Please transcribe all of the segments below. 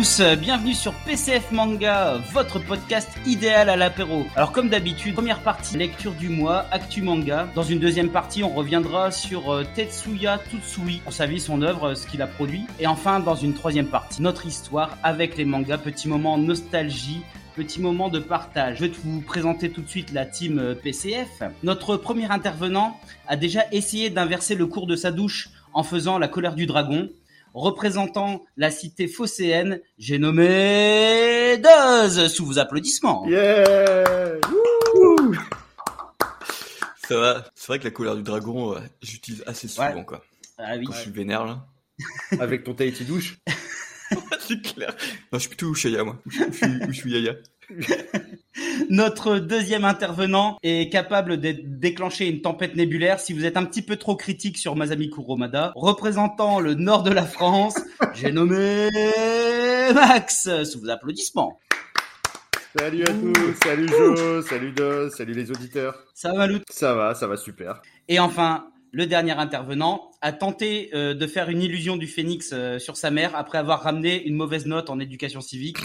Tous, bienvenue sur PCF Manga, votre podcast idéal à l'apéro. Alors comme d'habitude, première partie, lecture du mois, actu manga. Dans une deuxième partie, on reviendra sur euh, Tetsuya Tutsui, pour sa vie, son œuvre, ce qu'il a produit. Et enfin, dans une troisième partie, notre histoire avec les mangas, petit moment nostalgie, petit moment de partage. Je vais vous présenter tout de suite la team euh, PCF. Notre premier intervenant a déjà essayé d'inverser le cours de sa douche en faisant la colère du dragon. Représentant la cité phocéenne, j'ai nommé Duz sous vos applaudissements. Yeah Ça va, c'est vrai que la colère du dragon, euh, j'utilise assez souvent Ouais. quoi. Ah oui. Quand je suis vénère là. Avec ton Tahiti douche. c'est clair. Non, je suis plutôt Ushaya moi. Ou je suis, ou je suis Yaya. Notre deuxième intervenant est capable de déclencher une tempête nébulaire si vous êtes un petit peu trop critique sur Masami Kuromada. Représentant le nord de la France, j'ai nommé Max sous vos applaudissements. Salut à tous, salut Jo, salut Dos, salut les auditeurs. Ça va Malou Ça va, ça va super. Et enfin, le dernier intervenant a tenté euh, de faire une illusion du phénix euh, sur sa mère après avoir ramené une mauvaise note en éducation civique.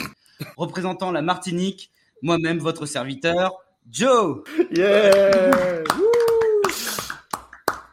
Représentant la Martinique, moi-même votre serviteur, Joe. Yeah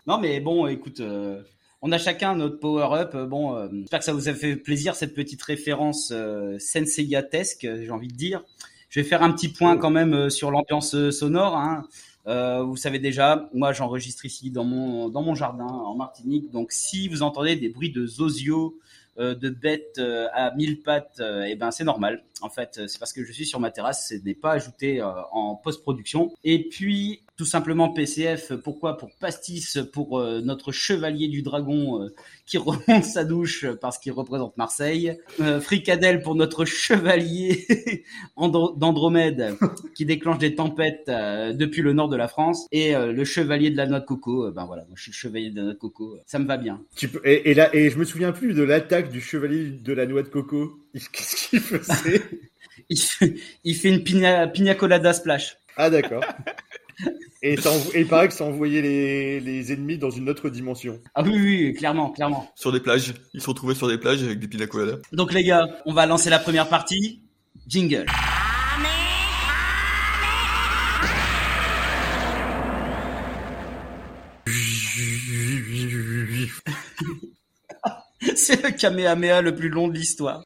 Non mais bon, écoute, euh, on a chacun notre power-up. Euh, Bon, euh, j'espère que ça vous a fait plaisir cette petite référence euh, senseiatesque, j'ai envie de dire. Je vais faire un petit point quand même sur l'ambiance sonore. Hein. Euh, vous savez déjà, moi j'enregistre ici dans mon dans mon jardin en Martinique. Donc si vous entendez des bruits de zozio, de bêtes euh, à mille pattes, euh, eh ben c'est normal. En fait, euh, c'est parce que je suis sur ma terrasse, ce n'est pas ajouté euh, en post-production. Et puis tout simplement PCF, pourquoi? Pour Pastis, pour euh, notre chevalier du dragon euh, qui remonte sa douche parce qu'il représente Marseille. Euh, Fricadelle pour notre chevalier Andro- d'Andromède qui déclenche des tempêtes depuis le nord de la France. Et le chevalier de la noix de coco, ben voilà, je suis le chevalier de la noix de coco, ça me va bien. Tu peux- et, et là, et je me souviens plus de l'attaque du chevalier de la noix de coco. Qu'est-ce qu'il faisait? Il fait, il fait une pina, pina colada splash. Ah d'accord. Et, et il paraît que ça envoyait les, les ennemis dans une autre dimension. Ah oui, oui, clairement, clairement. Sur des plages. Ils se retrouvaient sur des plages avec des pina. Donc les gars, on va lancer la première partie. Jingle. C'est le Kamehameha le plus long de l'histoire.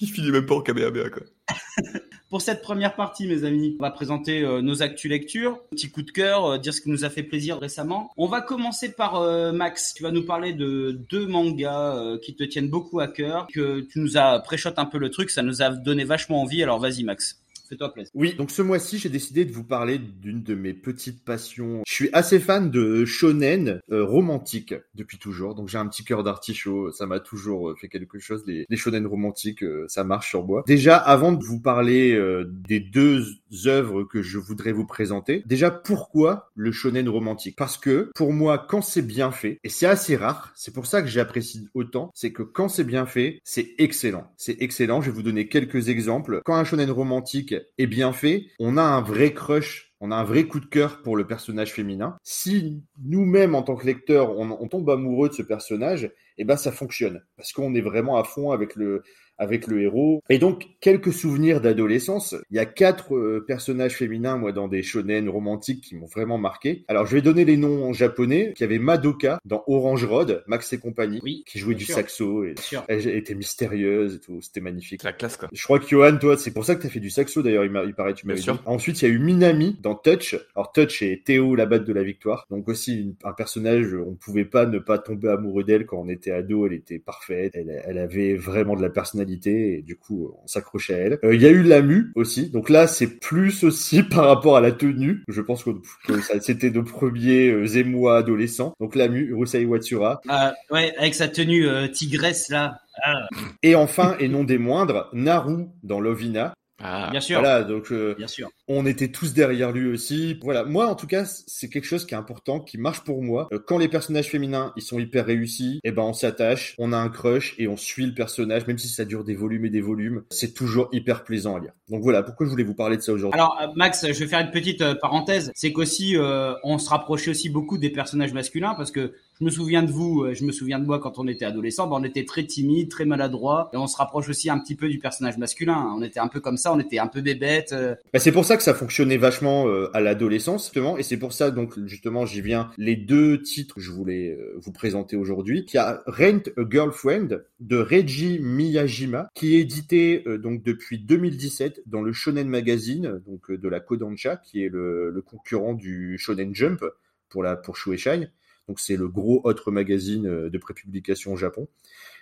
Qui finit même pas en Kamehameha quoi. Pour cette première partie, mes amis, on va présenter euh, nos actus lectures, petit coup de cœur, euh, dire ce qui nous a fait plaisir récemment. On va commencer par euh, Max. Tu vas nous parler de deux mangas qui te tiennent beaucoup à cœur, que tu nous as préchote un peu le truc, ça nous a donné vachement envie. Alors vas-y, Max, fais-toi. Oui, donc ce mois-ci, j'ai décidé de vous parler d'une de mes petites passions. Je suis assez fan de shonen euh, romantique depuis toujours, donc j'ai un petit cœur d'artichaut. Ça m'a toujours euh, fait quelque chose. Les, shonen romantiques, euh, ça marche sur moi. Déjà, avant de vous parler euh, des deux œuvres que je voudrais vous présenter, déjà pourquoi le shonen romantique? Parce que pour moi, quand c'est bien fait, et c'est assez rare, c'est pour ça que j'apprécie autant, c'est que quand c'est bien fait, c'est excellent. C'est excellent. Je vais vous donner quelques exemples. Quand un shonen romantique est bien fait, on a un vrai crush. On a un vrai coup de cœur pour le personnage féminin. Si nous-mêmes, en tant que lecteurs, on, on tombe amoureux de ce personnage, eh ben ça fonctionne parce qu'on est vraiment à fond avec le avec le héros. Et donc quelques souvenirs d'adolescence. Il y a quatre euh, personnages féminins, moi, dans des shonen romantiques qui m'ont vraiment marqué. Alors je vais donner les noms en japonais. Il y avait Madoka dans Orange Road, Max et compagnie, Oui, qui jouait du sûr. saxo et elle était mystérieuse et tout. C'était magnifique. La classe quoi. Je crois que Johan, toi, c'est pour ça que tu as fait du saxo d'ailleurs, il, il paraît, tu m'avais dit. Ensuite, il y a eu Minami dans Touch. Alors Touch et Théo, la batte de la victoire. Donc aussi une- un personnage, on pouvait pas ne pas tomber amoureux d'elle quand on était ado, elle était parfaite, elle, elle avait vraiment de la personnalité et du coup on s'accrochait à elle. Euh, Il y a eu Lamu aussi. Donc là, c'est plus aussi par rapport à la tenue. Je pense que, que ça- c'était nos premiers euh, émois adolescents. Donc Lamu, Urusei Watsura. Euh, ouais, avec sa tenue euh, tigresse là. Ah, Et enfin, et non des moindres, Naru dans Lovina. Ah. bien sûr. Voilà, donc euh, Bien sûr. on était tous derrière lui aussi. Voilà, moi en tout cas, c'est quelque chose qui est important, qui marche pour moi. Euh, Quand les personnages féminins, ils sont hyper réussis, et ben on s'attache, on a un crush et on suit le personnage, même si ça dure des volumes et des volumes. C'est toujours hyper plaisant à lire. Donc voilà, pourquoi je voulais vous parler de ça aujourd'hui? Alors euh, Max, je vais faire une petite euh, parenthèse, c'est qu'aussi euh, on se rapprochait aussi beaucoup des personnages masculins parce que Je me souviens de vous, euh, je me souviens de moi quand on était adolescent, ben, on était très timide, très maladroit, et on se rapproche aussi un petit peu du personnage masculin. On était un peu comme ça, on était un peu bébête. euh. Bah, c'est pour ça que ça fonctionnait vachement euh, à l'adolescence, justement, et c'est pour ça, donc, justement, j'y viens, les deux titres que je voulais vous présenter aujourd'hui. Y a Rent a Girlfriend de Reiji Miyajima, qui est édité donc depuis 2017 dans le Shonen Magazine, donc de la Kodansha, qui est le, le concurrent du Shonen Jump pour la pour Shueishai. Donc c'est le gros autre magazine euh, de prépublication au Japon.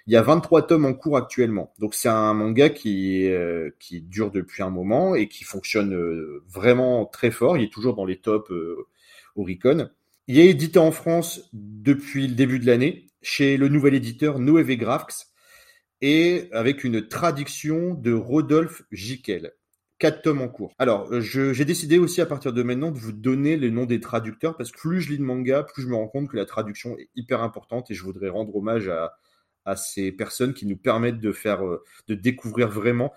Il y a 23 tomes en cours actuellement. Donc c'est un manga qui euh, qui dure depuis un moment et qui fonctionne euh, vraiment très fort. Il est toujours dans les tops euh, Oricon. Il est édité en France depuis le début de l'année chez le nouvel éditeur Noévé Graphics et avec une traduction de Rodolphe Jiquel. Quatre tomes en cours. Alors, euh, j'ai décidé aussi à partir de maintenant de vous donner les noms des traducteurs parce que plus je lis de manga, plus je me rends compte que la traduction est hyper importante et je voudrais rendre hommage à, à ces personnes qui nous permettent de faire, euh, de découvrir vraiment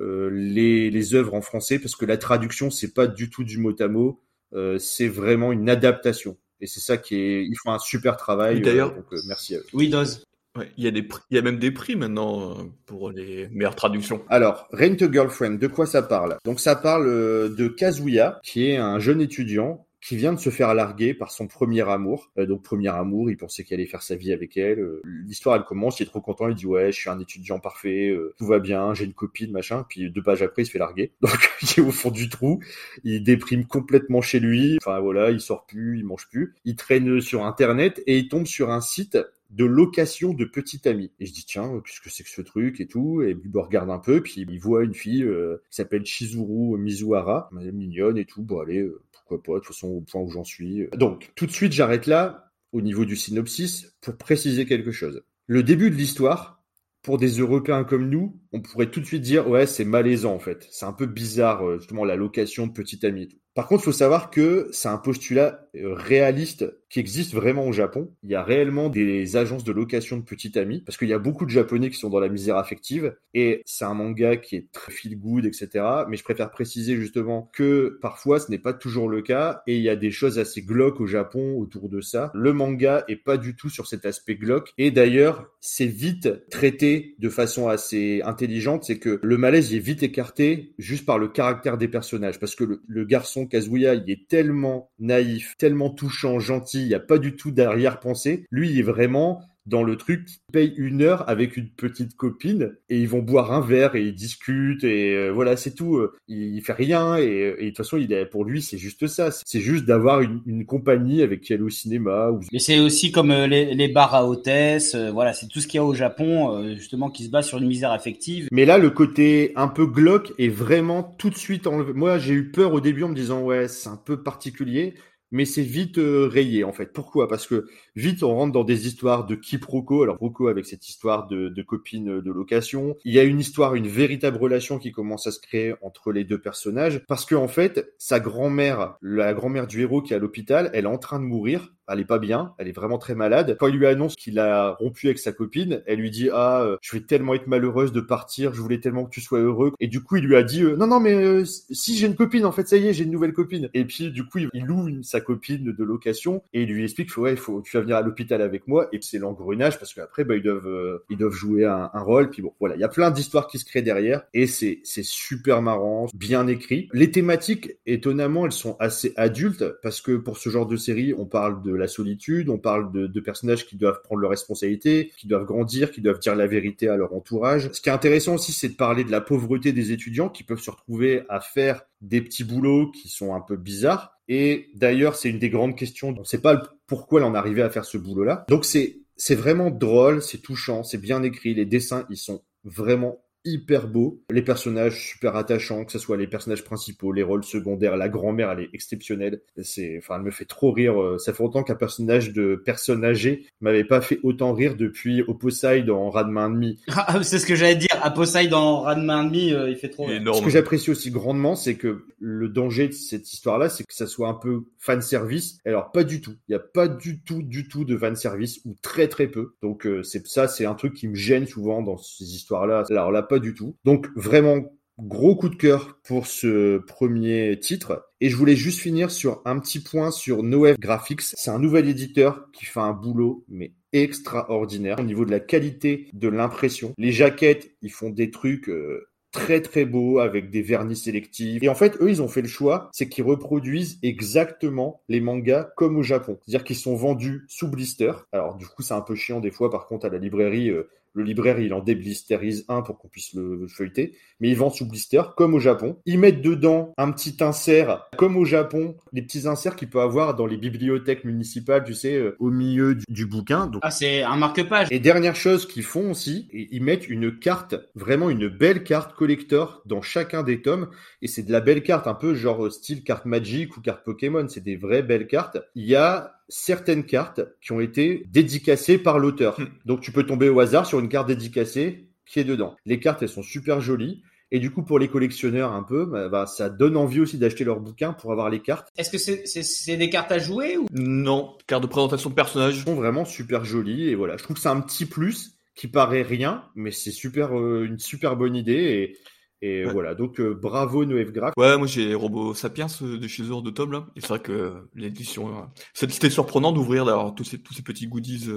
euh, les, les œuvres en français parce que la traduction c'est pas du tout du mot à mot, euh, c'est vraiment une adaptation et c'est ça qui est, ils font un super travail. D'ailleurs- euh, merci à eux. Oui, Doz. Ouais, il y a des prix- il y a même des prix maintenant euh, pour les meilleures traductions. Alors, Rent a Girlfriend, de quoi ça parle? Donc ça parle euh, de Kazuya, qui est un jeune étudiant qui vient de se faire larguer par son premier amour. Euh, donc premier amour, il pensait qu'il allait faire sa vie avec elle. Euh, L'histoire, elle commence, il est trop content, il dit ouais, je suis un étudiant parfait, euh, tout va bien, j'ai une copine, machin. Puis deux pages après, il se fait larguer. Donc il est au fond du trou, il déprime complètement chez lui. Enfin voilà, il sort plus, il mange plus. Il traîne sur Internet et il tombe sur un site de location de petite amie. Et je dis tiens, qu'est-ce que c'est que ce truc et tout. Et me regarde un peu, puis il voit une fille euh, qui s'appelle Chizuru Mizuhara, mignonne et tout. Bon allez, euh, pourquoi pas, de toute façon au point où j'en suis. Donc tout de suite j'arrête là au niveau du synopsis pour préciser quelque chose. Le début de l'histoire, pour des Européens comme nous, on pourrait tout de suite dire ouais c'est malaisant en fait, c'est un peu bizarre euh, justement la location de petite amie. et tout. Par contre, il faut savoir que c'est un postulat euh, réaliste qui existe vraiment au Japon. Il y a réellement des agences de location de petite amie parce qu'il y a beaucoup de Japonais qui sont dans la misère affective et c'est un manga qui est très feel good, etc. Mais je préfère préciser justement que parfois ce n'est pas toujours le cas et il y a des choses assez glauques au Japon autour de ça. Le manga est pas du tout sur cet aspect glauque et d'ailleurs c'est vite traité de façon assez intelligente. C'est que le malaise il est vite écarté juste par le caractère des personnages parce que le, le garçon Kazuya il est tellement naïf, tellement touchant, gentil, il n'y a pas du tout d'arrière-pensée. Lui il est vraiment dans le truc, il paye une heure avec une petite copine et ils vont boire un verre et ils discutent et euh, voilà c'est tout. Euh, Il, il fait rien et, et de toute façon il est, pour lui c'est juste ça. C'est juste d'avoir une, une compagnie avec qui aller au cinéma. Ou... Mais c'est aussi comme euh, les, les bars à hôtesse, euh, voilà, c'est tout ce qu'il y a au Japon, euh, justement, qui se base sur une misère affective. Mais là le côté un peu glauque est vraiment tout de suite enlevé. Moi j'ai eu peur au début en me disant ouais c'est un peu particulier. Mais c'est vite euh, rayé en fait. Pourquoi? Parce que vite on rentre dans des histoires de quiproquo. Alors quiproquo avec cette histoire de, de copine de location. Il y a une histoire, une véritable relation qui commence à se créer entre les deux personnages. Parce que en fait, sa grand-mère, la grand-mère du héros qui est à l'hôpital, elle est en train de mourir. Elle est pas bien, elle est vraiment très malade. Quand il lui annonce qu'il a rompu avec sa copine, elle lui dit ah euh, je vais tellement être malheureuse de partir, je voulais tellement que tu sois heureux. Et du coup il lui a dit euh, non non mais euh, si j'ai une copine en fait ça y est j'ai une nouvelle copine. Et puis du coup il, loue sa copine de location et il lui explique ouais faut tu vas venir à l'hôpital avec moi et c'est l'engrenage parce qu'après bah ils doivent euh, ils doivent jouer un, rôle. Puis bon voilà il y a plein d'histoires qui se créent derrière et c'est c'est super marrant bien écrit. Les thématiques étonnamment elles sont assez adultes parce que pour ce genre de série on parle de la solitude on parle de, de personnages qui doivent prendre leurs responsabilités qui doivent grandir qui doivent dire la vérité à leur entourage. Ce qui est intéressant aussi c'est de parler de la pauvreté des étudiants qui peuvent se retrouver à faire des petits boulots qui sont un peu bizarres et d'ailleurs, c'est une des grandes questions. On ne sait pas pourquoi elle en arrivait à faire ce boulot-là. Donc c'est c'est vraiment drôle, c'est touchant, c'est bien écrit. Les dessins, ils sont vraiment hyper beaux. Les personnages super attachants, que ce soit les personnages principaux, les rôles secondaires. La grand-mère, elle est exceptionnelle. C'est, enfin, elle me fait trop rire. Euh, Ça fait longtemps qu'un personnage de personne âgée m'avait pas fait autant rire depuis Opposai dans Radma demi. Ah, c'est ce que j'allais dire. Aposai dans Ranma Enemy, euh, il fait trop. Rire. Ce que j'apprécie aussi grandement, c'est que le danger de cette histoire-là, c'est que ça soit un peu fan service. Alors pas du tout. Il n'y a pas du tout, du tout de fan service ou très très peu. Donc euh, c'est ça, c'est un truc qui me gêne souvent dans ces histoires-là. Alors là, pas du tout. Donc vraiment Gros coup de cœur pour ce premier titre. Et je voulais juste finir sur un petit point sur Noef Graphics. C'est un nouvel éditeur qui fait un boulot, mais extraordinaire au niveau de la qualité de l'impression. Les jaquettes, ils font des trucs euh, très très beaux avec des vernis sélectifs. Et en fait, eux, ils ont fait le choix, c'est qu'ils reproduisent exactement les mangas comme au Japon. C'est-à-dire qu'ils sont vendus sous blister. Alors du coup, c'est un peu chiant des fois, par contre, à la librairie, euh, le libraire, il en déblisterise un pour qu'on puisse le feuilleter, mais ils vendent sous blister, comme au Japon. Ils mettent dedans un petit insert, comme au Japon, les petits inserts qu'il peut avoir dans les bibliothèques municipales, tu sais, euh, au milieu du, bouquin. Donc... Ah, c'est un marque-page. Et dernière chose qu'ils font aussi, ils mettent une carte, vraiment une belle carte collector dans chacun des tomes, et c'est de la belle carte, un peu genre style carte Magic ou carte Pokémon, c'est des vraies belles cartes. Il y a certaines cartes qui ont été dédicacées par l'auteur. Hmm. Donc tu peux tomber au hasard sur une carte dédicacée qui est dedans. Les cartes, elles sont super jolies. Et du coup, pour les collectionneurs un peu, bah, bah ça donne envie aussi d'acheter leur bouquin pour avoir les cartes. Est-ce que c'est des cartes à jouer ou? Non, cartes de présentation de personnages. Elles sont vraiment super jolies et voilà, je trouve que c'est un petit plus qui paraît rien, mais c'est super euh, une super bonne idée et et voilà, donc euh, bravo Noël Graph. Ouais, moi j'ai Robo Sapiens euh, de chez Eux de Tom là. Et c'est vrai que l'édition, euh, c'était surprenant d'ouvrir d'avoir tous ces, tous ces petits goodies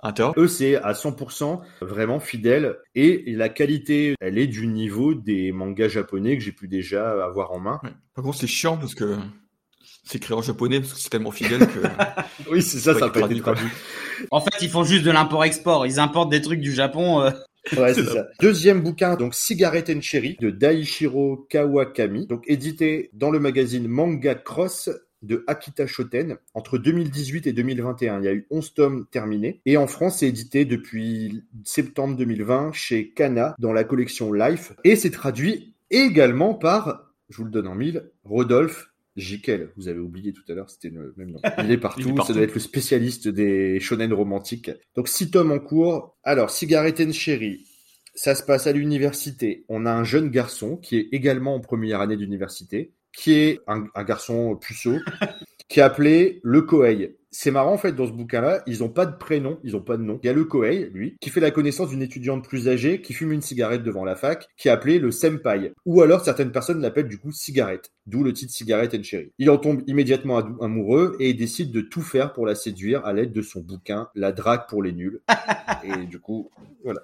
à l'intérieur. Eux c'est à 100% vraiment fidèle et la qualité, elle est du niveau des mangas japonais que j'ai pu déjà avoir en main. Par contre c'est chiant parce que c'est écrit en japonais parce que c'est tellement fidèle que. oui, c'est ça, ça peut être traduit. En fait, ils font juste de l'import-export. Ils importent des trucs du Japon. Ouais, c'est ça. Deuxième bouquin, donc Cigarette and Cherry de Daichiro Kawakami, donc édité dans le magazine Manga Cross de Akita Shoten entre 2018 et 2021. Il y a eu 11 tomes terminés. Et en France, c'est édité depuis septembre 2020 chez Kana dans la collection Life. Et c'est traduit également par, je vous le donne en mille, Rodolphe Jikel, vous avez oublié tout à l'heure, c'était le même nom. Il est partout, ça doit être le spécialiste des shonen romantiques. Donc six tomes en cours. Alors, Cigarette and Cherry, ça se passe à l'université. On a un jeune garçon qui est également en première année d'université, qui est un, un garçon puceau, qui est appelé le Koei c'est marrant en fait dans ce bouquin-là, ils ont pas de prénom, ils ont pas de nom. Il y a le Koei, lui, qui fait la connaissance d'une étudiante plus âgée qui fume une cigarette devant la fac, qui est appelée le senpai. Ou alors certaines personnes l'appellent du coup cigarette, d'où le titre Cigarette and Cherry. Il en tombe immédiatement amoureux et il décide de tout faire pour la séduire à l'aide de son bouquin La drague pour les nuls. et du coup, voilà.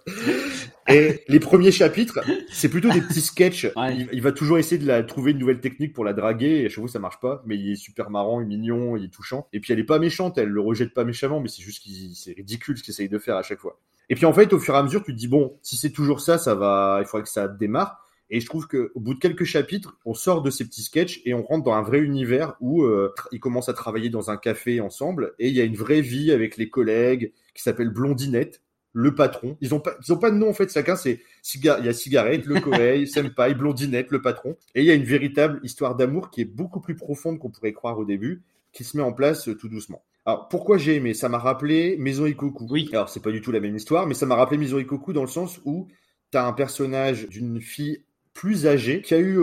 Et les premiers chapitres, c'est plutôt des petits sketchs. Il, va toujours essayer de la, trouver une nouvelle technique pour la draguer. Et à chaque fois, ça marche pas. Mais il est super marrant, il est mignon, il est touchant. Et puis, elle est pas méchante. Elle le rejette pas méchamment, mais c'est juste qu'il, c'est ridicule ce qu'il essaye de faire à chaque fois. Et puis, en fait, au fur et à mesure, tu te dis, bon, si c'est toujours ça, ça va, il faudrait que ça démarre. Et je trouve que au bout de quelques chapitres, on sort de ces petits sketchs et on rentre dans un vrai univers où euh, ils commencent à travailler dans un café ensemble et il y a une vraie vie avec les collègues qui s'appelle Blondinette le patron. Ils ont pas, ils ont pas de nom en fait. Chacun c'est il y a cigarette, le Koei, senpai, blondinette, le patron. Et il y a une véritable histoire d'amour qui est beaucoup plus profonde qu'on pourrait croire au début, qui se met en place euh, tout doucement. Alors pourquoi j'ai aimé? Ça m'a rappelé Maison Ikoku. Oui. Alors c'est pas du tout la même histoire, mais ça m'a rappelé Maison Ikoku dans le sens où t'as un personnage d'une fille plus âgée qui a eu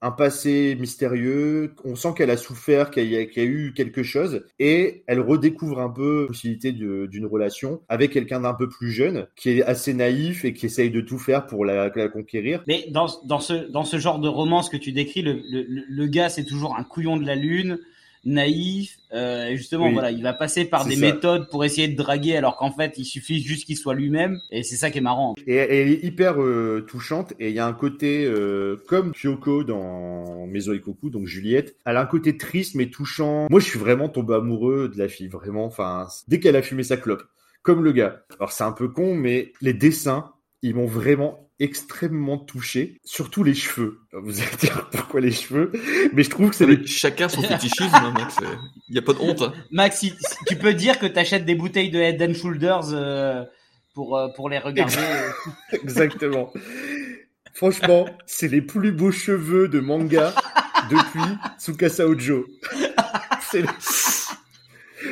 un passé mystérieux, on sent qu'elle a souffert, qu'il y, a eu quelque chose, et elle redécouvre un peu la possibilité d'une relation avec quelqu'un d'un peu plus jeune, qui est assez naïf et qui essaye de tout faire pour la, conquérir. Mais dans, dans, ce, dans ce genre de romance que tu décris, le, le, le gars, c'est toujours un couillon de la lune, naïf. Euh, justement, voilà, il va passer par des méthodes pour essayer de draguer, alors qu'en fait, il suffit juste qu'il soit lui-même. Et c'est ça qui est marrant. Et elle est hyper euh, touchante. Et il y a un côté euh, comme Kyoko dans Maison Ikoku, donc Juliette. Elle a un côté triste mais touchant. Moi, je suis vraiment tombé amoureux de la fille, vraiment. Enfin, dès qu'elle a fumé sa clope, comme le gars. Alors c'est un peu con, mais les dessins, ils m'ont vraiment extrêmement touché, surtout les cheveux. Vous allez dire pourquoi les cheveux, mais je trouve que c'est les... chacun son fétichisme, hein, Max. Il y a pas de honte. Hein. Max, tu peux dire que tu achètes des bouteilles de Head and Shoulders euh, pour euh, pour les regarder. Exactement. Franchement, c'est les plus beaux cheveux de manga depuis Tsukasa Ojo. c'est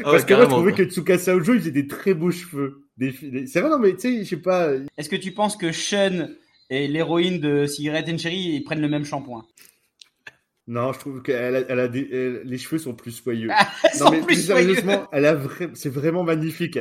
ah Parce que moi, je trouvais que Tsukasa Ojo, il faisait des très beaux cheveux. C'est vrai, non, mais tu sais, je sais pas. Est-ce que tu penses que Shun et l'héroïne de Cigarette and Cherry, ils prennent le même shampoing? Non, je trouve qu'elle a, elle a des, les cheveux sont plus soyeux. Ah, non, mais plus sérieusement, elle a c'est vraiment magnifique.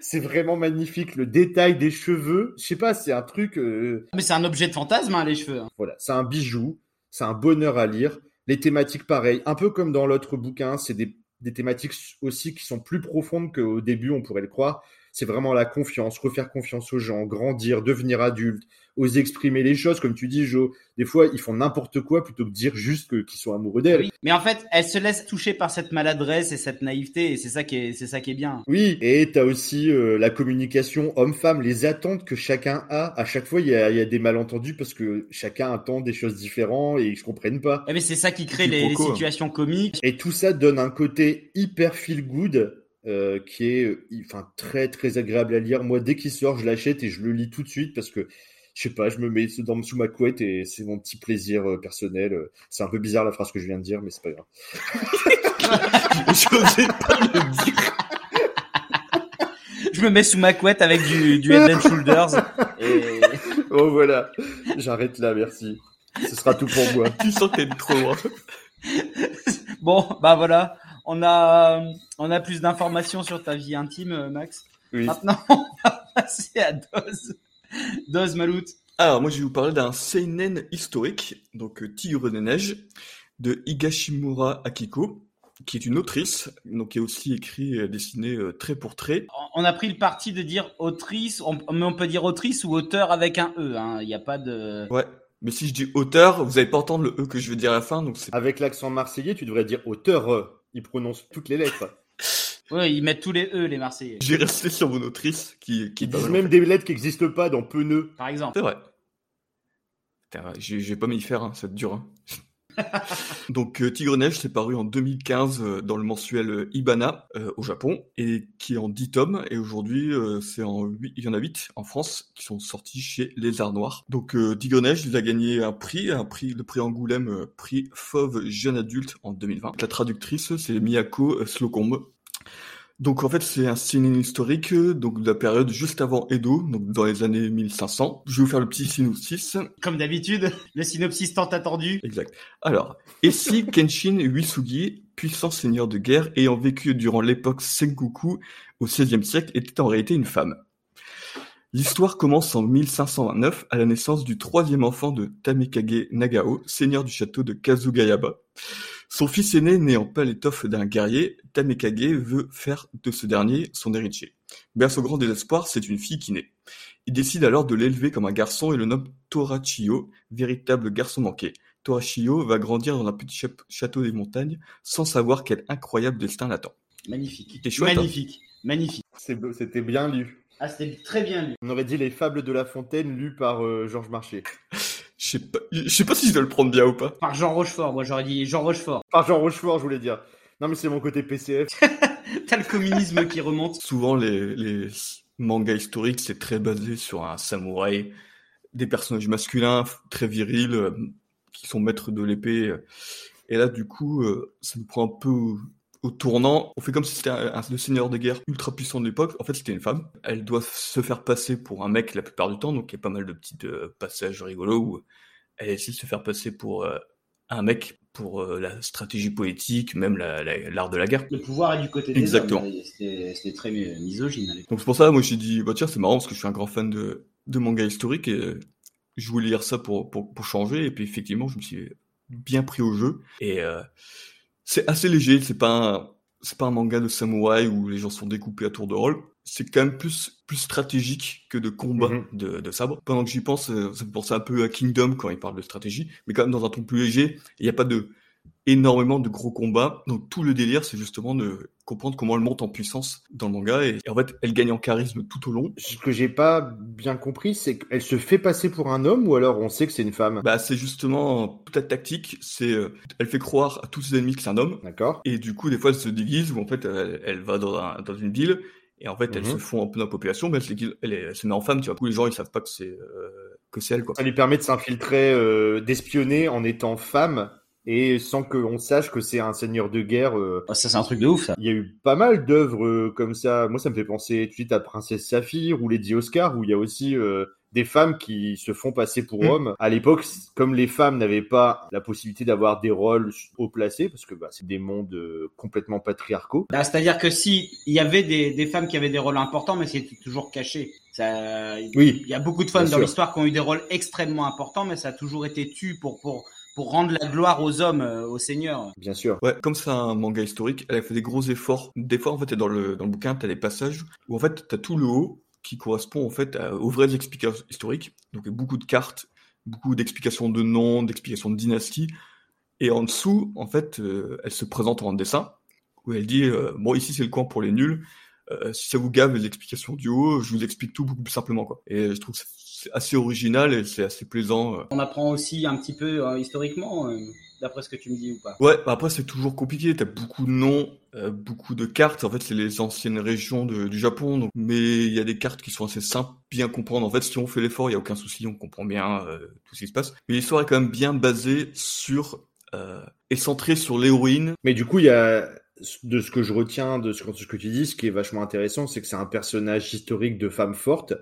C'est vraiment magnifique. Le détail des cheveux, je sais pas, c'est un truc. euh, Mais c'est un objet de fantasme, hein, les cheveux. hein. Voilà, c'est un bijou, c'est un bonheur à lire. Les thématiques, pareil, un peu comme dans l'autre bouquin, c'est des, des thématiques aussi qui sont plus profondes qu'au début, on pourrait le croire. C'est vraiment la confiance, refaire confiance aux gens, grandir, devenir adulte, oser exprimer les choses, comme tu dis, Jo. Des fois, ils font n'importe quoi plutôt que dire juste qu'ils sont amoureux d'elle. Oui. Mais en fait, elle se laisse toucher par cette maladresse et cette naïveté, et c'est ça qui est, c'est ça qui est bien. Oui, et t'as aussi euh, la communication homme-femme, les attentes que chacun a. À chaque fois, il y a, y a des malentendus parce que chacun attend des choses différentes et ils se comprennent pas. Eh mais c'est ça qui crée les, les situations comiques. Et tout ça donne un côté hyper feel good euh, qui est euh, enfin très très agréable à lire. Moi, dès qu'il sort, je l'achète et je le lis tout de suite parce que je sais pas, je me mets dans sous ma couette et c'est mon petit plaisir euh, personnel. C'est un peu bizarre la phrase que je viens de dire, mais c'est pas grave. J'osais pas le dire. Je me mets sous ma couette avec du, du Head and Shoulders. Et... Oh voilà, j'arrête là, merci. Ce sera tout pour moi. Tu sens que t'es trop loin. Bon, bah voilà. On a, on a plus d'informations sur ta vie intime, euh, Max. Oui. Maintenant, on va passer à Doz. Doz Malout. Alors, moi, je vais vous parler d'un seinen historique, donc euh, Tigre des Neiges, de Higashimura Akiko, qui est une autrice, donc qui a aussi écrit et dessiné euh, trait pour trait. On a pris le parti de dire autrice, on, mais on peut dire autrice ou auteur avec un E. hein. Il n'y a pas de. Ouais. Mais si je dis auteur, vous allez pas entendre le E que je vais dire à la fin, donc c'est Avec l'accent marseillais, tu devrais dire auteur. Euh. Il prononce toutes les lettres. Ouais, ils mettent tous les E, les Marseillais. J'ai resté sur mon autrice qui, Ils disent même des lettres qui n'existent pas dans Peneux. Par exemple. C'est vrai. Putain, ouais, Je je vais pas m'y faire, hein, ça te dure. hein. Donc euh, Tigre Neige, c'est paru en 2015 euh, dans le mensuel euh, Ibana au Japon et qui est en 10 tomes et aujourd'hui c'est en 8, il y en a 8 en France qui sont sortis chez Les Arts Noirs. Donc euh, Tigre Neige, il a gagné un prix, un prix le prix Angoulême, prix Fauve jeune adulte en 2020. La traductrice c'est Miyako Slocombe. Donc en fait c'est un cinéma historique donc de la période juste avant Edo, donc dans les années 1500. Je vais vous faire le petit synopsis. Comme d'habitude, le synopsis tant attendu. Exact. Alors, et si Kenshin Uesugi, puissant seigneur de guerre ayant vécu durant l'époque Sengoku au XVIe siècle, était en réalité une femme L'histoire commence en 1529 à la naissance du troisième enfant de Tamekage Nagao, seigneur du château de Kazugayaba. Son fils aîné, né en pas l'étoffe d'un guerrier, Tamekage veut faire de ce dernier son héritier. Mais à son grand désespoir, c'est une fille qui naît. Il décide alors de l'élever comme un garçon et le nomme Torachiyo, véritable garçon manqué. Torachiyo va grandir dans un petit château des montagnes sans savoir quel incroyable destin l'attend. Magnifique. C'était chouette, hein. Magnifique. Magnifique. C'était bien lu. Ah, c'était très bien lu. On aurait dit les fables de La Fontaine lues par euh, Georges Marchais. Je sais pas, je sais pas si je dois le prendre bien ou pas. Par Jean Rochefort. Moi, j'aurais dit Jean Rochefort. Par Jean Rochefort, je voulais dire. Non, mais c'est mon côté PCF. T'as le communisme qui remonte. Souvent, les, les mangas historiques, c'est très basé sur un samouraï, des personnages masculins très virils, euh, qui sont maîtres de l'épée. Et là, du coup, euh, ça nous prend un peu au, tournant. On fait comme si c'était un, le seigneur de guerre ultra puissant de l'époque. En fait, c'était une femme. Elle doit se faire passer pour un mec la plupart du temps, donc il y a pas mal de petits euh, passages rigolos où elle essaie de se faire passer pour euh, un mec pour euh, la stratégie politique, même la- la- l'art de la guerre. Le pouvoir est du côté des Exactement. hommes. C'était très mi- misogyne à. Donc c'est pour ça, moi j'ai dit, bah tiens, c'est marrant parce que je suis un grand fan de, de manga historique et je voulais lire ça pour, pour, pour changer. Et puis effectivement, je me suis bien pris au jeu. Et euh, c'est assez léger, c'est pas un, c'est pas un manga de samouraï où les gens sont découpés à tour de rôle. C'est quand même plus, plus stratégique que de combat Mhm. de, de sabre. Pendant que j'y pense, euh, ça me pense un peu à Kingdom quand il parle de stratégie, mais quand même dans un ton plus léger. Il n'y a pas de énormément de gros combats. Donc tout le délire, c'est justement de comprendre comment elle monte en puissance dans le manga. Et, et en fait, elle gagne en charisme tout au long. Ce que j'ai pas bien compris, c'est qu'elle se fait passer pour un homme ou alors on sait que c'est une femme? Bah, c'est justement toute la tactique. C'est, euh, elle fait croire à tous ses ennemis que c'est un homme. D'accord Et du coup, des fois, elle se déguise ou en fait, elle, elle va dans, un- dans une ville et en fait, elle Mhm. se fond un peu dans la population, mais elle se, déguise- elle, est- elle se met en femme. Tu vois, tous les gens, ils savent pas que c'est euh, que c'est elle, quoi. Ça lui permet de s'infiltrer, euh, d'espionner en étant femme et sans qu'on sache que c'est un seigneur de guerre. euh. Oh, ça, c'est un truc de ouf, ça. Il y a eu pas mal d'œuvres euh, comme ça. Moi, ça me fait penser tout de suite à Princesse Saphir ou Lady Oscar, où il y a aussi euh, des femmes qui se font passer pour Mm. hommes. À l'époque, comme les femmes n'avaient pas la possibilité d'avoir des rôles haut placés, parce que bah, c'est des mondes euh, complètement patriarcaux. Bah, C'est-à-dire que si il y avait des, des femmes qui avaient des rôles importants, mais c'était toujours caché. Ça, Oui. Il y a beaucoup de femmes dans l'histoire qui ont eu des rôles extrêmement importants, mais ça a toujours été tu pour pour pour rendre la gloire aux hommes, euh, aux seigneurs. Bien sûr. Ouais, comme c'est un manga historique, elle a fait des gros efforts. Des fois, en fait, dans le, dans le bouquin, t'as des passages où, en fait, t'as tout le haut qui correspond, en fait, à- aux vraies explications historiques. Donc, beaucoup de cartes, beaucoup d'explications de noms, d'explications de dynasties. Et en dessous, en fait, euh, elle se présente en dessin, où elle dit, euh, bon, ici, c'est le coin pour les nuls. Euh, si ça vous gave les explications du haut, je vous explique tout beaucoup plus simplement, quoi. Et je trouve que c'est assez original et c'est assez plaisant. euh. On apprend aussi un petit peu euh, historiquement, euh, d'après ce que tu me dis ou pas? Ouais, bah après c'est toujours compliqué, t'as beaucoup de noms, euh, beaucoup de cartes, en fait c'est les anciennes régions de- du Japon, donc... mais il y a des cartes qui sont assez simples, bien comprendre, en fait si on fait l'effort, il y a aucun souci, on comprend bien euh, tout ce qui se passe, mais l'histoire est quand même bien basée sur, euh, est centrée sur l'héroïne, Mais du coup, il y a de ce que je retiens de ce, ce que tu dis, ce qui est vachement intéressant, c'est que c'est un personnage historique de femme forte,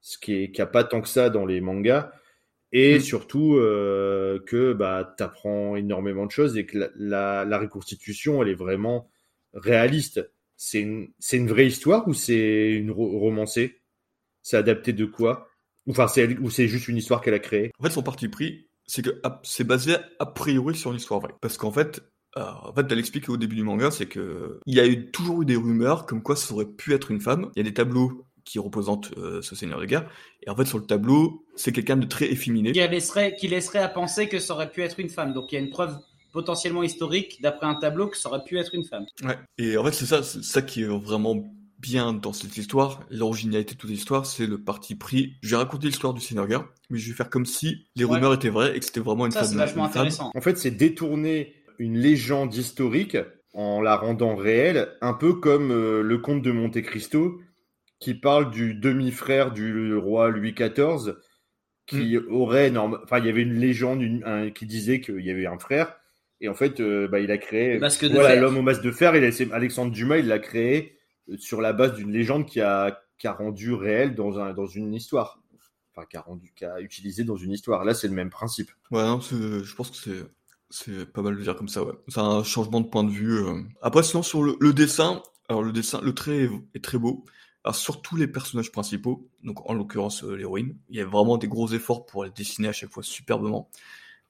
ce qui est qui a pas tant que ça dans les mangas, et Mm. surtout euh, que bah t'apprends énormément de choses et que la, la, la reconstitution, elle est vraiment réaliste. C'est une c'est une vraie histoire ou c'est une ro- romancée? C'est adapté de quoi? Enfin, c'est ou c'est juste une histoire qu'elle a créée? En fait, son parti pris, c'est que c'est basé a priori sur une histoire vraie. Parce qu'en fait, euh, en fait, elle explique au début du manga, c'est que il y a eu, toujours eu des rumeurs comme quoi ça aurait pu être une femme. Il y a des tableaux qui représentent euh, ce seigneur de guerre. Et en fait, sur le tableau, c'est quelqu'un de très efféminé. Qui laisserait, qui laisserait à penser que ça aurait pu être une femme. Donc il y a une preuve potentiellement historique d'après un tableau que ça aurait pu être une femme. Ouais. Et en fait, c'est ça, c'est ça qui est vraiment bien dans cette histoire. L'originalité de toute l'histoire, c'est le parti pris. Je vais raconter l'histoire du seigneur de guerre, mais je vais faire comme si les Ouais. rumeurs étaient vraies et que c'était vraiment une Ça femme. c'est vachement intéressant. En fait, c'est détourner une légende historique en la rendant réelle, un peu comme euh, le conte de Monte Cristo, qui parle du demi-frère du roi Louis XIV, qui aurait, norm- enfin, il y avait une légende une- un- qui disait qu'il y avait un frère, et en fait, euh, bah, il a créé, de voilà, l'homme au masque de fer, et Alexandre Dumas, il l'a créé euh, sur la base d'une légende qui a, qui a rendu réel dans un, dans une histoire. Enfin, qui a rendu, qui a utilisé dans une histoire. Là, c'est le même principe. Ouais, non, je pense que c'est c'est pas mal de dire comme ça, ouais. C'est un changement de point de vue. euh. Après, sinon, sur le, le dessin, alors le dessin, le trait est, est très beau. Alors, surtout les personnages principaux, donc en l'occurrence euh, l'héroïne, il y a vraiment des gros efforts pour les dessiner à chaque fois superbement.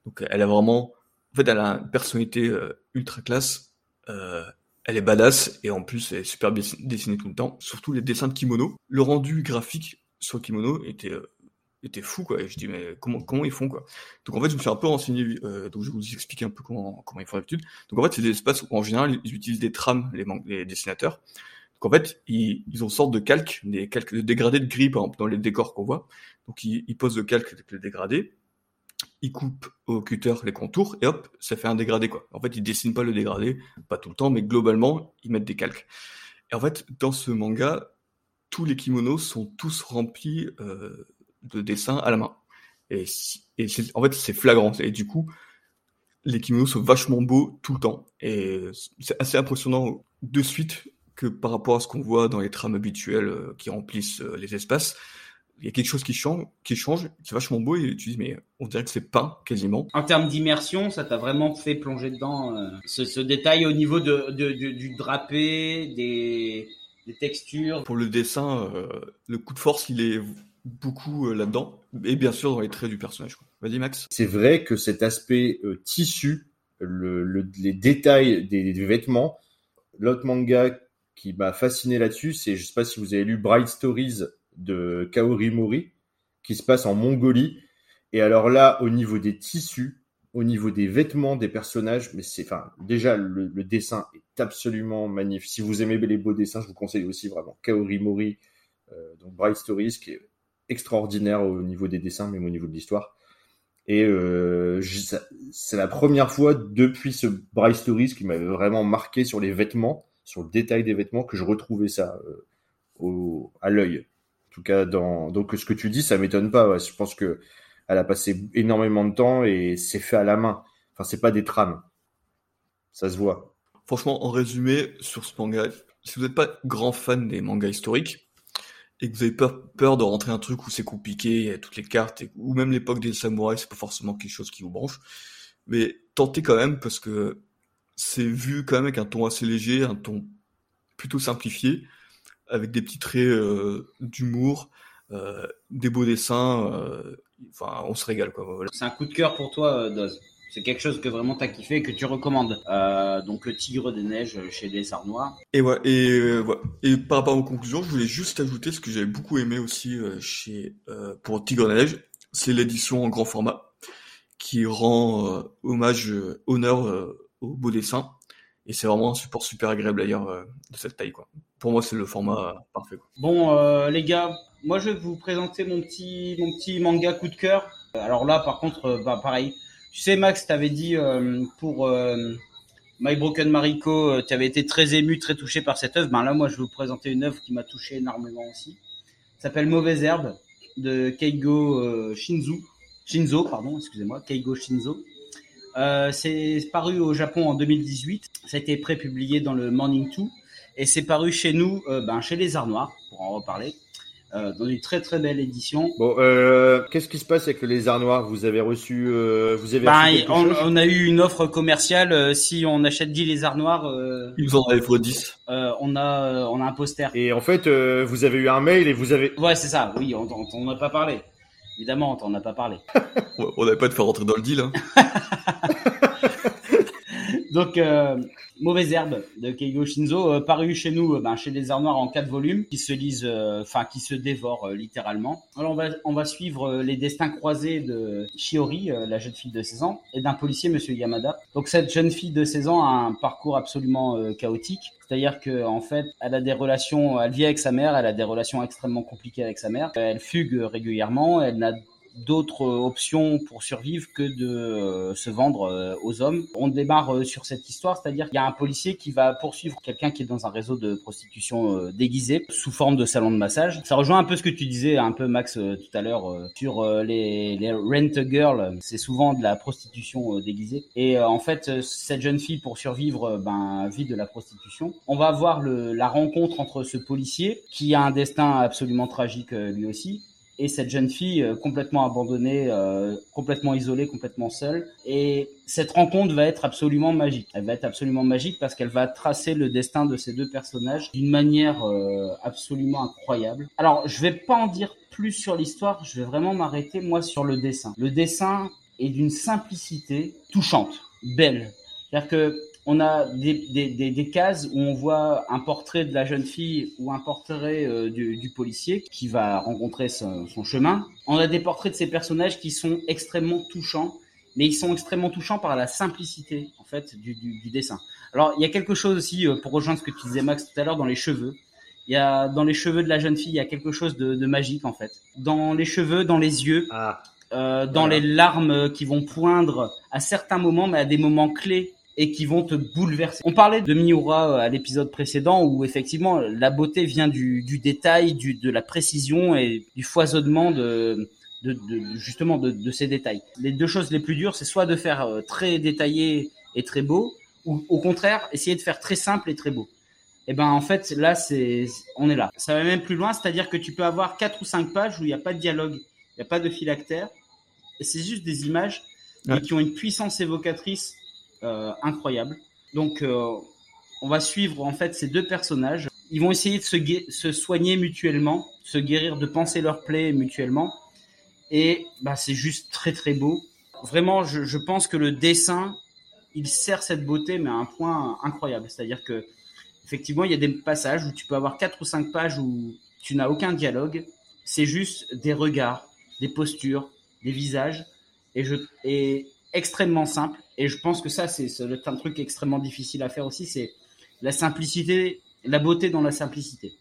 Donc, elle a vraiment, en fait, elle a une personnalité euh, ultra classe. Euh, elle est badass et en plus, elle est super bien dessinée tout le temps. Surtout les dessins de kimono. Le rendu graphique sur le kimono était euh, était fou quoi. Et je dis mais comment comment ils font quoi donc en fait, je me suis un peu renseigné, euh, donc je vais vous expliquer un peu comment, comment ils font d'habitude. Donc en fait, c'est des espaces où en général, ils utilisent des trames, les, les dessinateurs. Donc en fait, ils, ils ont sorte de calque, des calques de dégradés de gris, par exemple, dans les décors qu'on voit. Donc ils, ils posent le calque avec le dégradé, ils coupent au cutter les contours, et hop, ça fait un dégradé quoi. En fait, ils dessinent pas le dégradé, pas tout le temps, mais globalement, ils mettent des calques. Et en fait, dans ce manga, tous les kimonos sont tous remplis euh, de dessins à la main. Et, en fait, c'est flagrant. Et du coup, les kimonos sont vachement beaux tout le temps. Et c'est assez impressionnant de suite que par rapport à ce qu'on voit dans les trames habituelles euh, qui remplissent euh, les espaces. Il y a quelque chose qui change, qui change, qui est vachement beau et tu dis mais on dirait que c'est peint quasiment. En termes d'immersion, ça t'a vraiment fait plonger dedans. euh, ce, ce détail au niveau de, de- de- du drapé, des, des textures. Pour le dessin, euh, le coup de force il est beaucoup euh, là-dedans et bien sûr dans les traits du personnage. Vas-y Max. C'est vrai que cet aspect euh, tissu, le, le- les détails des, vêtements, l'autre manga qui m'a fasciné là-dessus, c'est, je sais pas si vous avez lu Bright Stories de Kaori Mori, qui se passe en Mongolie. Et alors là, au niveau des tissus, au niveau des vêtements des personnages, mais c'est, enfin, déjà, le, le dessin est absolument magnifique. Si vous aimez les beaux dessins, je vous conseille aussi vraiment Kaori Mori, euh, donc Bright Stories, qui est extraordinaire au niveau des dessins, même au niveau de l'histoire. Et euh, c'est la première fois depuis ce Bright Stories qui m'avait vraiment marqué sur les vêtements, sur le détail des vêtements, que je retrouvais ça euh, à l'œil. En tout cas, dans donc ce que tu dis, ça m'étonne pas. Je pense que elle a passé énormément de temps et c'est fait à la main. Enfin, c'est pas des trames. Ça se voit. Franchement, en résumé, sur ce manga, si vous n'êtes pas grand fan des mangas historiques, et que vous avez peur, peur de rentrer un truc où c'est compliqué, toutes les cartes, ou même l'époque des samouraïs, c'est pas forcément quelque chose qui vous branche. Mais tentez quand même parce que c'est vu quand même avec un ton assez léger, un ton plutôt simplifié, avec des petits traits euh, d'humour, euh, des beaux dessins. euh, Enfin, on se régale quoi. Voilà. C'est un coup de cœur pour toi, euh, Doz. C'est quelque chose que vraiment t'as kiffé et que tu recommandes. Euh, donc le Tigre des Neiges chez les Arts Noirs. Et ouais, et, euh, voilà. et par rapport aux conclusions, je voulais juste ajouter ce que j'avais beaucoup aimé aussi euh, chez euh, pour Tigre de Neige, c'est l'édition en grand format qui rend euh, hommage, euh, honneur au beau dessin. Et c'est vraiment un support super agréable d'ailleurs euh, de cette taille quoi. Pour moi, c'est le format euh, parfait. Quoi. Bon, euh, les gars, moi je vais vous présenter mon petit, mon petit manga coup de cœur. Alors là, par contre, bah, pareil. Tu sais, Max, t'avais dit euh, pour euh, My Broken Mariko, euh, tu avais été très ému, très touché par cette œuvre. Ben là, moi, je vais vous présenter une œuvre qui m'a touché énormément aussi. Ça s'appelle Mauvaise Herbe de Keigo Shinzo. Shinzo, pardon, excusez-moi, Keigo Shinzo. C'est paru au Japon en 2018. Ça a été prépublié dans le Morning 2 et c'est paru chez nous, ben, chez les Arts pour en reparler, euh, dans une très très belle édition. Bon, euh, qu'est-ce qui se passe avec le lézard noir Vous avez reçu, euh, vous avez Ben, reçu on, on a eu une offre commerciale. euh, si on achète 10 lézards noirs, euh, Ils nous en avaient 10. euh, on a euh, on a un poster. Et en fait, euh, vous avez eu un mail et vous avez. Ouais, c'est ça. Oui, on on- on n'en a pas parlé. Évidemment, on t'en a pas parlé. On n'avait pas de faire rentrer dans le deal. Hein. Donc, euh, Mauvaise Herbe de Keigo Shinzo, euh, paru chez nous, euh, ben, chez les Arts en quatre volumes, qui se lisent, euh, enfin, qui se dévorent littéralement. Alors, on va, on va suivre les destins croisés de Shiori, la jeune fille de 16 ans, et d'un policier, Monsieur Yamada. Donc, cette jeune fille de 16 ans a un parcours absolument chaotique. C'est-à-dire que en fait, elle a des relations, elle vit avec sa mère, elle a des relations extrêmement compliquées avec sa mère. Elle fugue régulièrement, elle n'a d'autres euh, options pour survivre que de euh, se vendre euh, aux hommes. On démarre sur cette histoire, c'est-à-dire qu'il y a un policier qui va poursuivre quelqu'un qui est dans un réseau de prostitution euh, déguisé sous forme de salon de massage. Ça rejoint un peu ce que tu disais un peu Max tout à l'heure sur les, les rent girls, c'est souvent de la prostitution déguisée. Et en fait, cette jeune fille pour survivre ben vit de la prostitution. On va voir la rencontre entre ce policier qui a un destin absolument tragique lui aussi et cette jeune fille euh, complètement abandonnée, euh, complètement isolée, complètement seule. Et cette rencontre va être absolument magique. Elle va être absolument magique parce qu'elle va tracer le destin de ces deux personnages d'une manière euh, absolument incroyable. Alors, je vais pas en dire plus sur l'histoire, je vais vraiment m'arrêter moi sur le dessin. Le dessin est d'une simplicité touchante, belle. C'est-à-dire que on a des, des, des, des cases où on voit un portrait de la jeune fille ou un portrait euh, du, du policier qui va rencontrer son, son chemin. On a des portraits de ces personnages qui sont extrêmement touchants, mais ils sont extrêmement touchants par la simplicité en fait du, du, du dessin. Alors il y a quelque chose aussi euh, pour rejoindre ce que tu disais Max tout à l'heure dans les cheveux. Il y a dans les cheveux de la jeune fille, il y a quelque chose de, de magique en fait. Dans les cheveux, dans les yeux, Ah, euh, dans Voilà. les larmes qui vont poindre à certains moments, mais à des moments clés et qui vont te bouleverser. On parlait de Miura euh, à l'épisode précédent où effectivement la beauté vient du, du détail, du, de la précision et du foisonnement de, de, de justement de, de ces détails. Les deux choses les plus dures, c'est soit de faire euh, très détaillé et très beau, ou au contraire essayer de faire très simple et très beau. Et ben en fait là c'est on est là. Ça va même plus loin, c'est-à-dire que tu peux avoir quatre ou cinq pages où il n'y a pas de dialogue, il n'y a pas de phylactère, et c'est juste des images mais Ouais. qui ont une puissance évocatrice incroyable. Donc euh, on va suivre en fait ces deux personnages. Ils vont essayer de se soigner mutuellement, se guérir, de penser leurs plaies mutuellement. Et bah, c'est juste très très beau. Vraiment, je, je pense que le dessin, il sert cette beauté, mais à un point incroyable. C'est-à-dire que effectivement, il y a des passages où tu peux avoir quatre ou cinq pages où tu n'as aucun dialogue. C'est juste des regards, des postures, des visages, et je et extrêmement simple. Et je pense que ça, c'est un truc extrêmement difficile à faire aussi, c'est la simplicité, la beauté dans la simplicité.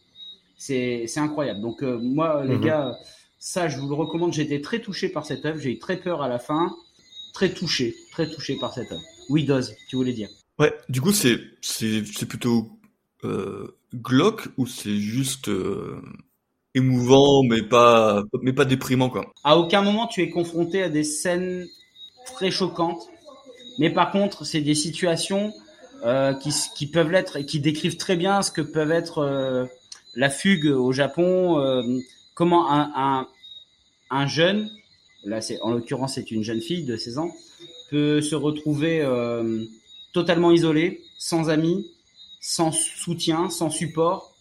C'est incroyable. Donc euh, moi, les Mhm. gars, ça, je vous le recommande. J'ai été très touché par cette œuvre. J'ai eu très peur à la fin, très touché, très touché par cette œuvre. Oui, Doz, tu voulais dire? Ouais, du coup, c'est c'est c'est plutôt euh, glauque ou c'est juste euh, émouvant, mais pas mais pas déprimant quoi? À aucun moment tu es confronté à des scènes très choquantes, mais par contre c'est des situations euh, qui, qui peuvent l'être et qui décrivent très bien ce que peuvent être euh, la fugue au Japon, euh, comment un, un, un, jeune, là c'est en l'occurrence c'est une jeune fille de 16 ans, peut se retrouver euh, totalement isolée, sans amis, sans soutien, sans support,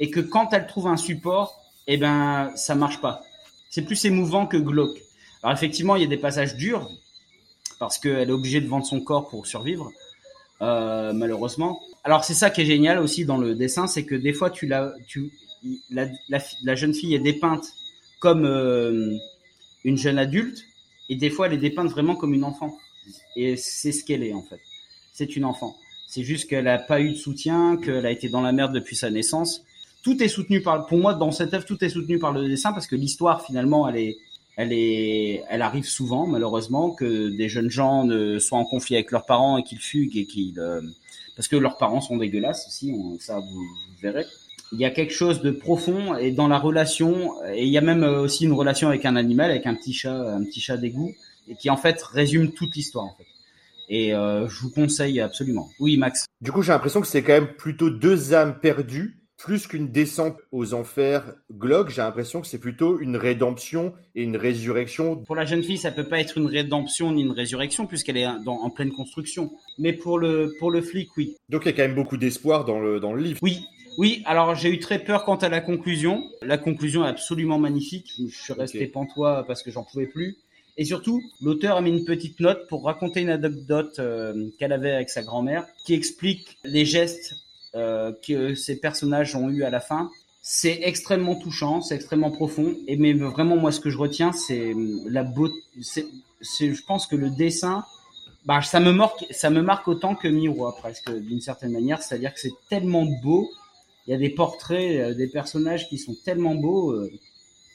et que quand elle trouve un support, eh ben ça marche pas. C'est plus émouvant que glauque. Alors effectivement, il y a des passages durs parce qu'elle est obligée de vendre son corps pour survivre, euh, malheureusement. Alors c'est ça qui est génial aussi dans le dessin, c'est que des fois tu la, tu, la, la, la jeune fille est dépeinte comme euh, une jeune adulte, et des fois elle est dépeinte vraiment comme une enfant. Et c'est ce qu'elle est en fait. C'est une enfant. C'est juste qu'elle n'a pas eu de soutien, qu'elle a été dans la merde depuis sa naissance. Tout est soutenu par, pour moi, dans cette œuvre, tout est soutenu par le dessin parce que l'histoire, finalement, elle est, elle est, elle arrive souvent, malheureusement, que des jeunes gens ne soient en conflit avec leurs parents et qu'ils fuguent et qu'ils, euh, parce que leurs parents sont dégueulasses aussi, ça vous, vous, verrez. Il y a quelque chose de profond et dans la relation, et il y a même aussi une relation avec un animal, avec un petit chat, un petit chat d'égout, et qui en fait résume toute l'histoire en fait. Et euh, je vous conseille absolument. Oui, Max. Du coup, j'ai l'impression que c'est quand même plutôt deux âmes perdues plus qu'une descente aux enfers glauques, j'ai l'impression que c'est plutôt une rédemption et une résurrection. Pour la jeune fille, ça peut pas être une rédemption ni une résurrection puisqu'elle est dans, en pleine construction. Mais pour le pour le flic, oui. Donc il y a quand même beaucoup d'espoir dans le dans le livre. Oui. Oui, alors j'ai eu très peur quant à la conclusion. La conclusion est absolument magnifique. Je suis resté okay. pantois parce que j'en pouvais plus. Et surtout, l'auteur a mis une petite note pour raconter une anecdote euh, qu'elle avait avec sa grand-mère, qui explique les gestes que ces personnages ont eu à la fin. C'est extrêmement touchant, c'est extrêmement profond. Et mais vraiment, moi, ce que je retiens, c'est la beauté. Je pense que le dessin, bah, ça me marque, ça me marque autant que Miroir presque, d'une certaine manière. C'est-à-dire que c'est tellement beau. Il y a des portraits, des personnages qui sont tellement beaux euh,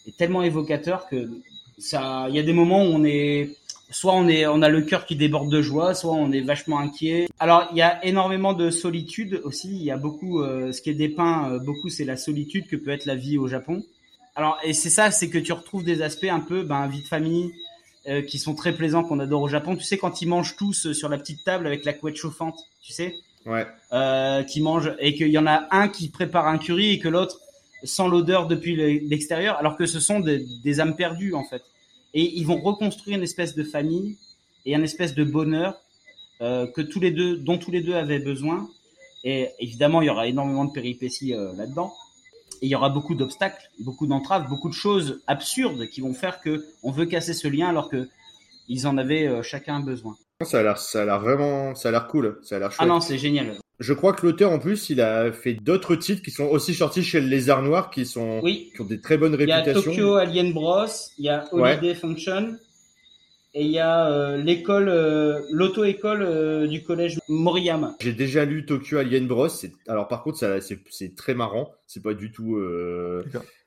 et tellement évocateurs que ça. Il y a des moments où on est soit on est, on a le cœur qui déborde de joie, soit on est vachement inquiet. Alors il y a énormément de solitude aussi. Il y a beaucoup, euh, ce qui est dépeint euh, beaucoup, c'est la solitude que peut être la vie au Japon. Alors et c'est ça, c'est que tu retrouves des aspects un peu, ben vie de famille, euh, qui sont très plaisants qu'on adore au Japon. Tu sais quand ils mangent tous sur la petite table avec la couette chauffante, tu sais? Ouais. Euh, qui mangent et qu'il y en a un qui prépare un curry et que l'autre sent l'odeur depuis l'extérieur, alors que ce sont des, des âmes perdues en fait et ils vont reconstruire une espèce de famille et un espèce de bonheur euh, que tous les deux, dont tous les deux avaient besoin. Et évidemment, il y aura énormément de péripéties euh, là-dedans. Et il y aura beaucoup d'obstacles, beaucoup d'entraves, beaucoup de choses absurdes qui vont faire que on veut casser ce lien alors que ils en avaient euh, chacun besoin. Ça a l'air, ça a l'air vraiment, ça a l'air cool, ça a l'air chouette. Ah non, c'est génial. Je crois que l'auteur, en plus, il a fait d'autres titres qui sont aussi sortis chez le Lézard Noir, qui sont, oui. qui ont des très bonnes réputations. Il y a Tokyo Alien Bros, il y a Holiday ouais. Function, et il y a euh, l'école, euh, l'auto-école euh, du collège Moriyama. J'ai déjà lu Tokyo Alien Bros. Alors par contre, ça, c'est, c'est très marrant. C'est pas du tout,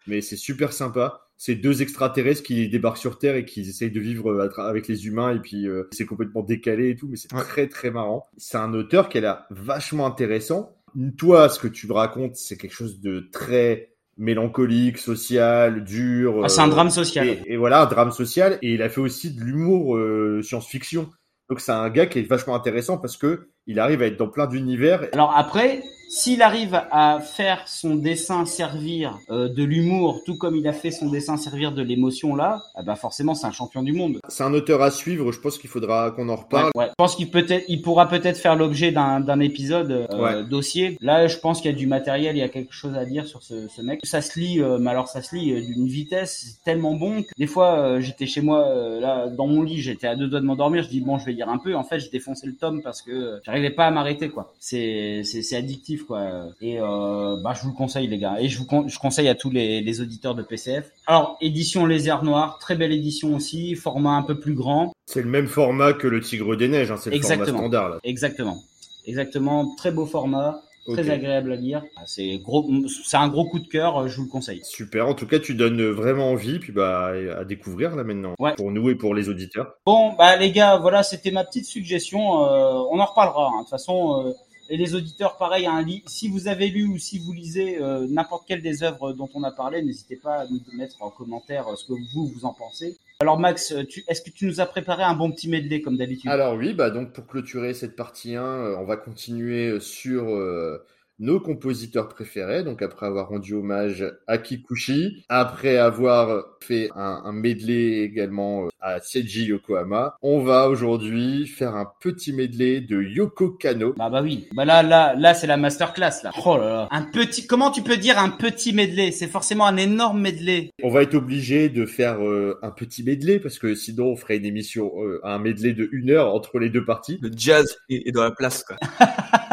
mais c'est super sympa. C'est deux extraterrestres qui débarquent sur Terre et qui essayent de vivre avec les humains et puis euh, c'est complètement décalé et tout, mais c'est ouais. très très marrant. C'est un auteur qui est là vachement intéressant. Toi, ce que tu me racontes, c'est quelque chose de très mélancolique, social, dur. Ah, c'est un drame social. Et, et, voilà, un drame social. Et il a fait aussi de l'humour euh, science-fiction. Donc c'est un gars qui est vachement intéressant parce que il arrive à être dans plein d'univers. Alors après, s'il arrive à faire son dessin servir euh, de l'humour, tout comme il a fait son dessin servir de l'émotion là, eh ben forcément c'est un champion du monde. C'est un auteur à suivre. Je pense qu'il faudra qu'on en reparle. Ouais, ouais. Je pense qu'il peut-être, il pourra peut-être faire l'objet d'un, d'un épisode euh, ouais. dossier. Là, je pense qu'il y a du matériel, il y a quelque chose à dire sur ce, ce mec. Ça se lit, euh, mais alors ça se lit euh, d'une vitesse c'est tellement bon que des fois euh, j'étais chez moi là dans mon lit, j'étais à deux doigts de m'endormir. Je dis bon, je vais lire un peu. En fait, je défonçais le tome parce que j'arrivais pas à m'arrêter quoi. C'est c'est, c'est addictif quoi. Et euh, bah je vous le conseille les gars. Et je vous con- je conseille à tous les, les auditeurs de PCF. Alors édition Lézard Noir, très belle édition aussi, format un peu plus grand. C'est le même format que le Tigre des Neiges, hein, c'est le format standard là. Exactement. Exactement, très beau format, très agréable à lire. Ah, C'est gros, c'est un gros coup de cœur, euh, je vous le conseille. Super. En tout cas, tu donnes vraiment envie, puis bah à découvrir là maintenant. Ouais. Pour nous et pour les auditeurs. Bon, bah les gars, voilà, c'était ma petite suggestion. Euh, on en reparlera. hein. De toute façon, euh, et les auditeurs, pareil, un lit. Si vous avez lu ou si vous lisez euh, n'importe quelle des œuvres dont on a parlé, n'hésitez pas à nous mettre en commentaire euh, ce que vous vous en pensez. Alors Max, est-ce que tu nous as préparé un bon petit medley comme d'habitude? Alors oui, bah donc pour clôturer cette partie 1, euh, on va continuer sur euh, nos compositeurs préférés. Donc après avoir rendu hommage à Kikuchi, après avoir fait un, un medley également euh, à Seiji Yokohama, on va aujourd'hui faire un petit medley de Yoko Kano. Bah bah oui. Bah là là là c'est la masterclass là. Oh là là. Un petit comment tu peux dire un petit medley? C'est forcément un énorme medley. On va être obligé de faire euh, un petit medley parce que sinon on ferait une émission euh, un medley de une heure entre les deux parties. Le jazz est, est dans la place, quoi.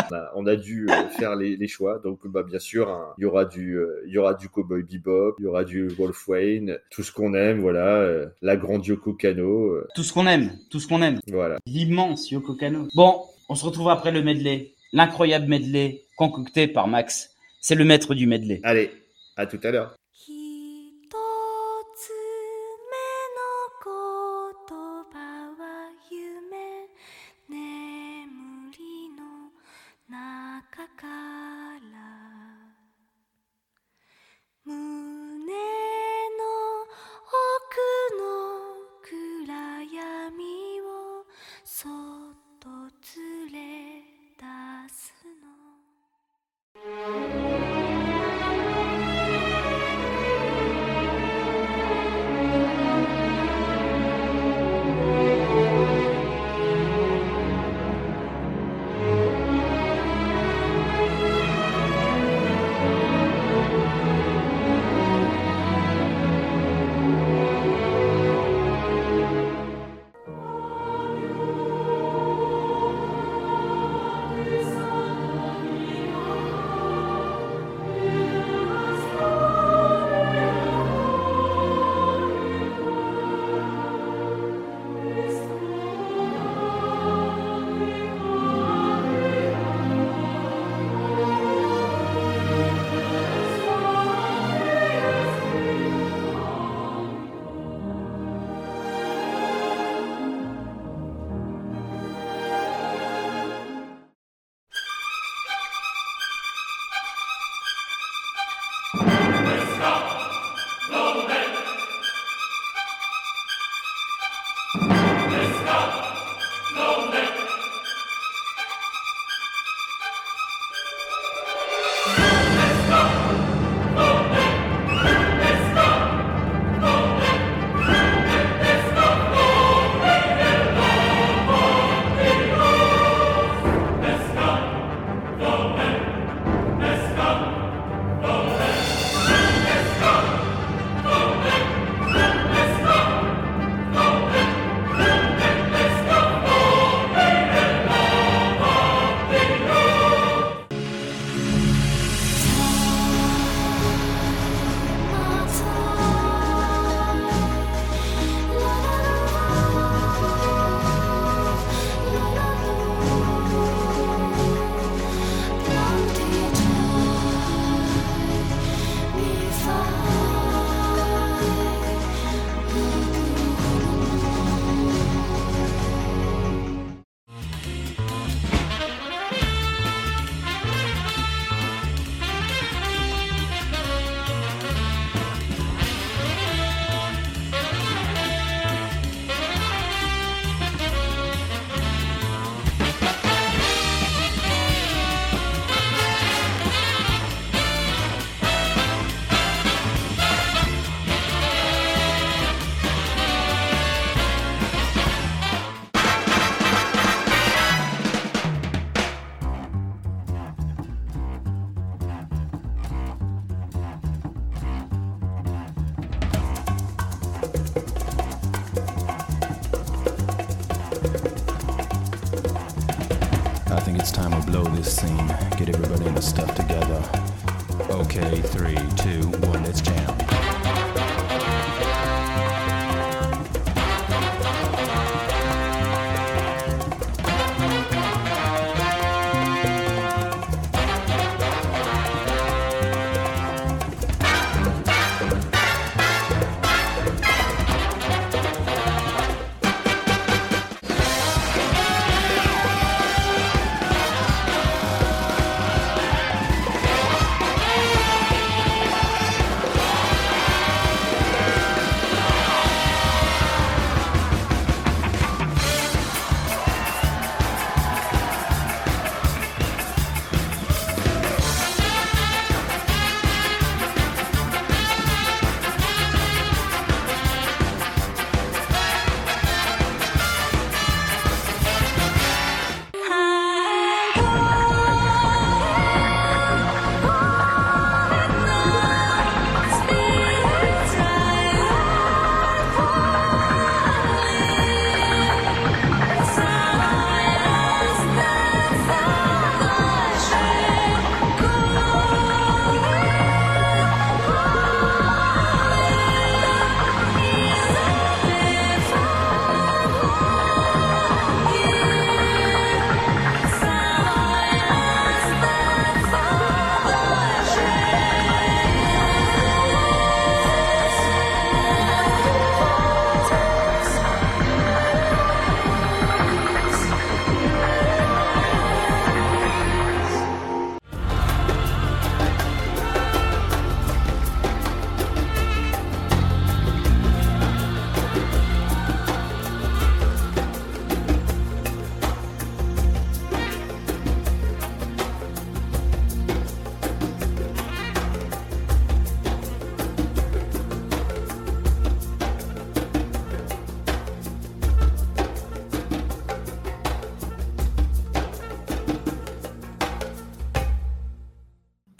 on, a, on a dû euh, faire les, les choix. Donc, bah, bien sûr, hein, il y aura du, euh, il y aura du Cowboy Bebop, il y aura du Wolf Wayne, tout ce qu'on aime, voilà, euh, la grande Yoko Kano, euh, Tout ce qu'on aime, tout ce qu'on aime. voilà. L'immense Yoko Kano. Bon, on se retrouve après le medley. L'incroyable medley concocté par Max. C'est le maître du medley. Allez, à tout à l'heure.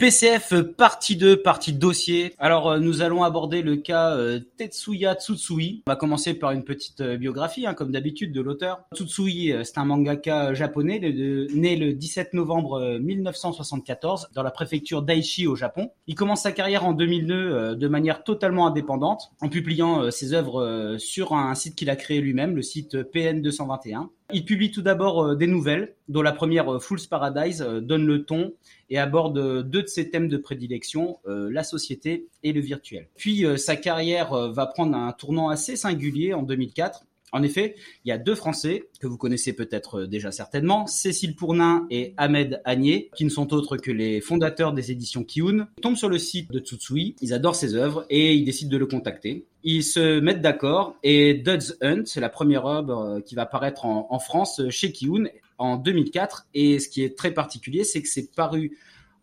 PCF euh, partie 2, partie dossier. Alors euh, nous allons aborder le cas euh, Tetsuya Tsutsui. On va commencer par une petite euh, biographie, hein, comme d'habitude, de l'auteur. Tsutsui, euh, c'est un mangaka japonais né le 17 novembre euh, 1974 dans la préfecture d'Aichi au Japon. Il commence sa carrière en 2002 euh, de manière totalement indépendante en publiant ses œuvres sur un site qu'il a créé lui-même, le site PN221. Il publie tout d'abord euh, des nouvelles, dont la première euh, Fool's Paradise euh, donne le ton et aborde deux de ses thèmes de prédilection, la société et le virtuel. Puis sa carrière va prendre un tournant assez singulier en 2004. En effet, il y a deux Français que vous connaissez peut-être euh, déjà certainement, Cécile Pournin et Ahmed Agnier, qui ne sont autres que les fondateurs des éditions Kiun. Tombent sur le site de Tsutsui, ils adorent ses œuvres et ils décident de le contacter. Ils se mettent d'accord et Dud's Hunt, c'est la première œuvre euh, qui va paraître en, en France euh, chez Kiun en 2004. Et ce qui est très particulier, c'est que c'est paru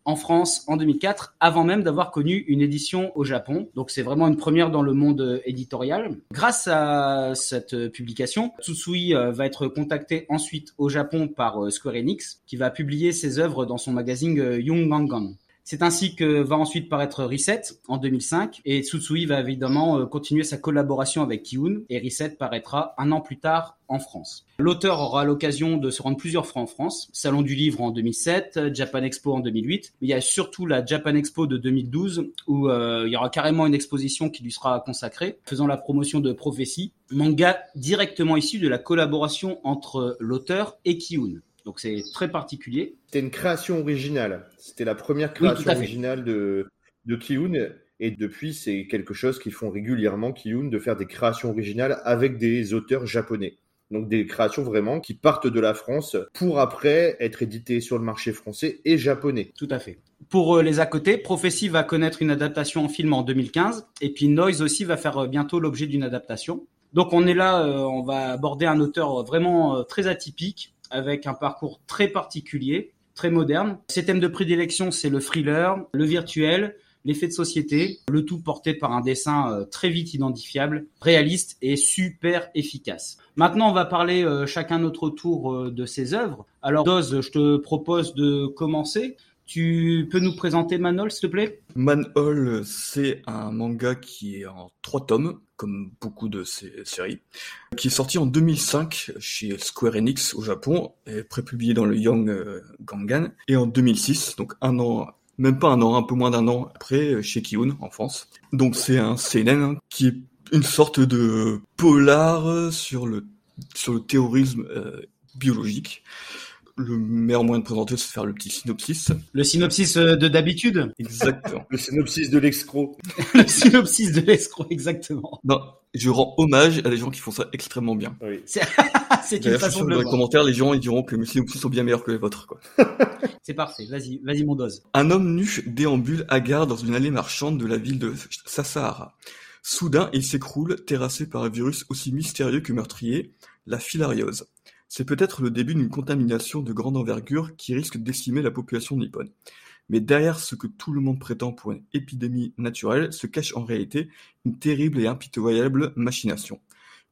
en France en 2004, avant même d'avoir connu une édition au Japon. Donc c'est vraiment une première dans le monde euh, éditorial. Grâce à cette euh, publication, Tsutsui euh, va être contacté ensuite au Japon par Square Enix, qui va publier ses œuvres dans son magazine Young Gangan. C'est ainsi que va ensuite paraître Reset en 2005 et Tsutsui va évidemment euh, continuer sa collaboration avec Kiun et Reset paraîtra un an plus tard en France. L'auteur aura l'occasion de se rendre plusieurs fois en France, Salon du Livre en 2007, Japan Expo en 2008, mais il y a surtout la Japan Expo de 2012 où euh, il y aura carrément une exposition qui lui sera consacrée, faisant la promotion de Prophétie, manga directement issu de la collaboration entre l'auteur et Kiun. Donc c'est très particulier. C'était une création originale. C'était la première création originale de, de Kiun. Et depuis, c'est quelque chose qu'ils font régulièrement, Kiun, de faire des créations originales avec des auteurs japonais. Donc des créations vraiment qui partent de la France pour après être éditées sur le marché français et japonais. Tout à fait. Pour euh, les à côté, Prophecy va connaître une adaptation en film en 2015 et puis Noise aussi va faire euh, bientôt l'objet d'une adaptation. Donc on est là, euh, on va aborder un auteur vraiment très atypique avec un parcours très particulier, très moderne. Ses thèmes de prédilection, c'est le thriller, le virtuel, l'effet de société, le tout porté par un dessin euh, très vite identifiable, réaliste et super efficace. Maintenant, on va parler euh, chacun notre tour euh, de ses œuvres. Alors, Doz, je te propose de commencer. Tu peux nous présenter Manol, s'il te plaît? Manhole, c'est un manga qui est en trois tomes, comme beaucoup de ces séries, qui est sorti en 2005 chez Square Enix au Japon, et prépublié dans le Young euh, Gangan, et en 2006, donc un an, même pas un an, un peu moins d'un an après, euh, chez Kiun en France. Donc c'est un seinen hein, qui est une sorte de polar sur le sur le terrorisme euh, biologique. Le meilleur moyen de présenter, c'est de faire le petit synopsis. Le synopsis euh, de d'habitude Exactement. Le synopsis de l'escroc. Le synopsis de l'escroc, exactement. Non, je rends hommage à des gens qui font ça extrêmement bien. Oui. C'est une façon de le dans les commentaires, les gens ils diront que mes synopsis sont bien meilleurs que les vôtres. Quoi. C'est parfait. Vas-y, vas-y, mon Doz. Un homme nu déambule hagard dans une allée marchande de la ville de Sassahara. Soudain, il s'écroule, terrassé par un virus aussi mystérieux que meurtrier, la filariose. C'est peut-être le début d'une contamination de grande envergure qui risque de décimer la population nippone. Mais derrière ce que tout le monde prétend pour une épidémie naturelle se cache en réalité une terrible et impitoyable machination.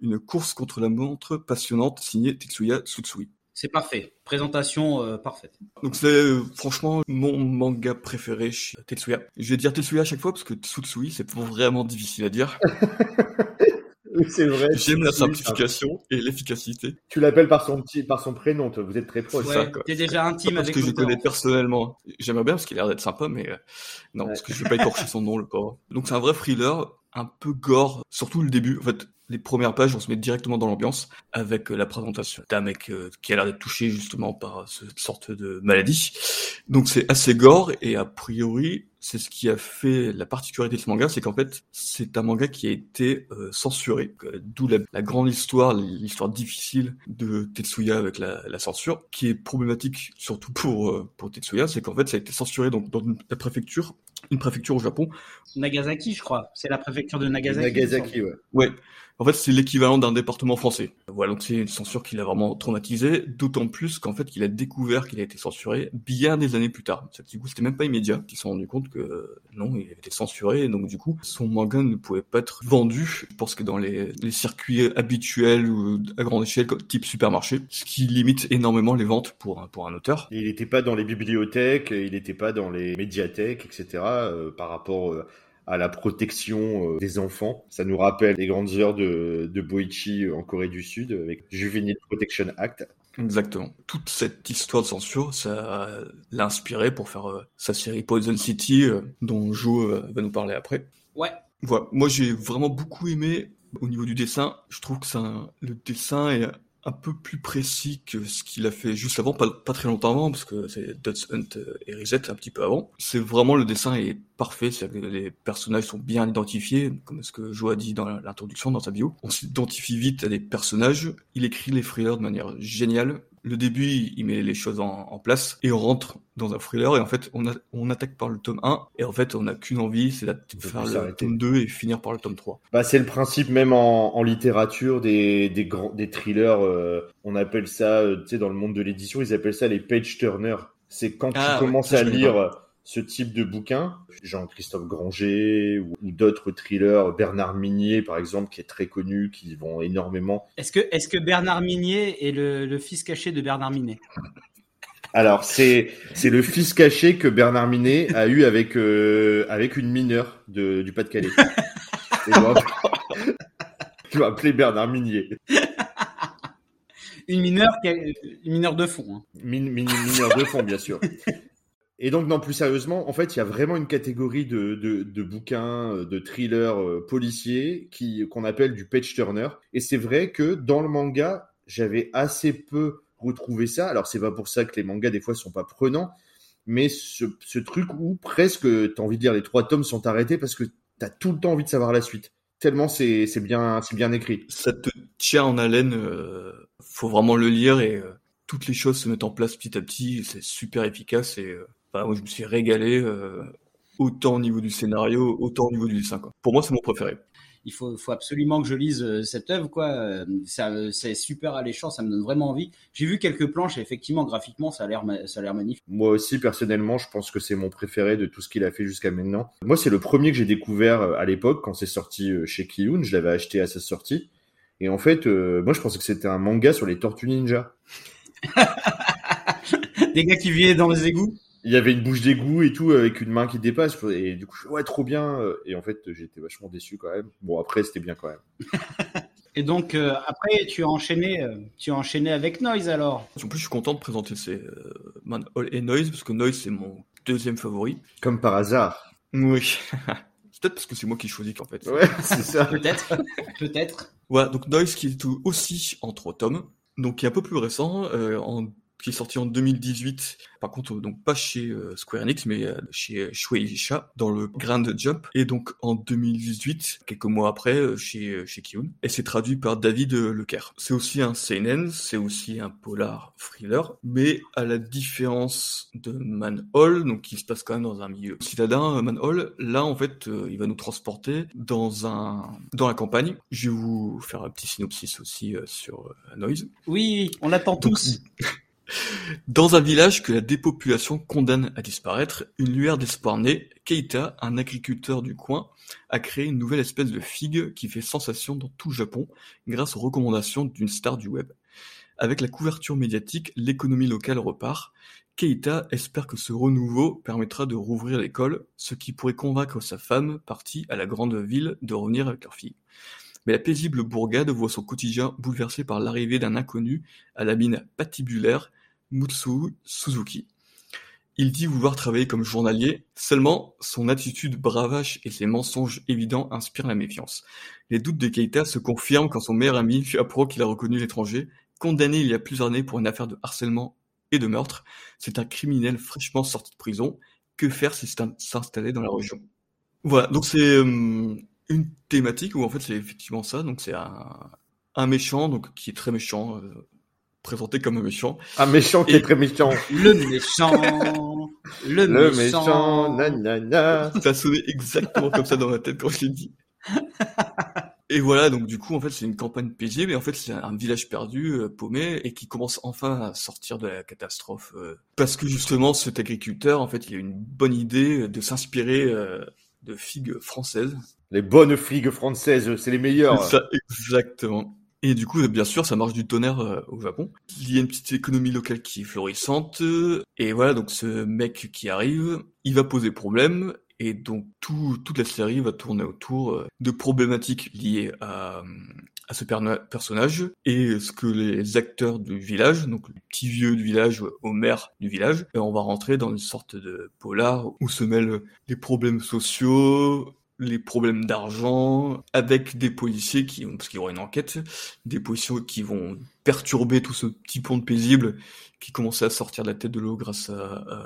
Une course contre la montre passionnante signée Tetsuya Tsutsui. C'est parfait. Présentation euh, parfaite. Donc c'est euh, franchement mon manga préféré chez Tetsuya. Je vais dire Tetsuya à chaque fois parce que Tsutsui c'est vraiment difficile à dire. C'est vrai. J'aime la simplification et l'efficacité. Tu l'appelles par son petit, par son prénom. toi. Vous êtes très proches. Ouais. ça, Ouais, quoi. t'es déjà intime Parce avec que je connais personnellement. J'aimerais bien parce qu'il a l'air d'être sympa, mais euh, non, Ouais. parce que je vais pas écorcher son nom, le pauvre. Donc c'est un vrai thriller, un peu gore, surtout le début. En fait, les premières pages, on se met directement dans l'ambiance avec euh, la présentation d'un mec euh, qui a l'air d'être touché justement par euh, cette sorte de maladie. Donc c'est assez gore et a priori, c'est ce qui a fait la particularité de ce manga, c'est qu'en fait, c'est un manga qui a été euh, censuré. D'où la, la grande histoire, l'histoire difficile de Tetsuya avec la, la censure, qui est problématique surtout pour euh, pour Tetsuya, c'est qu'en fait, ça a été censuré donc dans une, la préfecture, une préfecture au Japon. Nagasaki, je crois. C'est la préfecture de Nagasaki. Nagasaki, ouais. Ouais. En fait, c'est l'équivalent d'un département français. Voilà, donc c'est une censure qui l'a vraiment traumatisé, d'autant plus qu'en fait, qu'il a découvert qu'il a été censuré bien des années plus tard. Du coup, c'était même pas immédiat. Ils se sont rendus compte que non, il avait été censuré, donc du coup, son manga ne pouvait pas être vendu. Je pense que dans les, circuits habituels ou à grande échelle, type supermarché, ce qui limite énormément les ventes pour un, pour un auteur. Il n'était pas dans les bibliothèques, il n'était pas dans les médiathèques, etc. euh, par rapport euh, à la protection euh, des enfants. Ça nous rappelle les grandes heures de, de Boichi en Corée du Sud avec Juvenile Protection Act. Exactement. Toute cette histoire de censure, ça l'a inspiré pour faire euh, sa série Poison City, euh, dont Jo euh, va nous parler après. Ouais. Voilà. Moi, j'ai vraiment beaucoup aimé au niveau du dessin. Je trouve que ça, le dessin est un peu plus précis que ce qu'il a fait juste avant, pas, très longtemps avant, parce que c'est Dutch Hunt euh, et Reset un petit peu avant. C'est vraiment le dessin est parfait, c'est-à-dire que les personnages sont bien identifiés, comme ce que Jo a dit dans l'introduction, dans sa bio. On s'identifie vite à des personnages. Il écrit les thrillers de manière géniale. Le début, il met les choses en, en place et on rentre dans un thriller et en fait, on, a, on attaque par le tome 1 et en fait, on n'a qu'une envie, c'est de faire le tome 2 et finir par le tome 3. Bah, c'est le principe même en, en littérature des, des, grands, des thrillers. euh, on appelle ça, euh, tu sais, dans le monde de l'édition, ils appellent ça les page turners. C'est quand Ah, tu ouais, commences à lire ce type de bouquin, Jean-Christophe Granger ou, ou d'autres thrillers, Bernard Minier par exemple, qui est très connu, qui vont énormément. Est-ce que, Bernard Minier est le, le fils caché de Bernard Minet Alors c'est c'est le fils caché que Bernard Minet a eu avec euh, avec une mineure de, du Pas-de-Calais. Et je vais- Je vais appeler Bernard Minier. Une mineure, une mineure de fond. hein. Mine, mine, mineur de fond, bien sûr. Et donc, non, plus sérieusement, en fait, il y a vraiment une catégorie de, de, bouquins, euh, de thrillers euh, policiers qui qu'on appelle du page turner. Et c'est vrai que dans le manga, j'avais assez peu retrouvé ça. Alors, c'est pas pour ça que les mangas, des fois, sont pas prenants. Mais ce, truc où presque t'as envie de dire les trois tomes sont arrêtés parce que t'as tout le temps envie de savoir la suite. Tellement c'est c'est bien, c'est bien écrit. Ça te tient en haleine, euh, faut vraiment le lire et euh, toutes les choses se mettent en place petit à petit, c'est super efficace et enfin, moi je me suis régalé euh, autant au niveau du scénario, autant au niveau du dessin. Quoi. Pour moi c'est mon préféré. Il faut, faut absolument que je lise euh, cette œuvre, quoi. Euh, Ça, c'est super alléchant, ça me donne vraiment envie. J'ai vu quelques planches et effectivement, graphiquement, ça a l'air, ça a l'air magnifique. Moi aussi, personnellement, je pense que c'est mon préféré de tout ce qu'il a fait jusqu'à maintenant. Moi, c'est le premier que j'ai découvert à l'époque quand c'est sorti chez Kiyun. Je l'avais acheté à sa sortie. Et en fait, euh, moi, je pensais que c'était un manga sur les Tortues Ninja. Des gars qui vivaient dans les égouts? Il y avait une bouche d'égout et tout avec une main qui dépasse. Et du coup, je ouais, trop bien. Et en fait, j'étais vachement déçu quand même. Bon, après, c'était bien quand même. Et donc, euh, après, tu as enchaîné, euh, tu as enchaîné avec Noise alors. En plus je suis content de présenter ces euh, Man Hall et Noise parce que Noise c'est mon deuxième favori. Comme par hasard. Oui. peut-être parce que c'est moi qui choisis en fait. Ouais, c'est ça. Peut-être, peut-être. Voilà, donc Noise qui est tout aussi en trois tomes, donc qui est un peu plus récent, euh, en, qui est sorti en 2018. Par contre, euh, donc pas chez euh, Square Enix, mais euh, chez Shueisha dans le Grand Jump. Et donc en 2018, quelques mois après, euh, chez euh, chez Kiyun. Et c'est traduit par David euh, Lecaire. C'est aussi un seinen, c'est aussi un polar thriller, mais à la différence de Manhole, donc qui se passe quand même dans un milieu citadin, euh, Manhole, là en fait, euh, il va nous transporter dans un dans la campagne. Je vais vous faire un petit synopsis aussi euh, sur euh, Noise. Oui, on l'attend tous. Dans un village que la dépopulation condamne à disparaître, une lueur d'espoir naît, Keita, un agriculteur du coin, a créé une nouvelle espèce de figue qui fait sensation dans tout le Japon grâce aux recommandations d'une star du web. Avec la couverture médiatique, l'économie locale repart. Keita espère que ce renouveau permettra de rouvrir l'école, ce qui pourrait convaincre sa femme, partie à la grande ville, de revenir avec leur fille. Mais la paisible bourgade voit son quotidien bouleversé par l'arrivée d'un inconnu à la mine patibulaire, Mutsu Suzuki. Il dit vouloir travailler comme journalier, seulement son attitude bravache et ses mensonges évidents inspirent la méfiance. Les doutes de Keita se confirment quand son meilleur ami lui apprend qu'il a reconnu l'étranger, condamné il y a plusieurs années pour une affaire de harcèlement et de meurtre. C'est un criminel fraîchement sorti de prison. Que faire si c'est s'installer dans la région? Voilà, donc c'est euh, une thématique où en fait c'est effectivement ça. Donc c'est un, un méchant, donc qui est très méchant, euh, présenté comme un méchant. Un méchant qui Et- est très méchant. Le méchant, le, Le méchant. nanana. Ça a sonné exactement comme ça dans ma tête quand je l'ai dit. Et voilà, donc du coup, en fait, c'est une campagne paisible, et en fait, c'est un village perdu, euh, paumé, et qui commence enfin à sortir de la catastrophe. euh, parce que justement, cet agriculteur, en fait, il a une bonne idée de s'inspirer euh, de figues françaises. Les bonnes figues françaises, c'est les meilleures. C'est ça, exactement. Et du coup, bien sûr, ça marche du tonnerre euh, au Japon. Il y a une petite économie locale qui est florissante. euh, Et voilà, donc ce mec qui arrive, il va poser problème. Et donc tout, toute la série va tourner autour euh, de problématiques liées à, à ce personnage et ce que les acteurs du village, donc le petit vieux du village au maire du village, on va rentrer dans une sorte de polar où se mêlent les problèmes sociaux, les problèmes d'argent, avec des policiers qui, parce qu'il y aura une enquête, des policiers qui vont perturber tout ce petit pont paisible qui commençait à sortir de la tête de l'eau grâce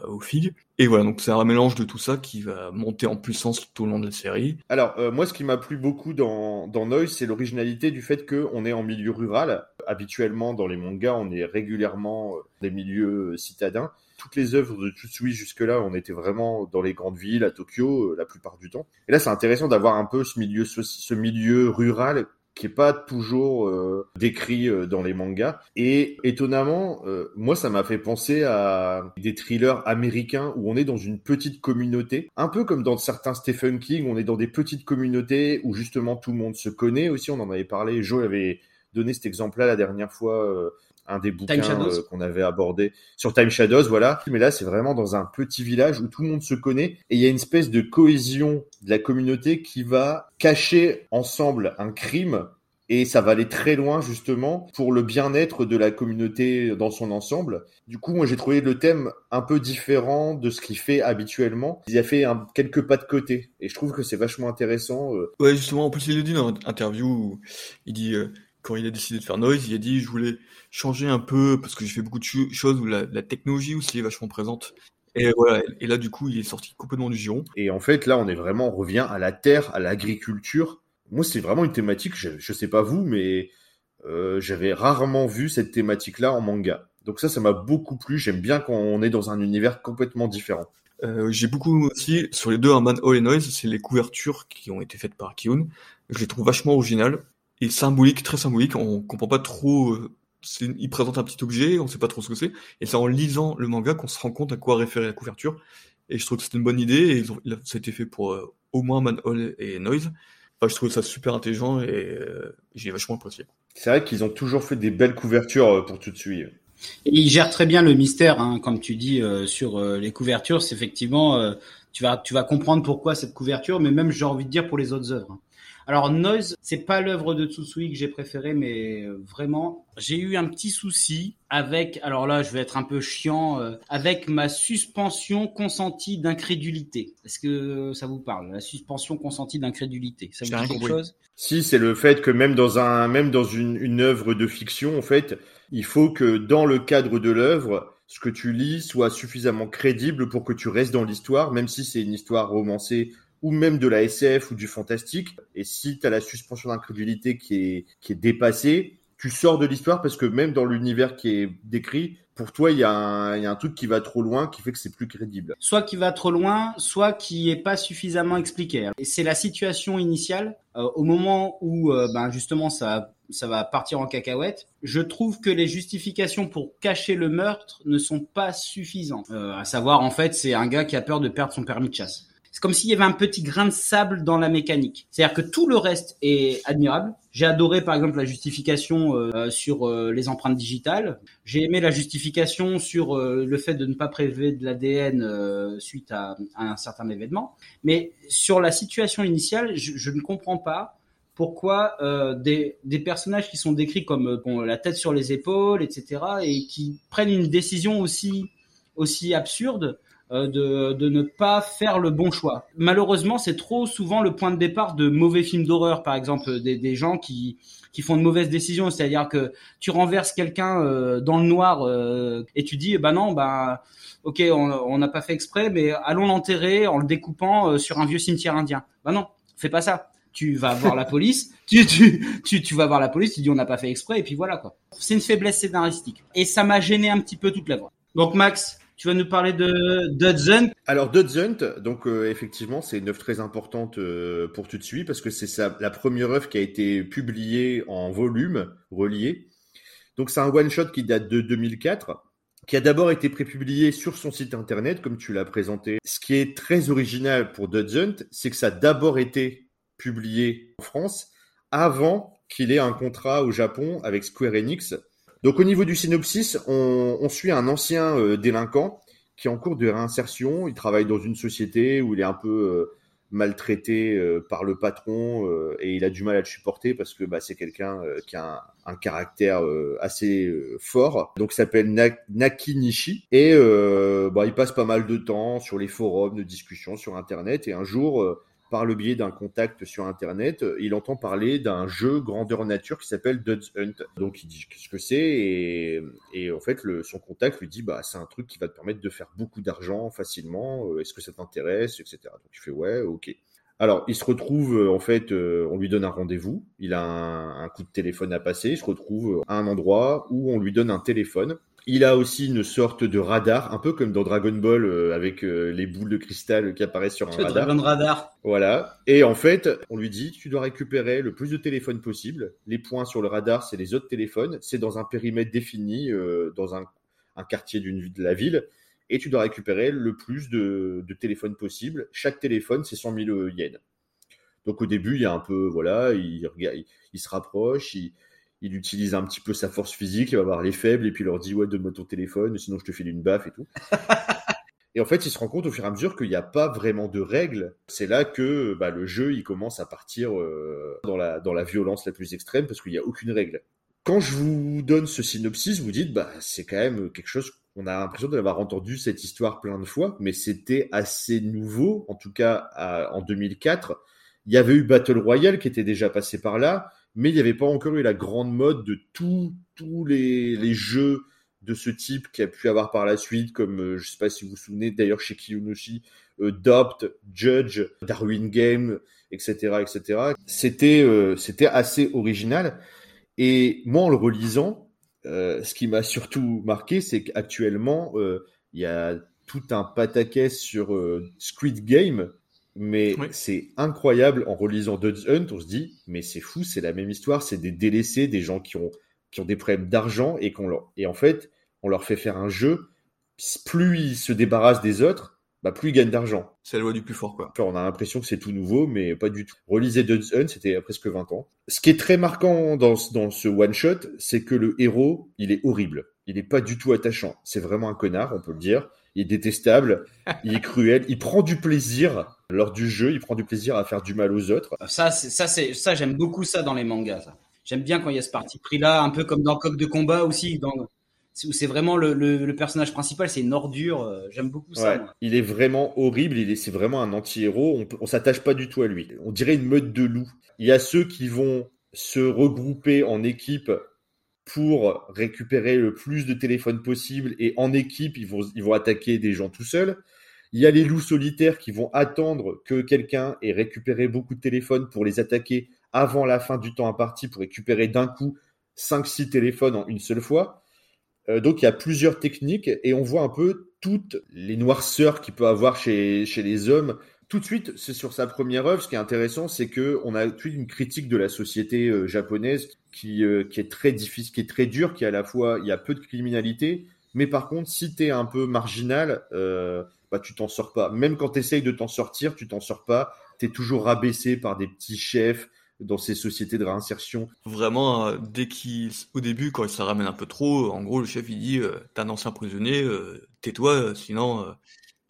aux figues. Et voilà, donc c'est un mélange de tout ça qui va monter en puissance tout au long de la série. Alors, euh, moi, ce qui m'a plu beaucoup dans, dans Noise, c'est l'originalité du fait qu'on est en milieu rural. Habituellement, dans les mangas, on est régulièrement euh, des milieux euh, citadins. Toutes les œuvres de Tsutsui jusque-là, on était vraiment dans les grandes villes, à Tokyo, euh, la plupart du temps. Et là, c'est intéressant d'avoir un peu ce milieu, ce milieu rural qui est pas toujours euh, décrit euh, dans les mangas. Et étonnamment, moi, ça m'a fait penser à des thrillers américains où on est dans une petite communauté, un peu comme dans certains Stephen King, on est dans des petites communautés où justement tout le monde se connaît aussi. On en avait parlé. Joe avait donné cet exemple-là la dernière fois. Un des bouquins euh, qu'on avait abordé sur Time Shadows, voilà. Mais là, c'est vraiment dans un petit village où tout le monde se connaît et il y a une espèce de cohésion de la communauté qui va cacher ensemble un crime et ça va aller très loin justement pour le bien-être de la communauté dans son ensemble. Du coup, moi j'ai trouvé le thème un peu différent de ce qu'il fait habituellement. Il a fait un, quelques pas de côté et je trouve que c'est vachement intéressant. euh. Ouais, justement, en plus, il le dit dans une interview où il dit, euh, quand il a décidé de faire Noise, il a dit, je voulais changer un peu, parce que j'ai fait beaucoup de cho- choses où la, la technologie aussi est vachement présente. Et voilà, et là, du coup, il est sorti complètement du giron. Et en fait, là, on est vraiment, on revient à la terre, à l'agriculture. Moi, c'est vraiment une thématique, je, je sais pas vous, mais euh, j'avais rarement vu cette thématique-là en manga. Donc ça, ça m'a beaucoup plu. J'aime bien quand on est dans un univers complètement différent. Euh, j'ai beaucoup aussi, sur les deux, un Man All et Noise, c'est les couvertures qui ont été faites par Kiun. Je les trouve vachement originales et symboliques, très symboliques. On comprend pas trop, euh, il présente un petit objet, on sait pas trop ce que c'est. Et c'est en lisant le manga qu'on se rend compte à quoi référer la couverture. Et je trouve que c'est une bonne idée et ils ont, là, ça a été fait pour euh, au moins Man All et Noise. Enfin, je trouve ça super intelligent et euh, j'ai vachement apprécié. C'est vrai qu'ils ont toujours fait des belles couvertures euh, pour tout de suite. Et il gère très bien le mystère, hein, comme tu dis euh, sur euh, les couvertures. C'est effectivement, euh, tu vas tu vas comprendre pourquoi cette couverture, mais même j'ai envie de dire pour les autres œuvres. Alors Noise, c'est pas l'œuvre de Tsutsui que j'ai préférée, mais vraiment, j'ai eu un petit souci avec. Alors là, je vais être un peu chiant euh, avec ma suspension consentie d'incrédulité. Est-ce que ça vous parle La suspension consentie d'incrédulité, ça vous dit quelque chose? Si, c'est le fait que même dans un, même dans une, une œuvre de fiction, en fait, il faut que dans le cadre de l'œuvre, ce que tu lis soit suffisamment crédible pour que tu restes dans l'histoire, même si c'est une histoire romancée ou même de la SF ou du fantastique. Et si tu as la suspension d'incrédulité qui est, qui est dépassée, tu sors de l'histoire parce que même dans l'univers qui est décrit, pour toi, il y, a un- il y a un truc qui va trop loin qui fait que c'est plus crédible. soit qui va trop loin, soit qui est pas suffisamment expliqué. Et c'est la situation initiale euh, au moment où euh, ben justement ça ça va partir en cacahuète. Je trouve que les justifications pour cacher le meurtre ne sont pas suffisantes. Euh, à savoir en fait, c'est un gars qui a peur de perdre son permis de chasse. C'est comme s'il y avait un petit grain de sable dans la mécanique. C'est-à-dire que tout le reste est admirable. J'ai adoré par exemple la justification euh, sur euh, les empreintes digitales. J'ai aimé la justification sur euh, le fait de ne pas prélever de l'ADN suite à, un certain événement. Mais sur la situation initiale, je, ne comprends pas pourquoi des, personnages qui sont décrits comme bon, la tête sur les épaules, etc., et qui prennent une décision aussi aussi absurde de, de ne pas faire le bon choix. Malheureusement, c'est trop souvent le point de départ de mauvais films d'horreur, par exemple, des, des gens qui qui font de mauvaises décisions, c'est-à-dire que tu renverses quelqu'un euh, dans le noir euh, et tu dis bah non bah ok on n'a pas fait exprès mais allons l'enterrer en le découpant euh, sur un vieux cimetière indien. Bah non, fais pas ça. Tu vas voir la police, tu, tu, tu, tu vas voir la police, tu dis on n'a pas fait exprès et puis voilà quoi. C'est une faiblesse scénaristique et ça m'a gêné un petit peu toute la voie. Donc Max, Tu vas nous parler de Dodson. Alors Dodson, donc euh, effectivement, c'est une œuvre très importante euh, pour tout de suite parce que c'est la première œuvre qui a été publiée en volume relié. Donc c'est un one shot qui date de 2004 qui a d'abord été prépublié sur son site internet, comme tu l'as présenté. Ce qui est très original pour Dodson, c'est que ça a d'abord été publié en France avant qu'il ait un contrat au Japon avec Square Enix. Donc au niveau du synopsis, on, on suit un ancien euh, délinquant qui est en cours de réinsertion. Il travaille dans une société où il est un peu euh, maltraité euh, par le patron euh, et il a du mal à le supporter parce que bah, c'est quelqu'un euh, qui a un, un caractère euh, assez fort. Donc il s'appelle Na- Nakinishi et bah, il passe pas mal de temps sur les forums de discussion sur Internet et un jour par le biais d'un contact sur Internet, euh, il entend parler d'un jeu grandeur nature qui s'appelle Dodge Hunt. Donc il dit qu'est-ce que c'est? Et, en fait son contact lui dit bah c'est un truc qui va te permettre de faire beaucoup d'argent facilement. euh, Est-ce que ça t'intéresse, etc. Donc il fait ouais, ok. Alors il se retrouve euh, en fait, on lui donne un rendez-vous. Il a un, coup de téléphone à passer. Il se retrouve à un endroit où on lui donne un téléphone. Il a aussi une sorte de radar, un peu comme dans Dragon Ball euh, avec euh, les boules de cristal qui apparaissent sur un Le radar. Dragon Radar. Voilà. Et en fait, on lui dit, tu dois récupérer le plus de téléphones possible. Les points sur le radar, c'est les autres téléphones. C'est dans un périmètre défini, euh, dans un, un quartier de la ville. Et tu dois récupérer le plus de, de téléphones possible. Chaque téléphone, c'est 100 000 yens. Donc au début, il y a un peu, voilà, il, regarde, il, il se rapproche, il, il utilise un petit peu sa force physique, il va voir les faibles, et puis il leur dit, ouais, donne-moi ton téléphone, sinon je te file une baffe et tout. Et en fait, il se rend compte au fur et à mesure qu'il n'y a pas vraiment de règles. C'est là que bah, le jeu il commence à partir euh, dans, la, dans la violence la plus extrême parce qu'il n'y a aucune règle. Quand je vous donne ce synopsis, vous dites bah c'est quand même quelque chose. On a l'impression d'avoir entendu cette histoire plein de fois, mais c'était assez nouveau, en tout cas à- en 2004. Il y avait eu Battle Royale qui était déjà passé par là, mais il n'y avait pas encore eu la grande mode de tous tous les, les jeux de ce type qui a pu avoir par la suite, comme euh, je sais pas si vous vous souvenez d'ailleurs chez Kiyonoshi, euh, Judge, Darwin Game, etc., etc. C'était euh, c'était assez original. Et moi, en le relisant, euh, ce qui m'a surtout marqué, c'est qu'actuellement, euh, il y a tout un pataquès sur Squid Game, mais Oui. c'est incroyable en relisant Dodge Hunt, on se dit, mais c'est fou, c'est la même histoire, c'est des délaissés, des gens qui ont qui ont des problèmes d'argent et qu'on leur et en fait, on leur fait faire un jeu, plus ils se débarrassent des autres, bah plus ils gagnent d'argent. C'est la loi du plus fort, quoi. Enfin, on a l'impression que c'est tout nouveau, mais pas du tout. Relisez Dodge Hunt, c'était il y a presque 20 ans. Ce qui est très marquant dans, ce- dans ce one-shot, c'est que le héros, il est horrible. Il est pas du tout attachant. C'est vraiment un connard, on peut le dire. Il est détestable, il est cruel, il prend du plaisir lors du jeu, il prend du plaisir à faire du mal aux autres. Ça, c'est, ça, c'est, ça, j'aime beaucoup ça dans les mangas. Ça. J'aime bien quand il y a ce parti pris là, un peu comme dans Coq de combat aussi, dans, où c'est vraiment le, le, le personnage principal, c'est une ordure. euh, J'aime beaucoup ça. Ouais, moi. il est vraiment horrible, il est, c'est vraiment un anti-héros, on, on s'attache pas du tout à lui. On dirait une meute de loups. Il y a ceux qui vont se regrouper en équipe pour récupérer le plus de téléphones possible et en équipe, ils vont, ils vont attaquer des gens tout seuls. Il y a les loups solitaires qui vont attendre que quelqu'un ait récupéré beaucoup de téléphones pour les attaquer avant la fin du temps imparti pour récupérer d'un coup 5-6 téléphones en une seule fois. Euh, donc il y a plusieurs techniques et on voit un peu toutes les noirceurs qu'il peut avoir chez, chez les hommes. Tout de suite, c'est sur sa première œuvre. Ce qui est intéressant, c'est que on a tout de suite une critique de la société euh, japonaise qui, euh, qui est très difficile, qui est très dure, qui à la fois il y a peu de criminalité, mais par contre, si t'es un peu marginal, euh, bah tu t'en sors pas. Même quand t'essayes de t'en sortir, tu t'en sors pas. T'es toujours rabaissé par des petits chefs dans ces sociétés de réinsertion. Vraiment, dès qu'il, au début, quand il se ramène un peu trop, en gros, le chef, il dit, t'es un ancien prisonnier, tais-toi, sinon,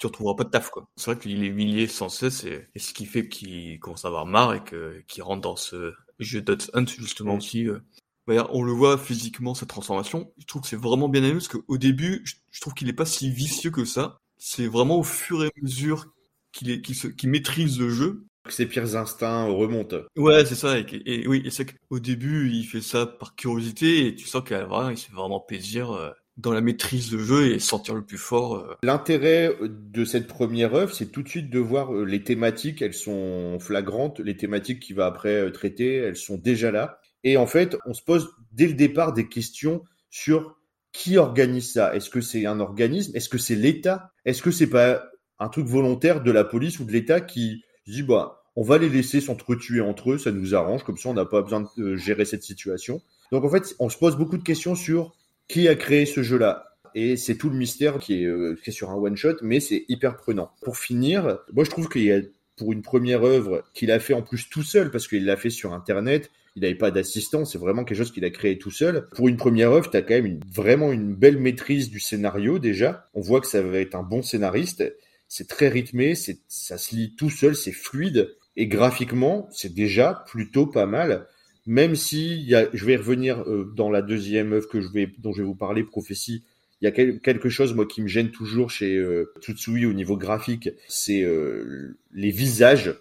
tu retrouveras pas de taf, quoi. C'est vrai qu'il est humilié sans cesse, et, et ce qui fait qu'il commence à avoir marre et que, qu'il rentre dans ce jeu Dot Hunt, justement, aussi, euh. On le voit physiquement, sa transformation. Je trouve que c'est vraiment bien aimé, parce qu'au début, je, je trouve qu'il est pas si vicieux que ça. C'est vraiment au fur et à mesure qu'il est, qu'il se, qu'il maîtrise le jeu, Ses pires instincts remontent. Ouais, c'est ça. Et, et oui, et c'est qu'au début, il fait ça par curiosité et tu sens qu'il vraiment, il se fait vraiment plaisir euh, dans la maîtrise de jeu et sortir le plus fort. euh. L'intérêt de cette première œuvre, c'est tout de suite de voir euh, les thématiques, elles sont flagrantes, les thématiques qu'il va après euh, traiter, elles sont déjà là. Et en fait, on se pose dès le départ des questions sur qui organise ça Est-ce que c'est un organisme? Est-ce que c'est l'État? Est-ce que c'est pas un truc volontaire de la police ou de l'État qui dit bah on va les laisser s'entretuer entre eux, ça nous arrange, comme ça on n'a pas besoin de gérer cette situation. Donc en fait, on se pose beaucoup de questions sur qui a créé ce jeu-là. Et c'est tout le mystère qui est, euh, sur un one-shot, mais c'est hyper prenant. Pour finir, moi je trouve qu'il y a pour une première œuvre qu'il a fait en plus tout seul, parce qu'il l'a fait sur Internet, il n'avait pas d'assistant, c'est vraiment quelque chose qu'il a créé tout seul. Pour une première œuvre, tu as quand même vraiment une belle maîtrise du scénario déjà. On voit que ça va être un bon scénariste. C'est très rythmé, ça se lit tout seul, c'est fluide. Et graphiquement, c'est déjà plutôt pas mal. Même si y a, je vais revenir euh, dans la deuxième œuvre que je vais, dont je vais vous parler, Prophétie, il y a quelque chose moi qui me gêne toujours chez euh, Tsutsui au niveau graphique, c'est euh, les visages.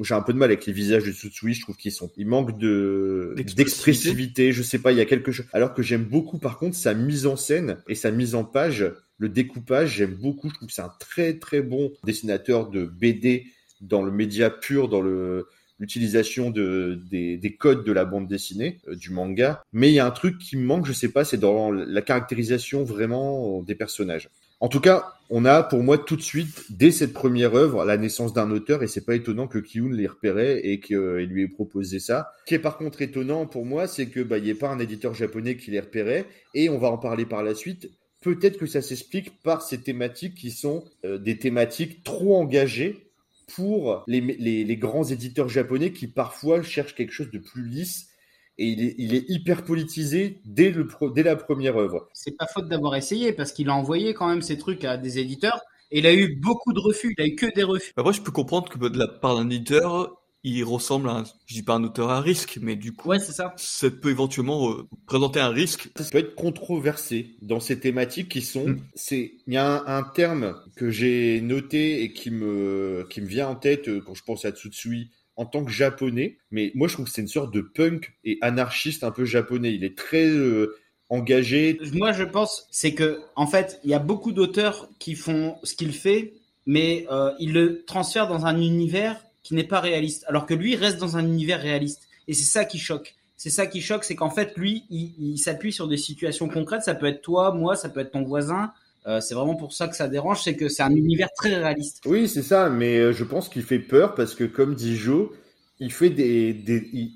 J'ai un peu de mal avec les visages de Tsutsui. Je trouve qu'ils sont, ils manquent de d'expressivité. Je sais pas, il y a quelque chose. Alors que j'aime beaucoup, par contre, sa mise en scène et sa mise en page, le découpage. J'aime beaucoup. Je trouve que c'est un très très bon dessinateur de BD dans le média pur, dans le l'utilisation de, des, des, codes de la bande dessinée, euh, du manga. Mais il y a un truc qui me manque, je sais pas, c'est dans la caractérisation vraiment des personnages. En tout cas, on a pour moi tout de suite, dès cette première œuvre, la naissance d'un auteur, et c'est pas étonnant que Kiyun les repérait et qu'il lui ait proposé ça. Ce qui est par contre étonnant pour moi, c'est que bah, n'y ait pas un éditeur japonais qui les repérait, et on va en parler par la suite. Peut-être que ça s'explique par ces thématiques qui sont euh, des thématiques trop engagées pour les, les, les, grands éditeurs japonais qui parfois cherchent quelque chose de plus lisse et il est, il est hyper politisé dès, le dès la première œuvre. C'est pas faute d'avoir essayé parce qu'il a envoyé quand même ces trucs à des éditeurs et il a eu beaucoup de refus, il a eu que des refus. Moi je peux comprendre que de la part d'un éditeur, il ressemble à, un, je dis pas un auteur à risque, mais du coup, ouais, c'est ça. Ça peut éventuellement euh, présenter un risque. Ça peut être controversé dans ces thématiques qui sont, mm. c'est, il y a un, un terme que j'ai noté et qui me, qui me vient en tête euh, quand je pense à Tsutsui en tant que japonais, mais moi je trouve que c'est une sorte de punk et anarchiste un peu japonais. Il est très euh, engagé. Moi je pense c'est que en fait il y a beaucoup d'auteurs qui font ce qu'il fait, mais euh, ils le transfèrent dans un univers qui n'est pas réaliste, alors que lui reste dans un univers réaliste. Et c'est ça qui choque. C'est ça qui choque, c'est qu'en fait, lui, il, s'appuie sur des situations concrètes. Ça peut être toi, moi, ça peut être ton voisin. Euh, c'est vraiment pour ça que ça dérange, c'est que c'est un univers très réaliste. Oui, c'est ça, mais euh, je pense qu'il fait peur parce que, comme dit Joe, il fait des,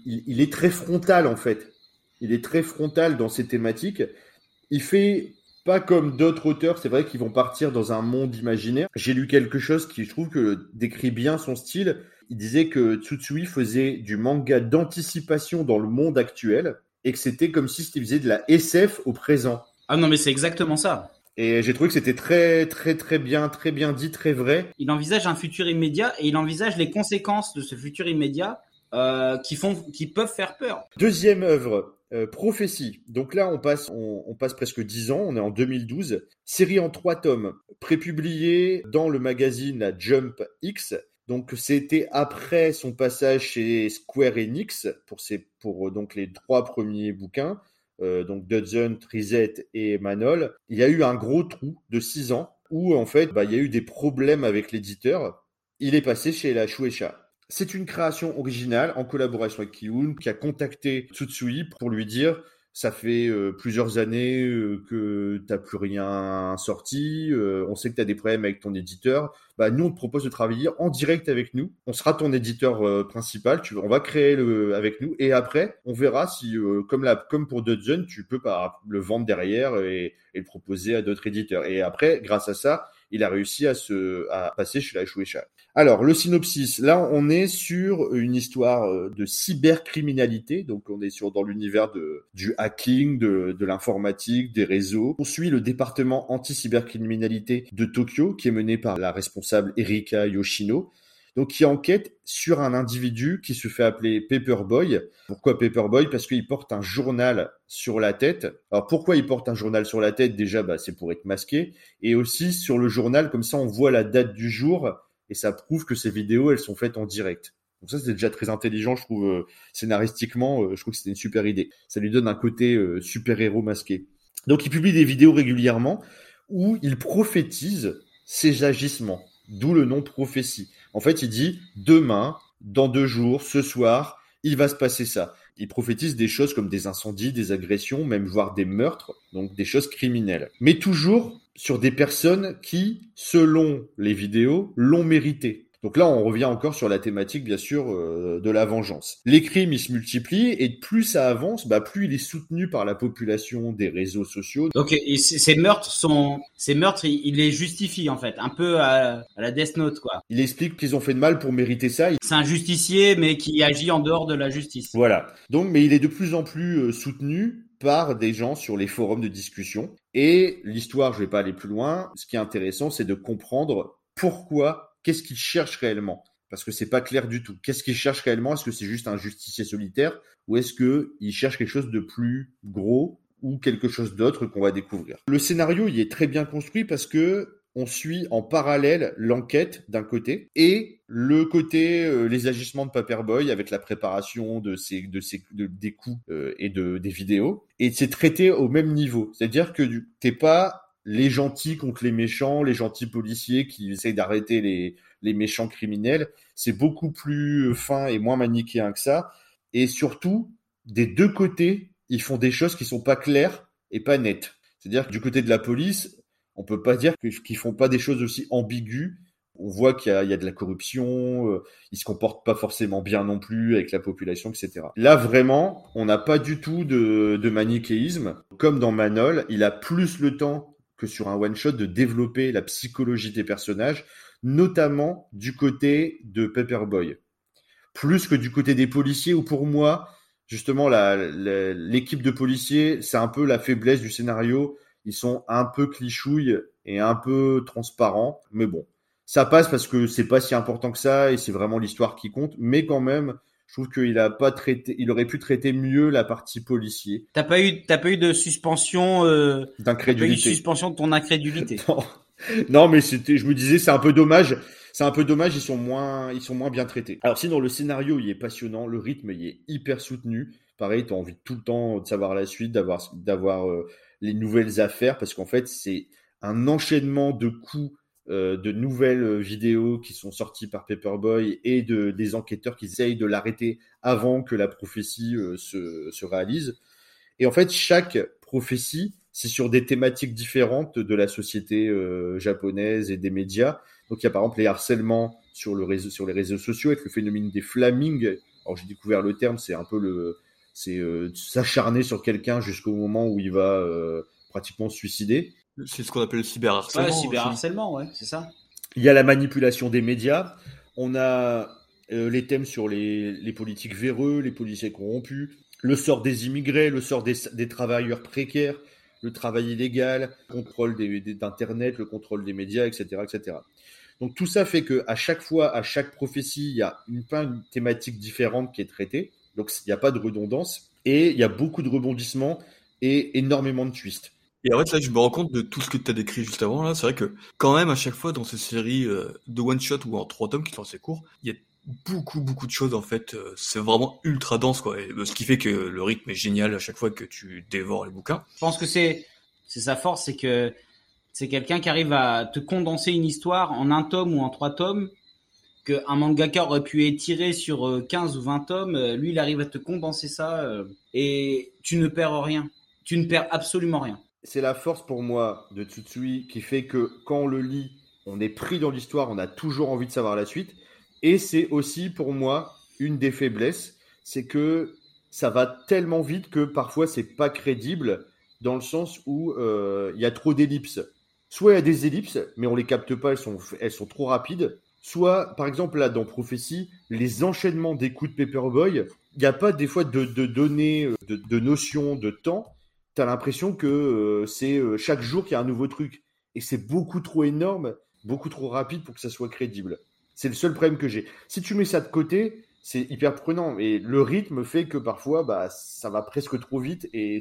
il, est très frontal en fait. Il est très frontal dans ses thématiques. Il fait pas comme d'autres auteurs, c'est vrai qu'ils vont partir dans un monde imaginaire. J'ai lu quelque chose qui, je trouve, que décrit bien son style il disait que Tsutsui faisait du manga d'anticipation dans le monde actuel et que c'était comme si il faisait de la SF au présent. Ah non, mais c'est exactement ça. Et j'ai trouvé que c'était très, très, très bien, très bien dit, très vrai. Il envisage un futur immédiat et il envisage les conséquences de ce futur immédiat euh, qui font, qui peuvent faire peur. Deuxième œuvre, euh, Prophétie. Donc là, on passe, on, on, passe presque dix ans. On est en 2012. Série en trois tomes, prépubliée dans le magazine Jump X donc c'était après son passage chez Square Enix pour, pour euh, donc les trois premiers bouquins, euh, donc Dudson, Trizet et Manol. Il y a eu un gros trou de six ans où en fait bah, il y a eu des problèmes avec l'éditeur. Il est passé chez la Shueisha. C'est une création originale en collaboration avec Kiun qui a contacté Tsutsui pour lui dire ça fait euh, plusieurs années euh, que t'as plus rien sorti, euh, on sait que tu as des problèmes avec ton éditeur. Bah, nous, on te propose de travailler en direct avec nous. On sera ton éditeur principal. Tu, on va créer le avec nous et après, on verra si, comme la, comme pour Dudgeon, tu peux pas le vendre derrière et le proposer à d'autres éditeurs. Et après, grâce à ça, il a réussi à se à passer chez la Shueisha. Alors, le synopsis, là, on est sur une histoire euh, de cybercriminalité, donc on est sur dans l'univers de du hacking, de, de l'informatique, des réseaux. On suit le département anti-cybercriminalité de Tokyo, qui est mené par la responsable Erika Yoshino, donc qui enquête sur un individu qui se fait appeler Paperboy. Pourquoi Paperboy? Parce qu'il porte un journal sur la tête. Alors pourquoi il porte un journal sur la tête? Déjà, bah, c'est pour être masqué. Et aussi sur le journal, comme ça on voit la date du jour et ça prouve que ces vidéos, elles sont faites en direct. Donc ça, c'est déjà très intelligent, je trouve, euh, scénaristiquement, euh, je trouve que c'était une super idée. Ça lui donne un côté euh, super-héros masqué. Donc il publie des vidéos régulièrement où il prophétise ses agissements, d'où le nom prophétie. En fait, il dit demain, dans deux jours, ce soir, il va se passer ça. Il prophétise des choses comme des incendies, des agressions, même voire des meurtres, donc des choses criminelles. Mais toujours sur des personnes qui, selon les vidéos, l'ont mérité. Donc là, on revient encore sur la thématique, bien sûr, euh, de la vengeance. Les crimes, ils se multiplient, et plus ça avance, bah, plus il est soutenu par la population des réseaux sociaux. Donc ces meurtres sont, ces meurtres, il, il les justifie en fait, un peu à, à la Death Note quoi. Il explique qu'ils ont fait de mal pour mériter ça. C'est un justicier mais qui agit en dehors de la justice. Voilà. Donc, mais il est de plus en plus euh, soutenu par des gens sur les forums de discussion. Et l'histoire, je vais pas aller plus loin. Ce qui est intéressant, c'est de comprendre pourquoi, qu'est-ce qu'il cherche réellement? Parce que c'est pas clair du tout. Qu'est-ce qu'il cherche réellement? Est-ce que c'est juste un justicier solitaire? Ou est-ce que il cherche quelque chose de plus gros ou quelque chose d'autre qu'on va découvrir? Le scénario, il est très bien construit parce que on suit en parallèle l'enquête d'un côté et le côté euh, les agissements de Paperboy avec la préparation de ses de ses de- des coups euh, et de des vidéos. Et c'est traité au même niveau. C'est-à-dire que du- t'es pas les gentils contre les méchants les gentils policiers qui essayent d'arrêter les les méchants criminels c'est beaucoup plus fin et moins manichéen que ça et surtout des deux côtés ils font des choses qui sont pas claires et pas nettes c'est-à-dire que du côté de la police on peut pas dire qu'ils font pas des choses aussi ambiguës. On voit qu'il y y a de la corruption, euh, ils se comportent pas forcément bien non plus avec la population, etc. Là, vraiment, on n'a pas du tout de, de manichéisme. Comme dans Manol, il a plus le temps que sur un one-shot de développer la psychologie des personnages, notamment du côté de Pepperboy. Plus que du côté des policiers, où pour moi, justement, l'équipe de policiers, c'est un peu la faiblesse du scénario ils sont un peu clichouilles et un peu transparents, mais bon, ça passe parce que c'est pas si important que ça et c'est vraiment l'histoire qui compte, mais quand même, je trouve qu'il a pas traité, il aurait pu traiter mieux la partie policier T'as pas eu, t'as pas eu de suspension, euh, t'as pas eu de d'incrédulité. suspension de ton incrédulité. Non. non, mais c'était, je me disais, c'est un peu dommage. C'est un peu dommage, ils sont moins, ils sont moins bien traités. Alors sinon, le scénario, il est passionnant, le rythme, il est hyper soutenu. Pareil, t'as envie tout le temps de savoir la suite, d'avoir, d'avoir euh, les nouvelles affaires, parce qu'en fait, c'est un enchaînement de coups, euh, de nouvelles vidéos qui sont sorties par Paperboy et de des enquêteurs qui essayent de l'arrêter avant que la prophétie euh, se, se réalise. Et en fait, chaque prophétie, c'est sur des thématiques différentes de la société euh, japonaise et des médias. Donc il y a par exemple les harcèlements sur, le sur les réseaux sociaux avec le phénomène des flamings. Alors j'ai découvert le terme, c'est un peu le, c'est s'acharner sur quelqu'un jusqu'au moment où il va pratiquement se suicider. C'est ce qu'on appelle le cyberharcèlement. Ouais, aussi. cyberharcèlement, ouais, c'est ça. Il y a la manipulation des médias. On a euh, les thèmes sur les, les politiques véreux, les policiers corrompus, le sort des immigrés, le sort des, des travailleurs précaires, le travail illégal, le contrôle d'Internet, le contrôle des médias, etc., etc. Donc tout ça fait que à chaque fois, à chaque prophétie, il y a une, plein de thématiques différentes qui est traitée. Donc il n'y a pas de redondance et il y a beaucoup de rebondissements et énormément de twists. Et en fait, là, je me rends compte de tout ce que tu as décrit juste avant. Là, c'est vrai que quand même, à chaque fois, dans ces séries euh, de one shot ou en trois tomes qui sont assez courts, il y a beaucoup, beaucoup de choses. En fait, euh, c'est vraiment ultra dense, quoi. Euh, ce qui fait que le rythme est génial à chaque fois que tu dévores les bouquins. Je pense que c'est, c'est sa force, c'est que c'est quelqu'un qui arrive à te condenser une histoire en un tome ou en trois tomes qu'un mangaka aurait pu étirer sur euh, 15 ou 20 tomes. Lui, il arrive à te condenser ça et tu ne perds rien. Tu ne perds absolument rien. C'est la force pour moi de Tsutsui qui fait que quand on le lit, on est pris dans l'histoire, on a toujours envie de savoir la suite. Et c'est aussi pour moi une des faiblesses, c'est que ça va tellement vite que parfois c'est pas crédible dans le sens où euh, il y a trop d'ellipses. Soit il y a des ellipses, mais on les capte pas, elles sont, trop rapides. Soit, par exemple, là, dans Prophétie, les enchaînements des coups de Paperboy, il n'y a pas des fois de, données, euh, de notions de temps. Tu as l'impression que euh, c'est euh, chaque jour qu'il y a un nouveau truc. Et c'est beaucoup trop énorme, beaucoup trop rapide pour que ça soit crédible. C'est le seul problème que j'ai. Si tu mets ça de côté, c'est hyper prenant. Et le rythme fait que parfois, bah, ça va presque trop vite et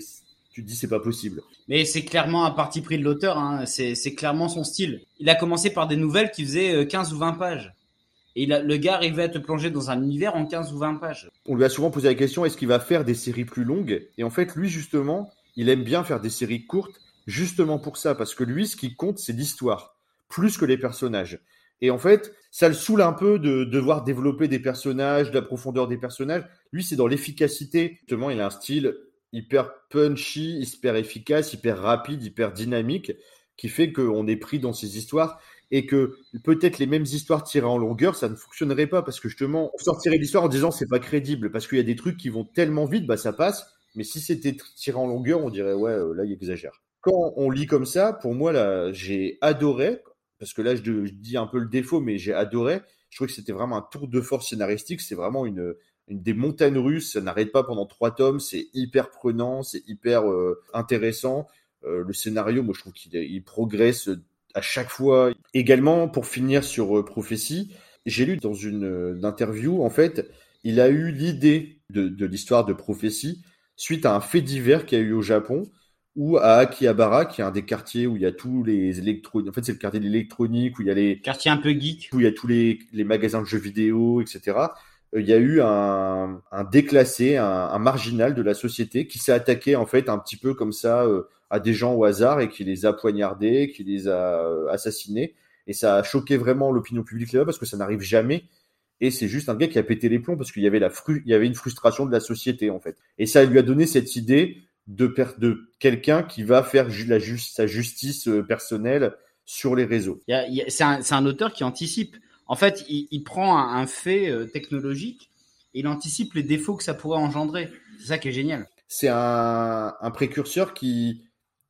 tu te dis c'est pas possible. Mais c'est clairement un parti pris de l'auteur, hein. c'est, c'est clairement son style. Il a commencé par des nouvelles qui faisaient euh, 15 ou 20 pages. Et le gars arrivait à te plonger dans un univers en 15 ou 20 pages. On lui a souvent posé la question est-ce qu'il va faire des séries plus longues? Et en fait, lui, justement, il aime bien faire des séries courtes, justement pour ça, parce que lui, ce qui compte, c'est l'histoire, plus que les personnages. Et en fait, ça le saoule un peu de devoir développer des personnages, de la profondeur des personnages. Lui, c'est dans l'efficacité. Justement, il a un style hyper punchy, hyper efficace, hyper rapide, hyper dynamique, qui fait qu'on est pris dans ces histoires et que peut-être les mêmes histoires tirées en longueur, ça ne fonctionnerait pas parce que justement, on sortirait l'histoire en disant c'est pas crédible parce qu'il y a des trucs qui vont tellement vite, bah ça passe. Mais si c'était tiré en longueur, on dirait ouais, euh, là il exagère. Quand on lit comme ça, pour moi là, j'ai adoré parce que là je, dis un peu le défaut, mais j'ai adoré. Je trouvais que c'était vraiment un tour de force scénaristique. C'est vraiment une, des montagnes russes. Ça n'arrête pas pendant trois tomes. C'est hyper prenant, c'est hyper euh, intéressant. Euh, le scénario, moi je trouve qu'il il progresse à chaque fois. Également, pour finir sur Prophétie, j'ai lu dans une interview, en fait, il a eu l'idée de l'histoire de Prophétie suite à un fait divers qu'il y a eu au Japon, ou à Akihabara, qui est un des quartiers où il y a tous les électroniques. En fait, c'est le quartier de l'électronique, où il y a les. Quartier un peu geek. Où il y a tous les, les magasins de jeux vidéo, etc. Euh, il y a eu un, un déclassé, un, un, marginal de la société qui s'est attaqué, en fait, un petit peu comme ça, euh, à des gens au hasard et qui les a poignardés, qui les a euh, assassinés. Et ça a choqué vraiment l'opinion publique là-bas parce que ça n'arrive jamais. Et c'est juste un gars qui a pété les plombs parce qu'il y avait la fru il y avait une frustration de la société en fait. Et ça lui a donné cette idée de, de quelqu'un qui va faire ju la ju sa justice euh, personnelle sur les réseaux. C'est un, un, auteur qui anticipe. En fait, il, il prend un, un fait euh, technologique et il anticipe les défauts que ça pourrait engendrer. C'est ça qui est génial. C'est un, un précurseur qui,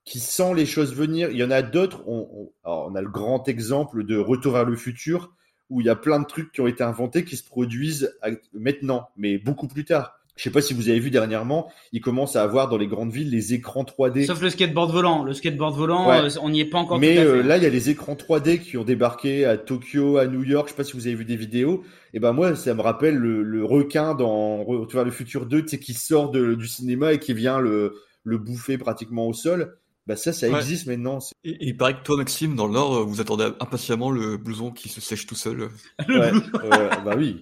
qui sent les choses venir. Il y en a d'autres. On, on, on, a le grand exemple de Retour vers le futur, où il y a plein de trucs qui ont été inventés qui se produisent maintenant, mais beaucoup plus tard. Je sais pas si vous avez vu dernièrement, ils commencent à avoir dans les grandes villes les écrans 3D. Sauf le skateboard volant. Le skateboard volant, ouais. euh, on n'y est pas encore. Mais tout à fait. Euh, là, il y a les écrans 3D qui ont débarqué à Tokyo, à New York. Je sais pas si vous avez vu des vidéos. Et ben moi, ça me rappelle le, le requin dans Retour vers le futur 2, tu sais, qui sort de, du cinéma et qui vient le, le bouffer pratiquement au sol. Bah ça, ça existe maintenant. Et, et, il paraît que toi, Maxime, dans le Nord, vous attendez impatiemment le blouson qui se sèche tout seul. ouais, euh, bah oui,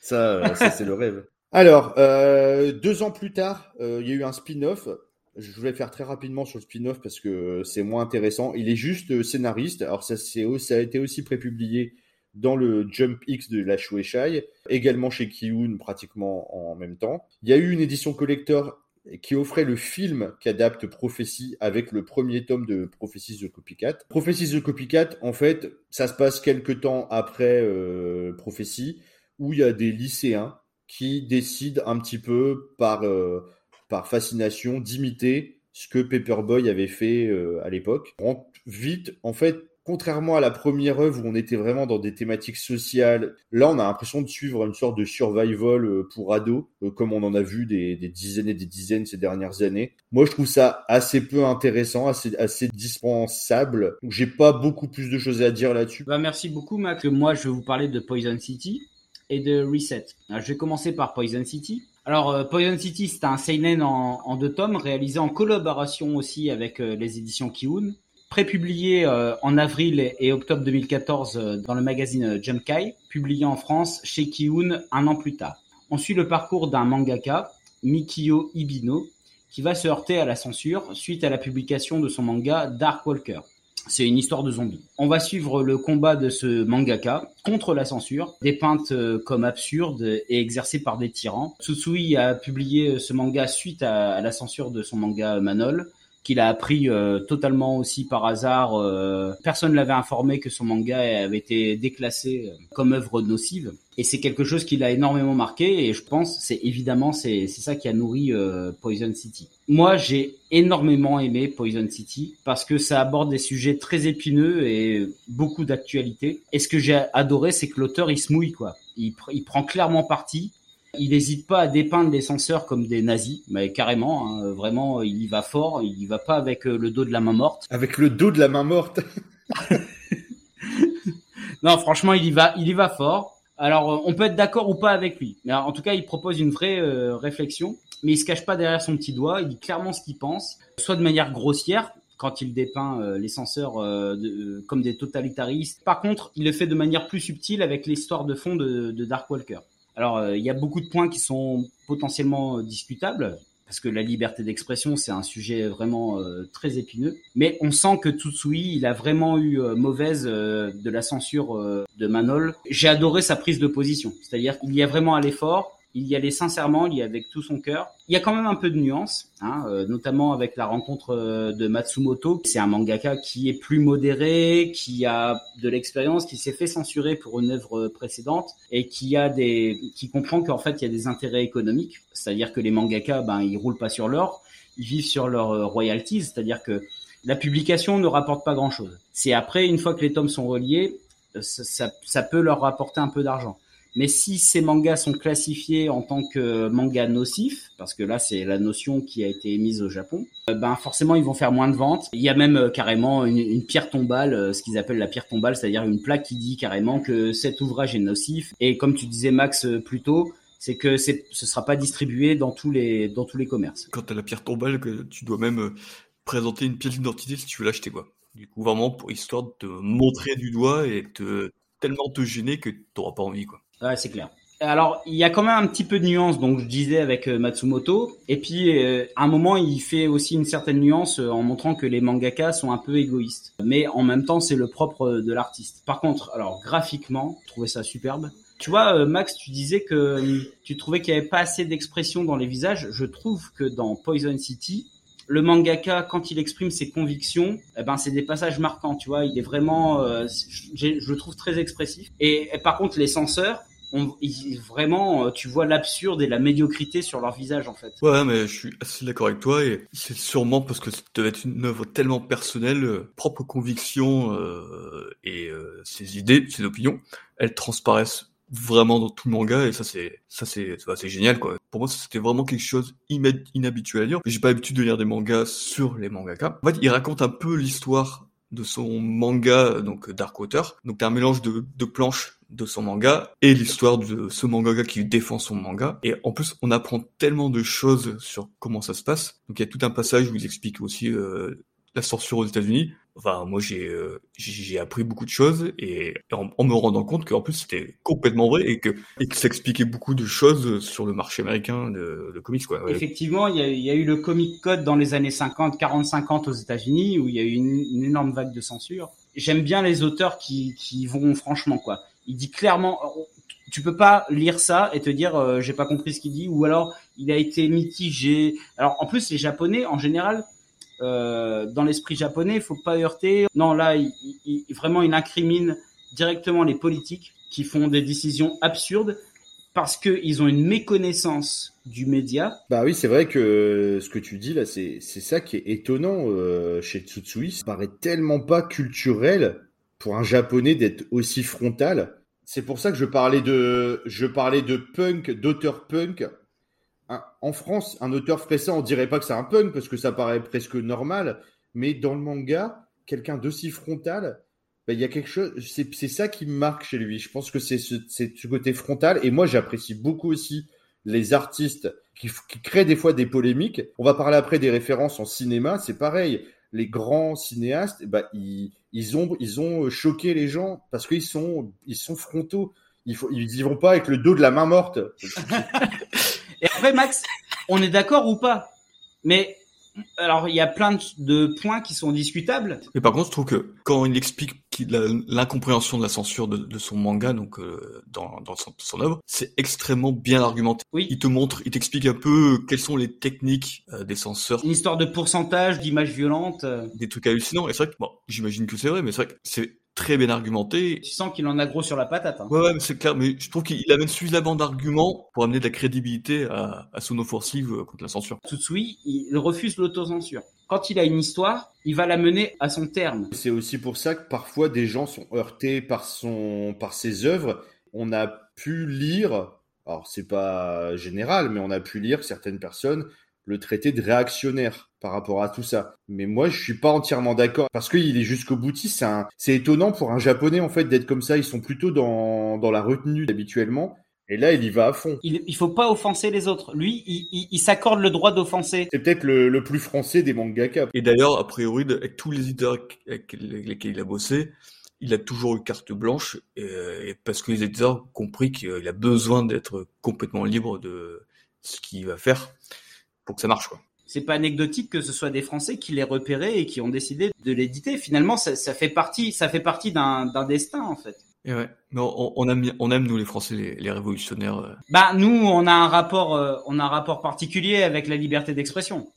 ça, ça c'est le rêve. Alors, euh, deux ans plus tard, euh, il y a eu un spin-off. Je vais faire très rapidement sur le spin-off parce que c'est moins intéressant. Il est juste scénariste. Alors ça, ça a été aussi prépublié dans le Jump X de la Shueishai, également chez Kiun pratiquement en même temps. Il y a eu une édition collector qui offrait le film qui adapte Prophétie avec le premier tome de Prophéties The Copycat. Prophéties The Copycat, en fait, ça se passe quelques temps après euh, Prophétie, où il y a des lycéens qui décident un petit peu par, euh, par fascination d'imiter ce que Paperboy avait fait euh, à l'époque. Vite, en fait, contrairement à la première œuvre où on était vraiment dans des thématiques sociales, là on a l'impression de suivre une sorte de survival pour ados, comme on en a vu des, dizaines et des dizaines ces dernières années. Moi je trouve ça assez peu intéressant, assez, dispensable. Donc j'ai pas beaucoup plus de choses à dire là-dessus. Bah, merci beaucoup Mac. Moi je vais vous parler de Poison City et de Reset. Je vais commencer par Poison City. Alors, euh, Poison City, c'est un seinen en, deux tomes, réalisé en collaboration aussi avec euh, les éditions Kiun prépublié euh, en avril et octobre 2014 euh, dans le magazine Junkai, publié en France chez Kiun un an plus tard. On suit le parcours d'un mangaka, Mikio Ibino, qui va se heurter à la censure suite à la publication de son manga Dark Walker. C'est une histoire de zombies. On va suivre le combat de ce mangaka contre la censure, dépeinte euh, comme absurde et exercée par des tyrans. Tsutsui a publié ce manga suite à la censure de son manga Manol, qu'il a appris euh, totalement aussi par hasard. Euh, personne ne l'avait informé que son manga avait été déclassé euh, comme œuvre nocive. Et c'est quelque chose qui l'a énormément marqué. Et je pense, c'est évidemment, c'est ça qui a nourri Poison City. Moi, j'ai énormément aimé Poison City parce que ça aborde des sujets très épineux et beaucoup d'actualité. Et ce que j'ai adoré, c'est que l'auteur, il se mouille, quoi. Il, il prend clairement parti il n'hésite pas à dépeindre les censeurs comme des nazis, mais carrément, hein, vraiment, il y va fort. Il y va pas avec euh, le dos de la main morte. Avec le dos de la main morte. non, franchement, il y va, il y va fort. Alors, euh, on peut être d'accord ou pas avec lui, mais en tout cas, il propose une vraie euh, réflexion. Mais il se cache pas derrière son petit doigt. Il dit clairement ce qu'il pense, soit de manière grossière, quand il dépeint euh, les censeurs euh, de, comme des totalitaristes. Par contre, il le fait de manière plus subtile avec l'histoire de fond de, de Dark Walker. Alors, il euh, y a beaucoup de points qui sont potentiellement discutables. parce que la liberté d'expression c'est un sujet vraiment euh, très épineux. Mais on sent que Tsutsui, il a vraiment eu euh, mauvaise euh, de la censure euh, de Manol. J'ai adoré sa prise de position, c'est-à-dire qu'il y a vraiment à l'effort. Il y allait sincèrement, il y allait avec tout son cœur. Il y a quand même un peu de nuance, hein, euh, notamment avec la rencontre euh, de Matsumoto. C'est un mangaka qui est plus modéré, qui a de l'expérience, qui s'est fait censurer pour une œuvre précédente et qui a des, qui comprend qu'en fait il y a des intérêts économiques. C'est-à-dire que les mangakas, ben ils roulent pas sur l'or, ils vivent sur leurs euh, royalties. C'est-à-dire que la publication ne rapporte pas grand-chose. C'est après, une fois que les tomes sont reliés, euh, ça peut leur rapporter un peu d'argent. Mais si ces mangas sont classifiés en tant que mangas nocifs, parce que là c'est la notion qui a été émise au Japon, euh, ben forcément ils vont faire moins de ventes. Il y a même euh, carrément une, pierre tombale, euh, ce qu'ils appellent la pierre tombale, c'est-à-dire une plaque qui dit carrément que cet ouvrage est nocif. Et comme tu disais Max plus tôt, c'est que ce sera pas distribué dans tous les dans tous les commerces. Quand t'as la pierre tombale, tu dois même présenter une pièce d'identité si tu veux l'acheter, quoi. Du coup, vraiment, pour histoire de te montrer du doigt et te, tellement te gêner que t'auras pas envie, quoi. Ouais, c'est clair. Alors, il y a quand même un petit peu de nuance, donc je disais avec euh, Matsumoto. Et puis, euh, à un moment, il fait aussi une certaine nuance euh, en montrant que les mangakas sont un peu égoïstes. Mais en même temps, c'est le propre euh, de l'artiste. Par contre, alors graphiquement, je trouvais ça superbe. Tu vois, Max, tu disais que tu trouvais qu'il n'y avait pas assez d'expression dans les visages. Je trouve que dans Poison City, le mangaka, quand il exprime ses convictions, eh ben c'est des passages marquants. Tu vois, il est vraiment, euh, je le trouve très expressif. Et par contre, les censeurs, on, ils- vraiment, euh, tu vois l'absurde et la médiocrité sur leur visage en fait. Ouais, mais je suis assez d'accord avec toi et c'est sûrement parce que ça devait être une œuvre tellement personnelle, euh, propre conviction euh, et euh, ses idées, ses opinions, elles transparaissent vraiment dans tout le manga et ça c'est ça c'est c'est génial quoi. Pour moi c'était vraiment quelque chose inhabituel à lire. J'ai pas l'habitude de lire des mangas sur les mangakas. En fait, il raconte un peu l'histoire de son manga donc Dark Water. Donc t'as un mélange de, planches de son manga et l'histoire de ce mangaka qui défend son manga. Et en plus, on apprend tellement de choses sur comment ça se passe. Donc il y a tout un passage où ils expliquent aussi euh, la censure aux États-Unis. Enfin, moi j'ai euh, j'ai appris beaucoup de choses et en, me rendant compte qu'en plus c'était complètement vrai et que et que ça expliquait beaucoup de choses sur le marché américain de, de comics quoi. Effectivement, il y, a, y a eu le Comic Code dans les années 50, 40-50 aux États-Unis, où il y a eu une, une énorme vague de censure. J'aime bien les auteurs qui, qui vont franchement, quoi. Il dit clairement, tu peux pas lire ça et te dire, euh, j'ai pas compris ce qu'il dit, ou alors il a été mitigé. Alors en plus, les Japonais, en général, euh, dans l'esprit japonais, il faut pas heurter. Non, là, il, il- vraiment, il incrimine directement les politiques qui font des décisions absurdes parce qu'ils ont une méconnaissance du média. Bah oui, c'est vrai que ce que tu dis là, c'est ça qui est étonnant euh, chez Tsutsui. Ça paraît tellement pas culturel pour un japonais d'être aussi frontal. C'est pour ça que je parlais de je parlais de punk, d'auteur punk. En France, un auteur ferait ça, on dirait pas que c'est un punk parce que ça paraît presque normal, mais dans le manga, quelqu'un d'aussi frontal, bah, il y a quelque chose, c'est ça qui me marque chez lui. Je pense que c'est ce, ce côté frontal et moi j'apprécie beaucoup aussi les artistes qui, qui créent des fois des polémiques. On va parler après des références en cinéma, c'est pareil. Les grands cinéastes, bah, ils, ils ont, ils ont choqué les gens parce qu'ils sont, ils sont frontaux. Ils, faut, ils y vont pas avec le dos de la main morte. Et après, Max, on est d'accord ou pas? Mais alors, il y a plein de, points qui sont discutables. Mais par contre, je trouve que quand il explique l'incompréhension de la censure de, de son manga, donc euh, dans, dans son, son œuvre, c'est extrêmement bien argumenté. Oui. Il te montre, il t'explique un peu quelles sont les techniques euh, des censeurs, Une histoire de pourcentage, d'images violentes. euh, des trucs hallucinants. Et c'est vrai que, bon, j'imagine que c'est vrai, mais c'est vrai que c'est très bien argumenté. Tu sens qu'il en a gros sur la patate. hein. Ouais, ouais, mais c'est clair, mais je trouve qu'il amène suffisamment d'arguments pour amener de la crédibilité à, à son offensive euh, contre la censure. Tsutsui, il refuse l'autocensure. Quand il a une histoire, il va la mener à son terme. C'est aussi pour ça que parfois des gens sont heurtés par son, par ses œuvres. On a pu lire, alors c'est pas général, mais on a pu lire certaines personnes le traiter de réactionnaire par rapport à tout ça. Mais moi, je suis pas entièrement d'accord parce qu'il est jusqu'au boutiste. C'est un- c'est étonnant pour un japonais en fait d'être comme ça. Ils sont plutôt dans, dans la retenue habituellement. Et là, il y va à fond. Il, il faut pas offenser les autres. Lui, il, il- il s'accorde le droit d'offenser. C'est peut-être le, le plus français des mangaka. Et d'ailleurs, a priori, avec tous les éditeurs avec lesquels il a bossé, il a toujours eu carte blanche, et, et parce que les éditeurs ont compris qu'il a besoin d'être complètement libre de ce qu'il va faire. pour que ça marche quoi. C'est pas anecdotique que ce soit des Français qui l'aient repéré et qui ont décidé de l'éditer. Finalement, ça, ça fait partie, ça fait partie d'un destin en fait. Et ouais, mais on, on aime, on aime nous les Français, les, les révolutionnaires. euh. Bah nous, on a un rapport, euh, on a un rapport particulier avec la liberté d'expression.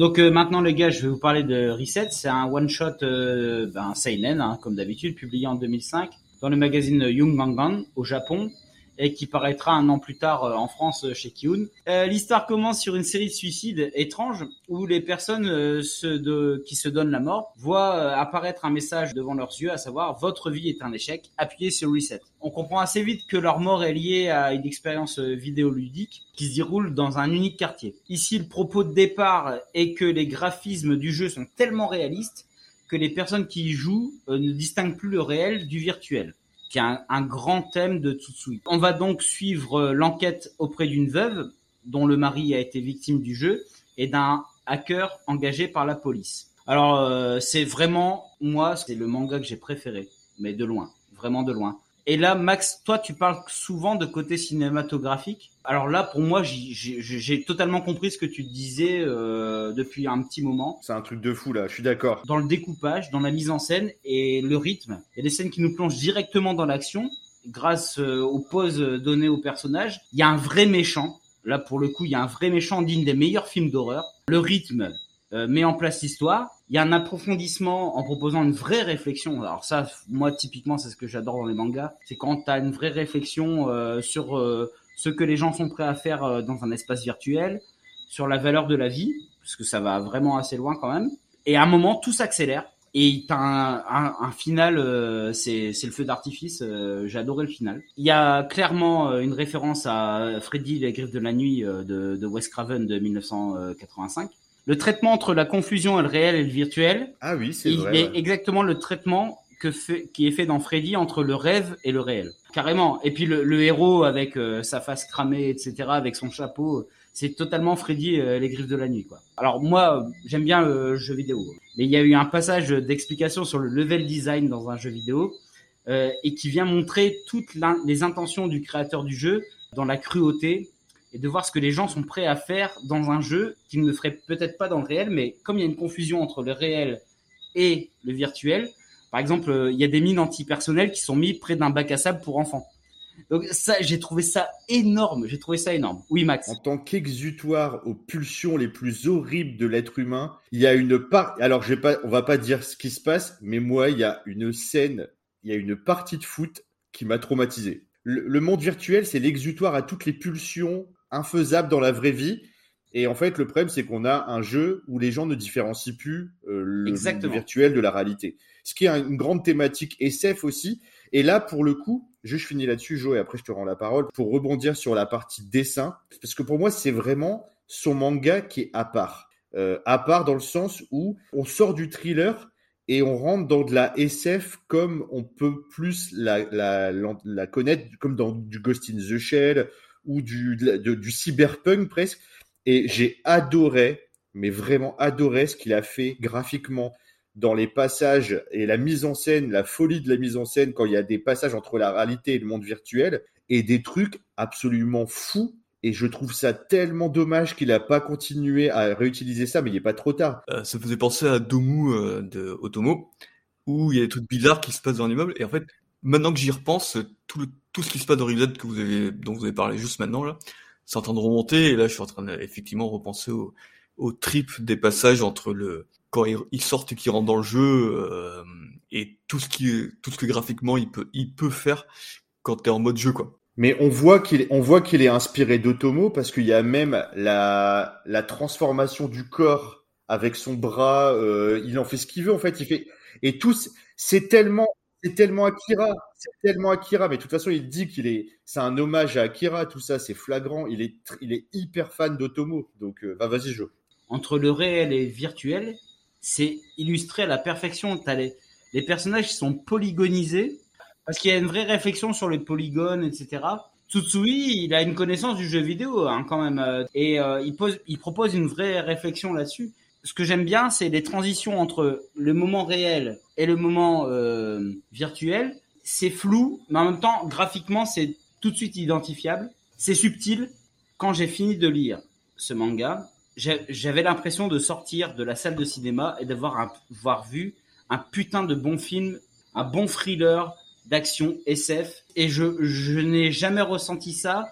Donc euh, maintenant les gars, je vais vous parler de Reset. C'est un one shot, ben, seinen hein, comme d'habitude, publié en 2005 dans le magazine Young Gangan au Japon et qui paraîtra un an plus tard euh, en France euh, chez Kiun. Euh, L'histoire commence sur une série de suicides étranges où les personnes de- qui se donnent la mort voient apparaître un message devant leurs yeux, à savoir votre vie est un échec, appuyez sur reset. On comprend assez vite que leur mort est liée à une expérience vidéoludique qui se déroule dans un unique quartier. Ici, le propos de départ est que les graphismes du jeu sont tellement réalistes que les personnes qui y jouent ne distinguent plus le réel du virtuel qui est un, grand thème de Tsutsui. On va donc suivre euh, l'enquête auprès d'une veuve dont le mari a été victime du jeu et d'un hacker engagé par la police. Alors euh, c'est vraiment moi c'est le manga que j'ai préféré, mais de loin, vraiment de loin. Et là Max, toi tu parles souvent de côté cinématographique. Alors là pour moi j'ai j'ai totalement compris ce que tu disais euh, depuis un petit moment C'est un truc de fou là, je suis d'accord. dans le découpage, dans la mise en scène et le rythme. Il y a des scènes qui nous plongent directement dans l'action grâce euh, aux pauses données aux personnages. Il y a un vrai méchant. Là, pour le coup, il y a un vrai méchant digne des meilleurs films d'horreur. Le rythme euh, met en place l'histoire. Il y a un approfondissement en proposant une vraie réflexion. Alors ça, moi, typiquement, c'est ce que j'adore dans les mangas. C'est quand tu as une vraie réflexion euh, sur euh, ce que les gens sont prêts à faire euh, dans un espace virtuel, sur la valeur de la vie, parce que ça va vraiment assez loin quand même. Et à un moment, tout s'accélère. Et t'as un, un, un final, euh, c'est le feu d'artifice. euh, le final. Il y a clairement euh, une référence à Freddy les griffes de la nuit de, de Wes Craven de 1985. Le traitement entre la confusion et le réel et le virtuel, Ah oui, c'est il vrai. est ouais. exactement le traitement que fait, qui est fait dans Freddy entre le rêve et le réel. Carrément. Et puis le, le héros avec euh, sa face cramée, etc., avec son chapeau, euh, c'est totalement Freddy euh, les griffes de la nuit, quoi. Alors moi, euh, j'aime bien le jeu vidéo, mais il y a eu un passage d'explication sur le level design dans un jeu vidéo euh, et qui vient montrer toutes les intentions du créateur du jeu dans la cruauté et de voir ce que les gens sont prêts à faire dans un jeu qu'ils ne feraient peut-être pas dans le réel, mais comme il y a une confusion entre le réel et le virtuel, par exemple, euh, il y a des mines antipersonnelles qui sont mises près d'un bac à sable pour enfants. Donc ça, j'ai trouvé ça énorme. J'ai trouvé ça énorme. Oui, Max. En tant qu'exutoire aux pulsions les plus horribles de l'être humain, il y a une part. Alors, je vais pas, on va pas dire ce qui se passe, mais moi, il y a une scène, il y a une partie de foot qui m'a traumatisé. Le, le monde virtuel, c'est l'exutoire à toutes les pulsions infaisables dans la vraie vie. Et en fait, le problème, c'est qu'on a un jeu où les gens ne différencient plus euh, le, virtuel de la réalité. Ce qui est une grande thématique SF aussi. Et là, pour le coup, je, je finis là-dessus, Jo, et après je te rends la parole, pour rebondir sur la partie dessin, parce que pour moi, c'est vraiment son manga qui est à part. Euh, à part dans le sens où on sort du thriller et on rentre dans de la SF comme on peut plus la, la, la, la connaître, comme dans du Ghost in the Shell ou du, cyberpunk presque. Et j'ai adoré, mais vraiment adoré ce qu'il a fait graphiquement dans les passages et la mise en scène, la folie de la mise en scène quand il y a des passages entre la réalité et le monde virtuel et des trucs absolument fous. Et je trouve ça tellement dommage qu'il n'a pas continué à réutiliser ça, mais il n'est pas trop tard. Euh, ça faisait penser à Domu euh, de Otomo, où il y a des trucs bizarres qui se passent dans un immeuble. Et en fait, maintenant que j'y repense, tout, le- tout ce qui se passe dans Reset que vous avez, dont vous avez parlé juste maintenant, là, c'est en train de remonter. Et là, je suis en train de, effectivement repenser au, au trip des passages entre le quand ils, sortent et qu'ils rentrent dans le jeu euh, et tout ce qui, tout ce que graphiquement il peut, il peut faire quand t'es en mode jeu, quoi. Mais on voit qu'il on voit qu'il est inspiré d'Otomo parce qu'il y a même la, la transformation du corps avec son bras. euh, il en fait ce qu'il veut en fait. Il fait et tout. c- C'est tellement c'est tellement Akira. C'est tellement Akira. Mais de toute façon, il dit qu'il est c'est un hommage à Akira. Tout ça, c'est flagrant. Il est il est hyper fan d'Otomo. Donc euh, vas-y, Jo. entre le réel et virtuel, c'est illustré à la perfection. T'as les, les personnages qui sont polygonisés parce qu'il y a une vraie réflexion sur les polygones, etc. Tsutsui, il a une connaissance du jeu vidéo hein, quand même, euh, et euh, il, pose, il propose une vraie réflexion là-dessus. Ce que j'aime bien, c'est les transitions entre le moment réel et le moment euh, virtuel. C'est flou, mais en même temps, graphiquement, c'est tout de suite identifiable. C'est subtil. Quand j'ai fini de lire ce manga, J'a- J'avais l'impression de sortir de la salle de cinéma et d'avoir vu un putain de bon film, un bon thriller d'action SF. Et je n'ai jamais ressenti ça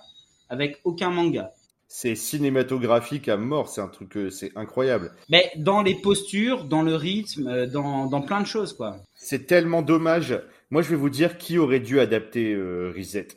avec aucun manga. C'est cinématographique à mort, c'est un truc, euh, c'est incroyable. Mais dans les postures, dans le rythme, euh, dans, dans plein de choses, quoi. C'est tellement dommage. Moi, je vais vous dire qui aurait dû adapter euh, Reset.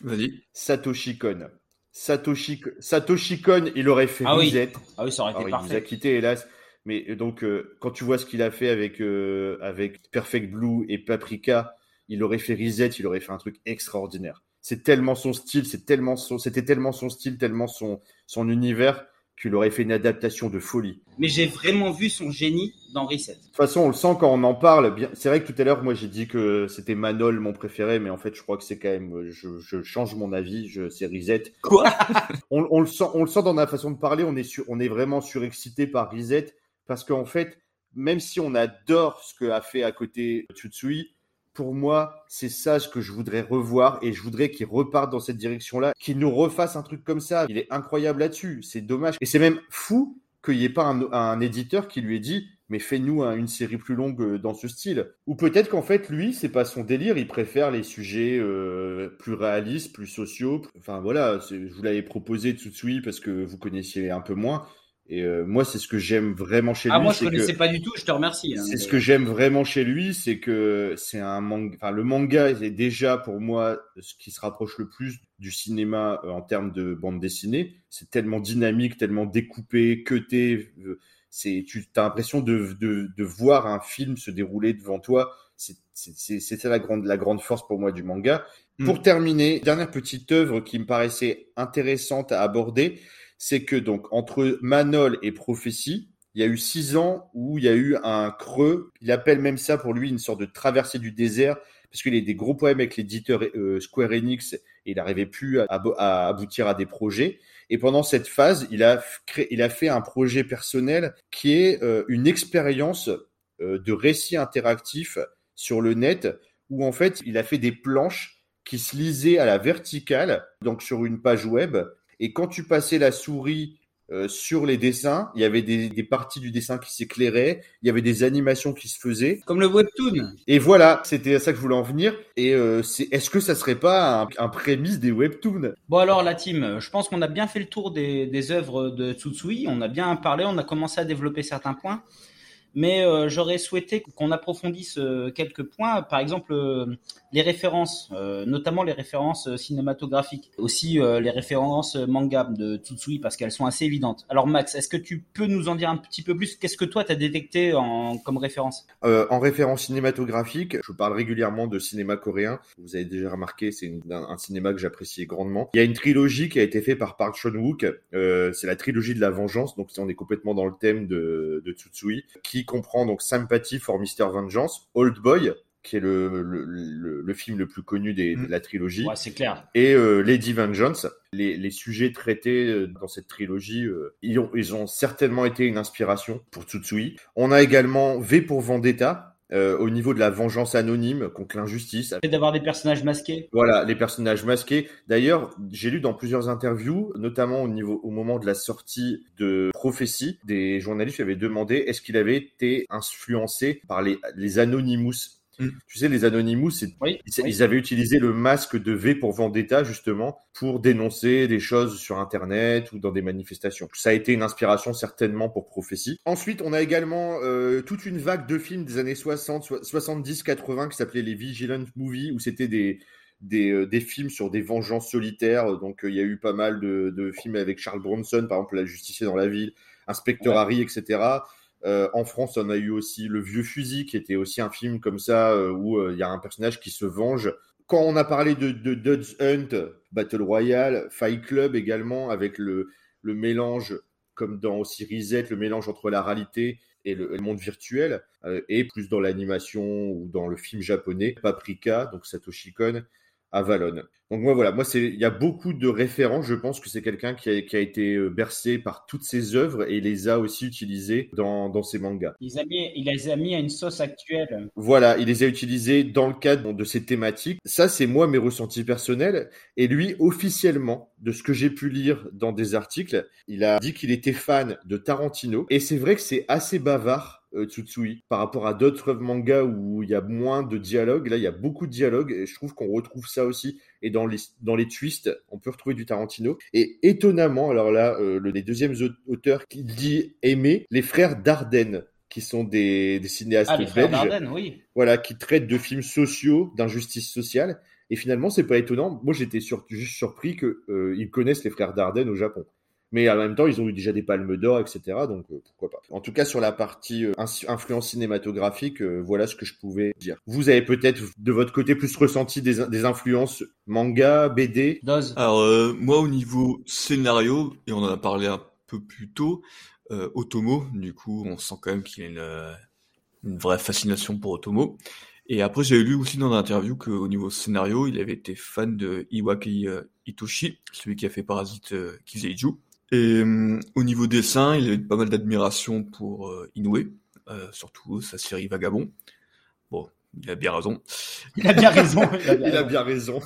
Vas-y. Satoshi Kon. Satoshi, Satoshi Kon, il aurait fait Ah oui. Reset. Ah oui, ça aurait été Alors, il nous a parfait. quitté, hélas. Mais euh, donc, euh, quand tu vois ce qu'il a fait avec, euh, avec Perfect Blue et Paprika, il aurait fait Reset, il aurait fait un truc extraordinaire. C'est tellement son style, c'est tellement son, c'était tellement son style, tellement son, son univers qu'il aurait fait une adaptation de folie. Mais j'ai vraiment vu son génie dans Reset. De toute façon, on le sent quand on en parle. C'est vrai que tout à l'heure, moi, j'ai dit que c'était Manol mon préféré, mais en fait, je crois que c'est quand même, je, je change mon avis. Je, c'est Reset. Quoi? On, on le sent, on le sent dans la façon de parler. On est sur, on est vraiment surexcité par Reset parce qu'en fait, même si on adore ce que a fait à côté Tsutsui, pour moi, c'est ça ce que je voudrais revoir et je voudrais qu'il reparte dans cette direction-là, qu'il nous refasse un truc comme ça. Il est incroyable là-dessus. C'est dommage. Et c'est même fou qu'il n'y ait pas un, un éditeur qui lui ait dit mais fais-nous un- une série plus longue euh, dans ce style. Ou peut-être qu'en fait, lui, c'est pas son délire, il préfère les sujets euh, plus réalistes, plus sociaux. Enfin voilà, je vous l'avais proposé Tsutsui parce que vous connaissiez un peu moins. Et euh, moi, c'est ce que j'aime vraiment chez Ah, lui. moi, je c'est que- connaissais pas du tout, je te remercie. hein. c'est ce que j'aime vraiment chez lui, c'est que c'est un manga. Enfin, le manga est déjà pour moi ce qui se rapproche le plus du cinéma euh, en termes de bande dessinée. C'est tellement dynamique, tellement découpé, cuté. euh, C'est, tu as l'impression de, de, de voir un film se dérouler devant toi. C'est, c'est, c'est c'est ça la grande, la grande force pour moi du manga. Mm. Pour terminer, dernière petite œuvre qui me paraissait intéressante à aborder, c'est que donc entre Manol et Prophétie, il y a eu six ans où il y a eu un creux. Il appelle même ça pour lui une sorte de traversée du désert parce qu'il a des gros problèmes avec l'éditeur euh, Square Enix et il n'arrivait plus à, abo- à aboutir à des projets. Et pendant cette phase, il a, créé, il a fait un projet personnel qui est euh, une expérience euh, de récit interactif sur le net où en fait il a fait des planches qui se lisaient à la verticale, donc sur une page web. Et quand tu passais la souris euh, sur les dessins, il y avait des, des parties du dessin qui s'éclairaient, il y avait des animations qui se faisaient. Comme le webtoon. Et voilà, c'était à ça que je voulais en venir. Et euh, c'est, est-ce que ça serait pas un, un prémisse des webtoons? Bon alors la team, je pense qu'on a bien fait le tour des, des œuvres de Tsutsui, on a bien parlé, on a commencé à développer certains points, mais euh, j'aurais souhaité qu'on approfondisse euh, quelques points, par exemple euh, les références, notamment les références cinématographiques, aussi les références manga de Tsutsui parce qu'elles sont assez évidentes. Alors Max, est-ce que tu peux nous en dire un petit peu plus? Qu'est-ce que toi t'as détecté en, comme référence? En référence cinématographique, je parle régulièrement de cinéma coréen. Vous avez déjà remarqué, c'est un, cinéma que j'apprécie grandement. Il y a une trilogie qui a été faite par Park Chan-wook. C'est la trilogie de la vengeance, donc on est complètement dans le thème de, de Tsutsui, qui comprend donc Sympathy for Mr. Vengeance, Old Boy, qui est le, le, le, le film le plus connu des, de la trilogie, Ouais, c'est clair. et euh, Lady Vengeance. Les, les sujets traités euh, dans cette trilogie, euh, ils, ont, ils ont certainement été une inspiration pour Tsutsui. On a également V pour Vendetta, euh, au niveau de la vengeance anonyme contre l'injustice. Et d'avoir des personnages masqués. Voilà, les personnages masqués. D'ailleurs, j'ai lu dans plusieurs interviews, notamment au niveau, au moment de la sortie de Prophétie, des journalistes lui avaient demandé est-ce qu'il avait été influencé par les, les Anonymous. Mm. Tu sais, les Anonymous, Oui. ils, oui. ils avaient utilisé le masque de V pour Vendetta justement pour dénoncer des choses sur Internet ou dans des manifestations. Ça a été une inspiration certainement pour Prophétie. Ensuite, on a également euh, toute une vague de films des années 60, so- 70, 80 qui s'appelaient les Vigilant Movies où c'était des des, euh, des films sur des vengeances solitaires. Donc, euh, il y a eu pas mal de, de films avec Charles Bronson, par exemple, La Justicier dans la ville, Inspecteur Ouais. Harry, etc. Euh, en France, on a eu aussi Le Vieux Fusil, qui était aussi un film comme ça, euh, où euh, il y a un personnage qui se venge. Quand on a parlé de, de Dodge Hunt, Battle Royale, Fight Club également, avec le, le mélange, comme dans aussi Reset, le mélange entre la réalité et le, le monde virtuel, et plus dans l'animation ou dans le film japonais, Paprika, donc Satoshi Kon, à Valonne. Donc moi voilà, moi c'est il y a beaucoup de références. Je pense que c'est quelqu'un qui a, qui a été euh, bercé par toutes ses œuvres et les a aussi utilisées dans, dans ses mangas. Il les, a mis, il les a mis à une sauce actuelle. Voilà, il les a utilisés dans le cadre de ses thématiques. Ça c'est moi mes ressentis personnels et lui officiellement de ce que j'ai pu lire dans des articles, il a dit qu'il était fan de Tarantino et c'est vrai que c'est assez bavard Tsutsui par rapport à d'autres mangas où il y a moins de dialogue. Là, il y a beaucoup de dialogue et je trouve qu'on retrouve ça aussi. Et dans les, dans les twists, on peut retrouver du Tarantino. Et étonnamment, alors là, euh, le les deuxièmes auteurs qui dit aimer les frères Dardenne qui sont des, des cinéastes Ah, les frères belges, Dardenne, oui. voilà, qui traitent de films sociaux, d'injustice sociale. Et finalement, c'est pas étonnant. Moi, j'étais sur- juste surpris que euh, connaissent les frères Dardenne au Japon. Mais en même temps, ils ont eu déjà des palmes d'or, etc. Donc euh, pourquoi pas. En tout cas, sur la partie euh, influence cinématographique, euh, voilà ce que je pouvais dire. Vous avez peut-être de votre côté plus ressenti des, des influences manga, BD. Alors euh, moi au niveau scénario, et on en a parlé un peu plus tôt, euh, Otomo, du coup on sent quand même qu'il y a une, une vraie fascination pour Otomo. Et après j'avais lu aussi dans l'interview qu'au niveau scénario, il avait été fan de Iwaki Itoshi, celui qui a fait Parasite euh, Kiseiju. Et euh, au niveau dessin, il avait pas mal d'admiration pour euh, Inoue, euh, surtout sa série Vagabond. Bon, il a bien raison. Il a bien raison. Il a bien Il a raison. bien raison.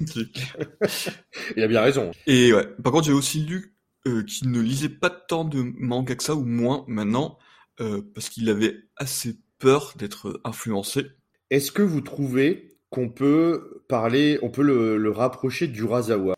Il a bien raison. Et ouais, par contre, j'ai aussi lu euh, qu'il ne lisait pas tant de manga que ça, ou moins maintenant, euh, parce qu'il avait assez peur d'être influencé. Est-ce que vous trouvez qu'on peut parler, on peut le, le rapprocher d'Urasawa?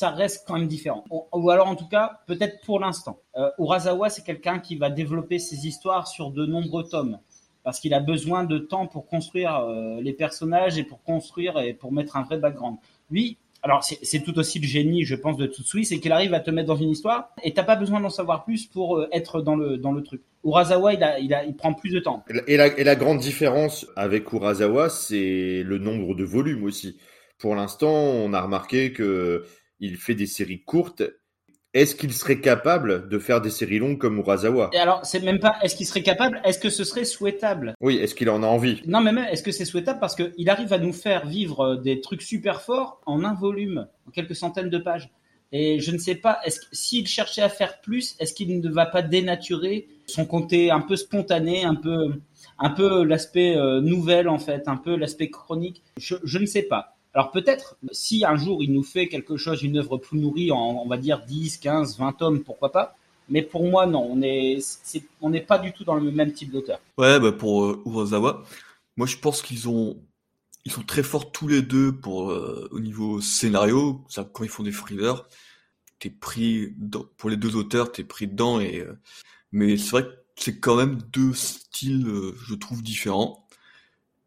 Ça reste quand même différent. Ou- alors en tout cas, peut-être pour l'instant. Euh, Urasawa, c'est quelqu'un qui va développer ses histoires sur de nombreux tomes. Parce qu'il a besoin de temps pour construire euh, les personnages et pour construire et pour mettre un vrai background. Lui, alors c'est tout aussi le génie, je pense, de Tsutsui, c'est qu'il arrive à te mettre dans une histoire et t'as pas besoin d'en savoir plus pour euh, être dans le, dans le truc. Urasawa, il, a, il, a, il prend plus de temps. Et la, et la grande différence avec Urasawa, c'est le nombre de volumes aussi. Pour l'instant, on a remarqué que il fait des séries courtes. Est-ce qu'il serait capable de faire des séries longues comme Urasawa? Et alors, c'est même pas est-ce qu'il serait capable, est-ce que ce serait souhaitable? Oui, est-ce qu'il en a envie? Non, mais même, est-ce que c'est souhaitable? Parce qu'il arrive à nous faire vivre euh, des trucs super forts en un volume, en quelques centaines de pages. Et je ne sais pas, est-ce que s'il cherchait à faire plus, est-ce qu'il ne va pas dénaturer son côté un peu spontané, un peu, un peu l'aspect euh, nouvelle en fait, un peu l'aspect chronique? Je, je ne sais pas. Alors peut-être, si un jour il nous fait quelque chose, une œuvre plus nourrie, en, on va dire 10, 15, 20 tomes, pourquoi pas Mais pour moi, non, on est, c'est- on n'est pas du tout dans le même type d'auteur. Ouais, bah pour euh, moi je pense qu'ils ont, ils sont très forts tous les deux pour euh, au niveau scénario. Ça, quand ils font des thrillers, t'es pris pour les deux auteurs, t'es pris dedans et euh, mais c'est vrai que c'est quand même deux styles, euh, je trouve différents.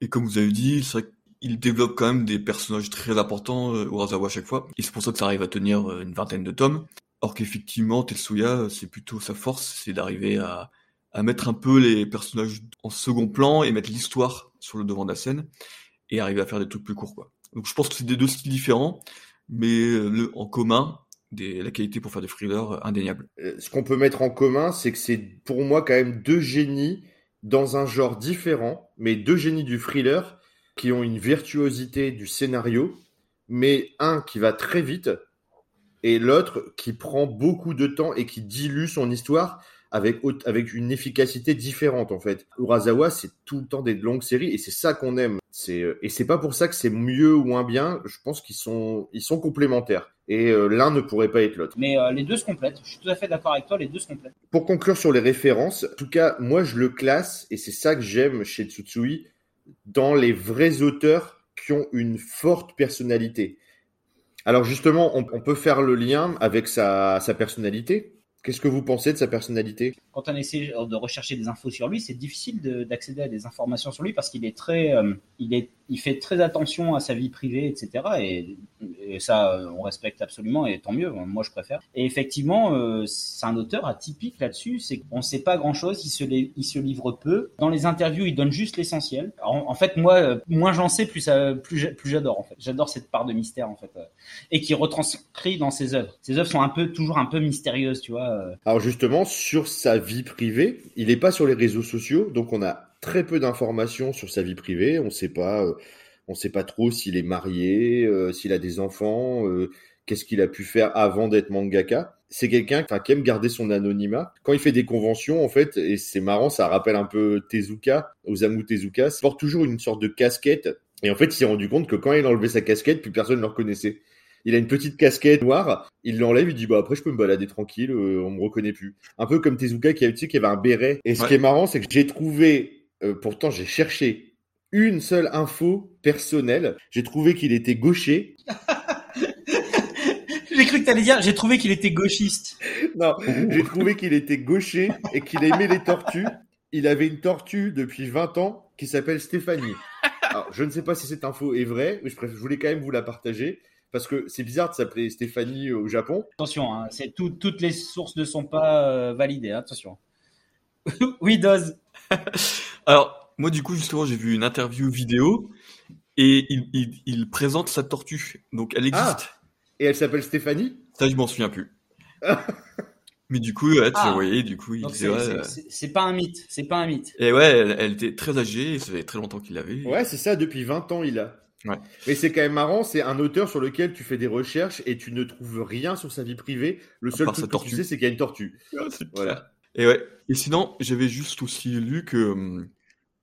Et comme vous avez dit, c'est vrai qu'il développe quand même des personnages très importants, euh, Urasawa à chaque fois. Et c'est pour ça que ça arrive à tenir euh, une vingtaine de tomes. Or qu'effectivement, Tetsuya, c'est plutôt sa force, c'est d'arriver à, à mettre un peu les personnages en second plan et mettre l'histoire sur le devant de la scène et arriver à faire des trucs plus courts, quoi. Donc je pense que c'est des deux styles différents, mais euh, le, en commun, des, la qualité pour faire des thrillers euh, indéniable. Euh, Ce qu'on peut mettre en commun, c'est que c'est pour moi quand même deux génies dans un genre différent, mais deux génies du thriller qui ont une virtuosité du scénario, mais un qui va très vite et l'autre qui prend beaucoup de temps et qui dilue son histoire avec, avec une efficacité différente en fait. Urasawa, c'est tout le temps des longues séries et c'est ça qu'on aime. C'est euh, et c'est pas pour ça que c'est mieux ou moins bien. Je pense qu'ils sont ils sont complémentaires et euh, l'un ne pourrait pas être l'autre. Mais euh, les deux se complètent. Je suis tout à fait d'accord avec toi, les deux se complètent. Pour conclure sur les références, en tout cas, moi je le classe, et c'est ça que j'aime chez Tsutsui, dans les vrais auteurs qui ont une forte personnalité. Alors justement, on, peut faire le lien avec sa personnalité. Qu'est-ce que vous pensez de sa personnalité? Quand on essaie de rechercher des infos sur lui, c'est difficile de- d'accéder à des informations sur lui parce qu'il est très, euh, il est, il fait très attention à sa vie privée, etc. Et, ça, euh, on respecte absolument et tant mieux. Moi, je préfère. Et effectivement, euh, c'est un auteur atypique là-dessus. C'est qu'on sait pas grand-chose. Il se, il se livre peu. Dans les interviews, il donne juste l'essentiel. En, fait, moi, moins j'en sais, plus ça, plus j'a- plus j'adore. En fait, j'adore cette part de mystère en fait, et qui retranscrit dans ses œuvres. Ses œuvres sont un peu, toujours un peu mystérieuses, tu vois. Euh, Alors justement, sur sa vie privée, il n'est pas sur les réseaux sociaux, donc on a très peu d'informations sur sa vie privée. On ne sait pas, euh, On sait pas trop s'il est marié, euh, s'il a des enfants, euh, qu'est-ce qu'il a pu faire avant d'être mangaka. C'est quelqu'un qui aime garder son anonymat. Quand il fait des conventions, en fait, et c'est marrant, ça rappelle un peu Tezuka, Osamu Tezuka, il porte toujours une sorte de casquette. Et en fait, il s'est rendu compte que quand il a enlevé sa casquette, plus personne ne le reconnaissait. Il a une petite casquette noire, il l'enlève, il dit bah après je peux me balader tranquille, euh, on me reconnaît plus. Un peu comme Tezuka qui a tu sais, qui avait un béret. Et ce Ouais. qui est marrant, c'est que j'ai trouvé, euh, pourtant j'ai cherché une seule info personnelle. J'ai trouvé qu'il était gaucher. J'ai cru que t'allais dire, j'ai trouvé qu'il était gauchiste. Non, j'ai trouvé qu'il était gaucher et qu'il aimait les tortues. Il avait une tortue depuis 20 ans qui s'appelle Stéphanie. Alors, je ne sais pas si cette info est vraie, mais je, préfère, je voulais quand même vous la partager parce que c'est bizarre de s'appeler Stéphanie au Japon. Attention, hein, c'est tout, toutes les sources ne sont pas euh, validées. hein, attention. oui, Doz. Alors, moi, du coup, justement, j'ai vu une interview vidéo et il, il, il présente sa tortue. Donc, elle existe. Ah. Et elle s'appelle Stéphanie? Ça, je m'en souviens plus. Mais du coup, ouais, tu Ah. voyais, du coup, il c'est ouais, c'est- euh, pas un mythe. C'est pas un mythe. Et ouais, elle, elle était très âgée, et ça faisait très longtemps qu'il l'avait. Ouais, c'est ça, depuis 20 ans il a. Ouais. Mais c'est quand même marrant, c'est un auteur sur lequel tu fais des recherches et tu ne trouves rien sur sa vie privée. Le seul truc que tu sais, c'est qu'il y a une tortue. Ah, Voilà. Et ouais. Et sinon, j'avais juste aussi lu que hum,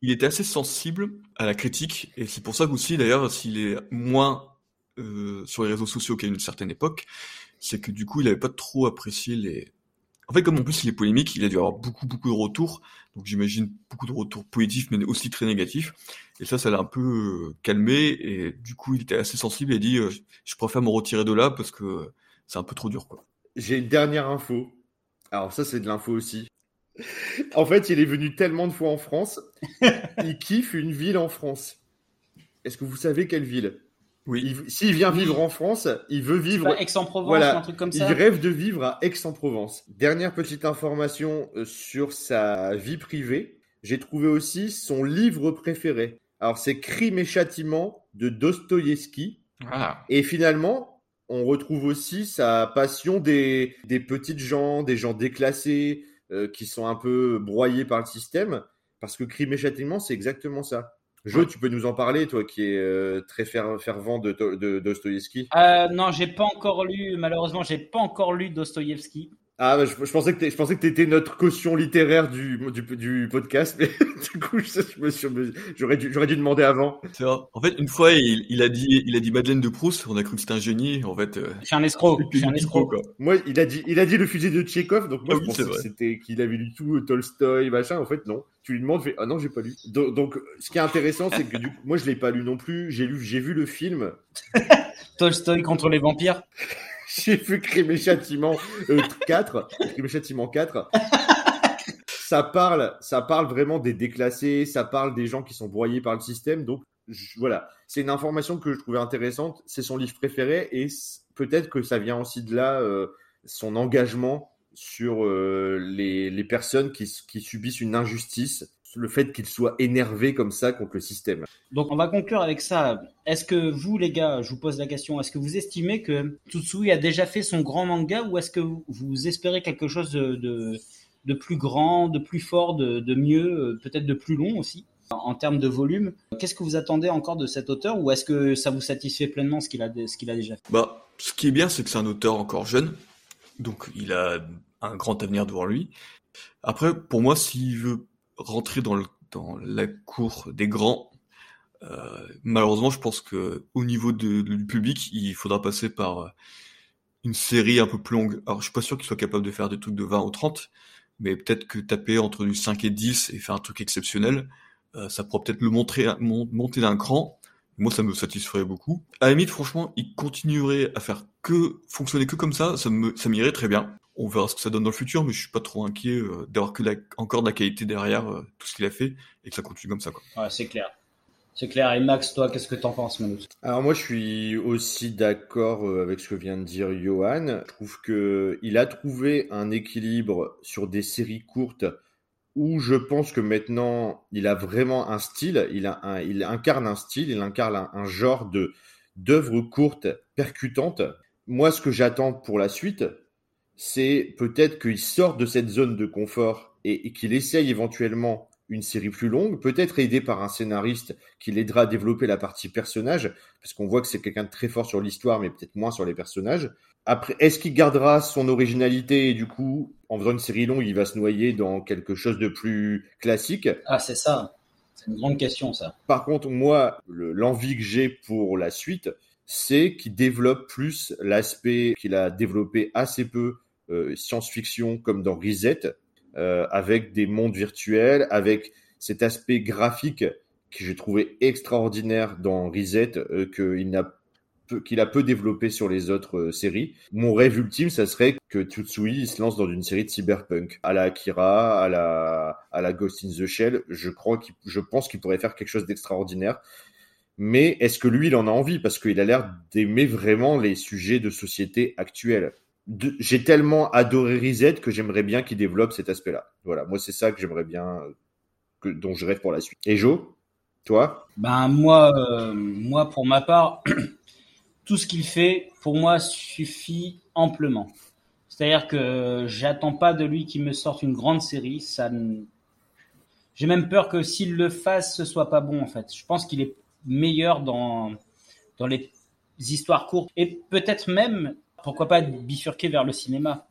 il était assez sensible à la critique, et c'est pour ça qu'aussi, d'ailleurs, s'il est moins euh, sur les réseaux sociaux qu'à une certaine époque, c'est que du coup, il avait pas trop apprécié les. En fait, comme en plus il est polémique, il a dû avoir beaucoup beaucoup de retours, donc j'imagine beaucoup de retours positifs, mais aussi très négatifs. Et ça, ça l'a un peu euh, calmé, et du coup, il était assez sensible et dit, euh, je préfère me retirer de là parce que c'est un peu trop dur, quoi. J'ai une dernière info. Alors ça, c'est de l'info aussi. En fait, il est venu tellement de fois en France, il kiffe une ville en France. Est-ce que vous savez quelle ville? Oui. Il- S'il vient vivre en France, il veut vivre Aix-en-Provence Voilà. ou un truc comme Il ça. rêve de vivre à Aix-en-Provence. Dernière petite information euh, sur sa vie privée. J'ai trouvé aussi son livre préféré. Alors, c'est Crime et Châtiment de Dostoïevski. Ah. Et finalement, on retrouve aussi sa passion des, des petites gens, des gens déclassés, euh, qui sont un peu broyés par le système. Parce que Crime et Châtiment, c'est exactement ça. Jo, tu peux nous en parler, toi qui es euh, très fer- fervent de, de, de Dostoïevski? Euh, non, j'ai pas encore lu. Malheureusement, j'ai pas encore lu Dostoïevski. Ah, bah, je, je pensais que je pensais que t'étais notre caution littéraire du, du, du podcast, mais du coup, je, je me suis- j'aurais dû, j'aurais dû demander avant. C'est vrai. En fait, une fois, il, il a dit, il a dit Madeleine de Proust. On a cru que c'était un génie. En fait, euh, Je suis un escroc. Je suis un escroc. quoi. Moi, il a dit, il a dit le fusil de Tchekhov, donc moi, Ah je oui, pensais c'est que c'était qu'il avait lu tout, euh, Tolstoï, machin. En fait, non. Tu lui demandes, fait, ah non, j'ai pas lu. Donc, donc, ce qui est intéressant, c'est que du coup, moi, je l'ai pas lu non plus. J'ai lu, j'ai vu le film. Tolstoy contre les vampires. J'ai vu Crime et Châtiment euh, 4, Crime Châtiment 4. Ça parle, ça parle vraiment des déclassés, ça parle des gens qui sont broyés par le système. Donc voilà, c'est une information que je trouvais intéressante. C'est son livre préféré et peut-être que ça vient aussi de là euh, son engagement sur euh, les, personnes qui subissent une injustice, le fait qu'ils soient énervés comme ça contre le système. Donc on va conclure avec ça. Est-ce que vous les gars, je vous pose la question, est-ce que vous estimez que Tsutsui a déjà fait son grand manga ou est-ce que vous, espérez quelque chose de, de, de plus grand, de plus fort, de, de mieux, peut-être de plus long aussi en, en termes de volume? Qu'est-ce que vous attendez encore de cet auteur ou est-ce que ça vous satisfait pleinement ce qu'il a, ce qu'il a déjà fait? Bah, ce qui est bien, c'est que c'est un auteur encore jeune, donc il a un grand avenir devant lui. Après, pour moi, s'il veut rentrer dans, le, dans la cour des grands, euh, malheureusement, je pense que au niveau du public, il faudra passer par euh, une série un peu plus longue. Alors, je suis pas sûr qu'il soit capable de faire des trucs de 20 ou 30, mais peut-être que taper entre du 5 et 10 et faire un truc exceptionnel, euh, ça pourra peut-être le montrer, mon- monter d'un cran. Moi, ça me satisferait beaucoup. À la limite, franchement, il continuerait à faire que fonctionner que comme ça, ça me, ça m'irait très bien. On verra ce que ça donne dans le futur, mais je suis pas trop inquiet euh, d'avoir que la, encore de la qualité derrière euh, tout ce qu'il a fait et que ça continue comme ça. Quoi. Ouais, c'est clair. C'est clair. Et Max, toi, qu'est-ce que t'en penses, Manu? Alors moi, je suis aussi d'accord euh, avec ce que vient de dire Johan. Je trouve que il a trouvé un équilibre sur des séries courtes où je pense que maintenant, il a vraiment un style. Il a un, il incarne un style, il incarne un, un genre de d'œuvres courtes, percutantes. Moi, ce que j'attends pour la suite, c'est peut-être qu'il sorte de cette zone de confort et, et qu'il essaye éventuellement une série plus longue, peut-être aidé par un scénariste qui l'aidera à développer la partie personnage, parce qu'on voit que c'est quelqu'un de très fort sur l'histoire, mais peut-être moins sur les personnages. Après, est-ce qu'il gardera son originalité et du coup, en faisant une série longue, il va se noyer dans quelque chose de plus classique? Ah, c'est ça. C'est une grande question, ça. Par contre, moi, le- l'envie que j'ai pour la suite, c'est qu'il développe plus l'aspect qu'il a développé assez peu science-fiction comme dans Reset, euh, avec des mondes virtuels, avec cet aspect graphique que j'ai trouvé extraordinaire dans Reset, euh, qu'il a peu développé sur les autres euh, séries. Mon rêve ultime, ça serait que Tutsui se lance dans une série de cyberpunk, à la Akira, à la, à la Ghost in the Shell. Je crois je pense qu'il pourrait faire quelque chose d'extraordinaire. Mais est-ce que lui, il en a envie? Parce qu'il a l'air d'aimer vraiment les sujets de société actuels. J'ai tellement adoré Reset que j'aimerais bien qu'il développe cet aspect-là. Voilà, moi c'est ça que j'aimerais bien, euh, que, dont je rêve pour la suite. Et Joe, toi? Ben moi, euh, moi pour ma part, tout ce qu'il fait, pour moi, suffit amplement. C'est-à-dire que j'attends pas de lui qu'il me sorte une grande série. Ça, j'ai même peur que s'il le fasse, ce soit pas bon en fait. Je pense qu'il est meilleur dans dans les histoires courtes et peut-être même, pourquoi pas bifurquer vers le cinéma,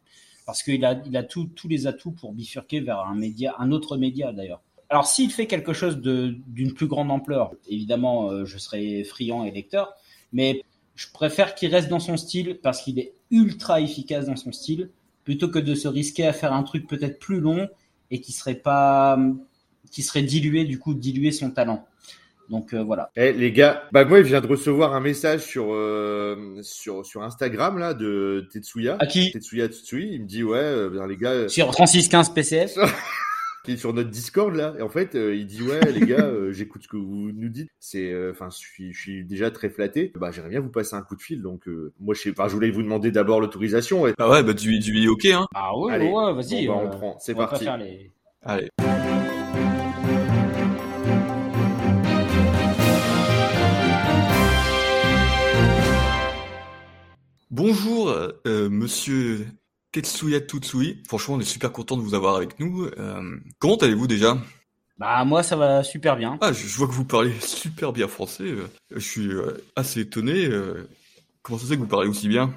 parce qu'il a tout- tous les atouts pour bifurquer vers un autre média d'ailleurs. Alors, s'il fait quelque chose d'une plus grande ampleur, évidemment, euh, je serai friand et lecteur, mais je préfère qu'il reste dans son style parce qu'il est ultra efficace dans son style, plutôt que de se risquer à faire un truc peut-être plus long et qui serait qui serait dilué, du coup, diluer son talent. Donc euh, voilà. Eh les gars, bah moi je viens de recevoir un message sur euh, sur sur Instagram là de Tetsuya. À qui? Tetsuya Tsutsui, il me dit ouais, euh, ben, les gars, euh, Sur 3615 PCF qui est sur notre Discord là, et en fait euh, il dit ouais les gars, euh, j'écoute ce que vous nous dites, c'est, euh, enfin je suis je suis déjà très flatté. Bah j'aimerais bien vous passer un coup de fil, donc euh, moi je sais pas, je voulais vous demander d'abord l'autorisation. Ouais. Ah ouais, bah du, du ok, hein. Ah Allez, ouais, vas-y. bon, bah, on euh, prend, c'est pas parti. faire les- Allez. Bonjour, euh, monsieur Tetsuya Tutsui. Franchement, on est super content de vous avoir avec nous. Euh, comment allez-vous déjà? Bah moi ça va super bien. Ah, je, je vois que vous parlez super bien français. euh, Je suis euh, assez étonné. Comment ça se fait que vous parlez aussi bien?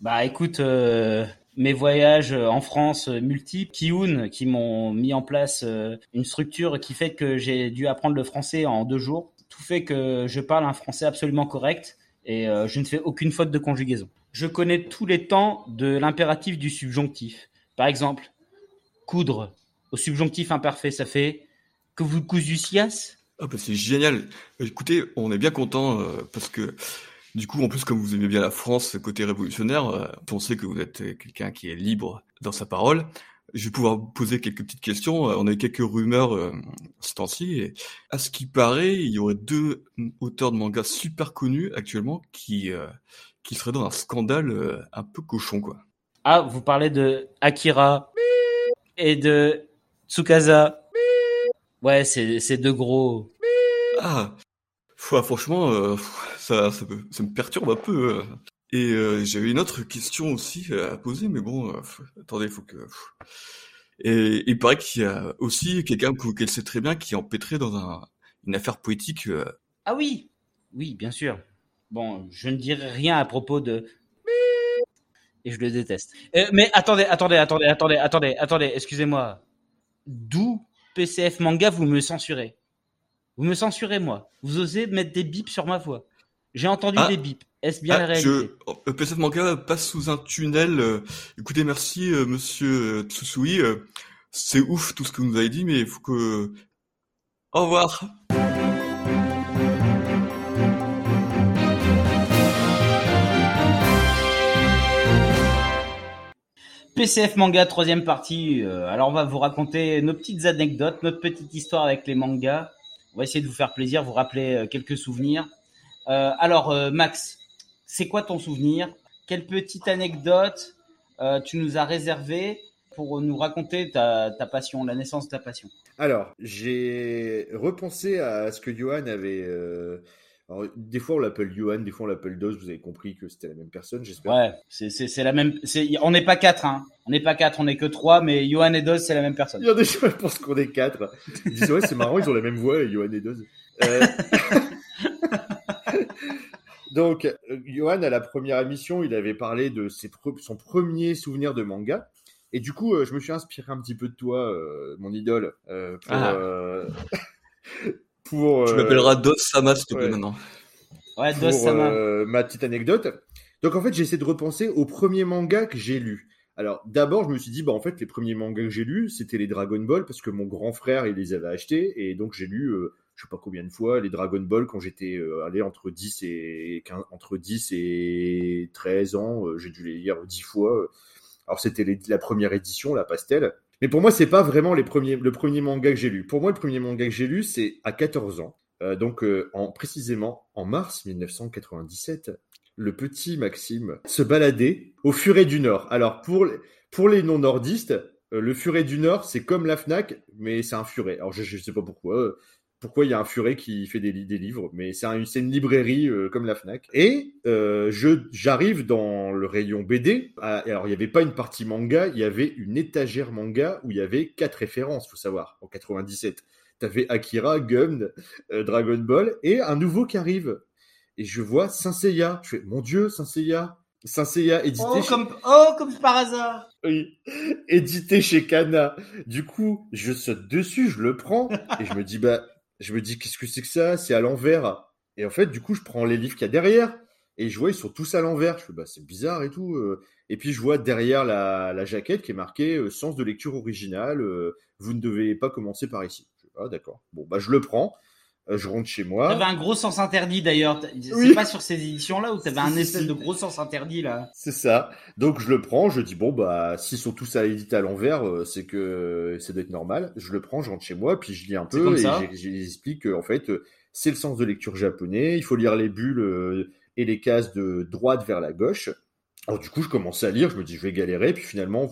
Bah écoute, mes voyages en France multiples, Kioun, qui m'ont mis en place une structure qui fait que j'ai dû apprendre le français en deux jours. Tout fait que je parle un français absolument correct et je ne fais aucune faute de conjugaison. Je connais tous les temps de l'impératif du subjonctif. Par exemple, coudre au subjonctif imparfait, ça fait que vous cousussias Ah bah c'est génial. Écoutez, on est bien content euh, parce que du coup, en plus, comme vous aimez bien la France, côté révolutionnaire, euh, on sait que vous êtes quelqu'un qui est libre dans sa parole. Je vais pouvoir vous poser quelques petites questions. Euh, On a eu quelques rumeurs euh, ce temps-ci. À ce qui paraît, il y aurait deux auteurs de manga super connus actuellement qui euh, qui seraient dans un scandale euh, un peu cochon, quoi. Ah, vous parlez de Akira et de Tsukasa. Ouais, c'est c'est deux gros. Ah, Foi- franchement, euh, ça, ça, me- ça me perturbe un peu. euh. Et euh, j'avais une autre question aussi euh, à poser, mais bon, attendez, il faut que. Et il paraît qu'il y a aussi quelqu'un que- qu'elle sait très bien qui est empêtré dans un, une affaire poétique. Ah oui, oui, bien sûr. Bon, je ne dirai rien à propos de. Et je le déteste. Euh, mais attendez, attendez, attendez, attendez, attendez, attendez, excusez-moi. D'où PCF Manga vous me censurez? Vous me censurez, moi. Vous osez mettre des bips sur ma voix. J'ai entendu Ah. des bips. Est-ce bien la Ah, réalité je, euh, PSF Manga passe sous un tunnel. euh, écoutez, merci, euh, monsieur Tsusui. c'est ouf tout ce que vous nous avez dit, mais il faut que. Au revoir. PCF Manga, troisième partie. Euh, alors, on va vous raconter nos petites anecdotes, notre petite histoire avec les mangas. On va essayer de vous faire plaisir, vous rappeler euh, quelques souvenirs. Euh, alors, Max, c'est quoi ton souvenir? Quelle petite anecdote tu nous as réservé pour nous raconter ta, ta passion, la naissance de ta passion? Alors, j'ai repensé à ce que Johan avait Alors, des fois, on l'appelle Johan, des fois, on l'appelle Dos. Vous avez compris que c'était la même personne, j'espère. Ouais, c'est la même. On n'est pas quatre, hein. On n'est pas quatre, on n'est que trois, mais Johan et Doz, c'est la même personne. Il y a des gens qui pensent qu'on est quatre. Ils disent, ouais, c'est marrant, ils ont la même voix, Johan et Dos. Euh, Donc, Johan, à la première émission, il avait parlé de ses pre- son premier souvenir de manga. Et du coup, euh, je me suis inspiré un petit peu de toi, euh, mon idole, euh, pour. Ah. euh, pour Tu euh, m'appelleras Dos Sama, s'il te plaît, ouais. maintenant. Ouais, m'a. euh, ma petite anecdote. Donc en fait, j'essaie de repenser au premier manga que j'ai lu. Alors d'abord, je me suis dit, bah en fait, les premiers mangas que j'ai lus, c'était les Dragon Ball parce que mon grand frère, il les avait achetés et donc j'ai lu, euh, je sais pas combien de fois, les Dragon Ball quand j'étais euh, allé entre 10 et 15 entre 10 et 13 ans, euh, j'ai dû les lire 10 fois. Alors c'était la première édition, la pastel. Mais pour moi, c'est pas vraiment les le premier manga que j'ai lu. Pour moi, le premier manga que j'ai lu, c'est à 14 ans. Euh, donc, euh, en, précisément en mars 1997, le petit Maxime se baladait au Furet du Nord. Alors, pour, pour les non-nordistes, euh, le Furet du Nord, c'est comme la Fnac, mais c'est un furet. Alors, je ne sais pas pourquoi. Pourquoi il y a un furet qui fait des, li- des livres, mais c'est un- c'est une librairie euh, comme la Fnac. Et euh, je j'arrive dans le rayon BD. Ah, alors, il n'y avait pas une partie manga, il y avait une étagère manga où il y avait quatre références, faut savoir, en 97. T'avais Akira, Gumd, euh, Dragon Ball, et un nouveau qui arrive. Et je vois Saint Seiya. Je fais, mon Dieu, Saint Seiya. Saint Seiya édité, Oh chez... comme oh comme par hasard. Oui. édité chez Kana. Du coup, je saute dessus, je le prends, et je me dis, bah, je me dis, qu'est-ce que c'est que ça? C'est à l'envers. Et en fait, du coup, je prends les livres qu'il y a derrière, et je vois, ils sont tous à l'envers. Je fais, bah, c'est bizarre et tout. euh. Et puis, je vois derrière la, jaquette qui est marqué euh, sens de lecture originale, euh, vous ne devez pas commencer par ici. Je fais, ah, d'accord. Bon, bah, je le prends, je rentre chez moi. T'avais un gros sens interdit d'ailleurs. C'est Oui. pas sur ces éditions-là où t'avais un espèce de gros sens interdit là. C'est ça. Donc je le prends, je dis bon bah s'ils sont tous à éditer à l'envers, euh, c'est que ça doit être normal. Je le prends, je rentre chez moi, puis je lis un peu et j'explique qu'en fait euh, c'est le sens de lecture japonais. Il faut lire les bulles euh, et les cases de droite vers la gauche. Alors du coup je commence à lire, je me dis je vais galérer, puis finalement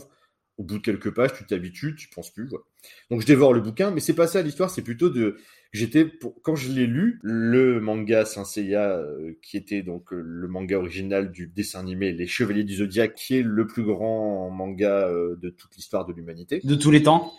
au bout de quelques pages tu t'habitues, tu penses plus. Voilà. Donc je dévore le bouquin, mais c'est pas ça l'histoire, c'est plutôt de J'étais pour... quand je l'ai lu, le manga Saint Seiya, euh, qui était donc euh, le manga original du dessin animé Les Chevaliers du Zodiaque, qui est le plus grand manga euh, de toute l'histoire de l'humanité. De tous les temps.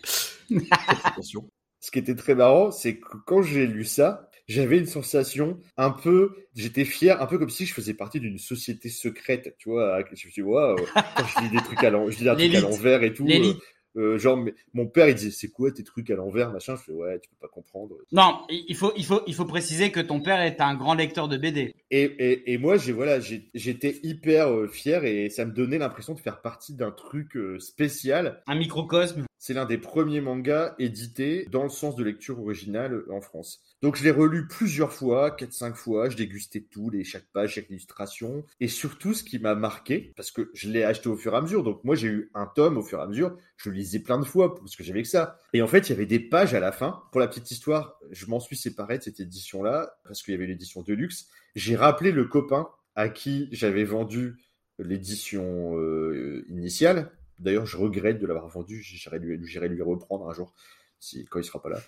Attention. Ce qui était très marrant, c'est que quand j'ai lu ça, j'avais une sensation un peu, j'étais fier, un peu comme si je faisais partie d'une société secrète, tu vois. Je me suis dit, je lis des trucs à l'en- je lis un truc à l'envers et tout. L'élite. Euh, genre, mais- mon père, il disait, c'est quoi tes trucs à l'envers, machin? Je fais, ouais, tu peux pas comprendre. Non, il faut il faut il faut préciser que ton père est un grand lecteur de BD. Et, et, et moi, j'ai voilà, j'étais hyper euh, fier et ça me donnait l'impression de faire partie d'un truc euh, spécial. Un microcosme. C'est l'un des premiers mangas édités dans le sens de lecture originale euh, en France. Donc je l'ai relu plusieurs fois, 4-5 fois, je dégustais tout, les, chaque page, chaque illustration. Et surtout, ce qui m'a marqué, parce que je l'ai acheté au fur et à mesure, donc moi j'ai eu un tome au fur et à mesure, je le plein de fois parce que j'avais que ça. Et en fait, il y avait des pages à la fin. Pour la petite histoire, je m'en suis séparé de cette édition-là, parce qu'il y avait l'édition de luxe. J'ai rappelé le copain à qui j'avais vendu l'édition euh, initiale. D'ailleurs, je regrette de l'avoir vendu. J'irai lui, lui reprendre un jour, si, quand il sera pas là.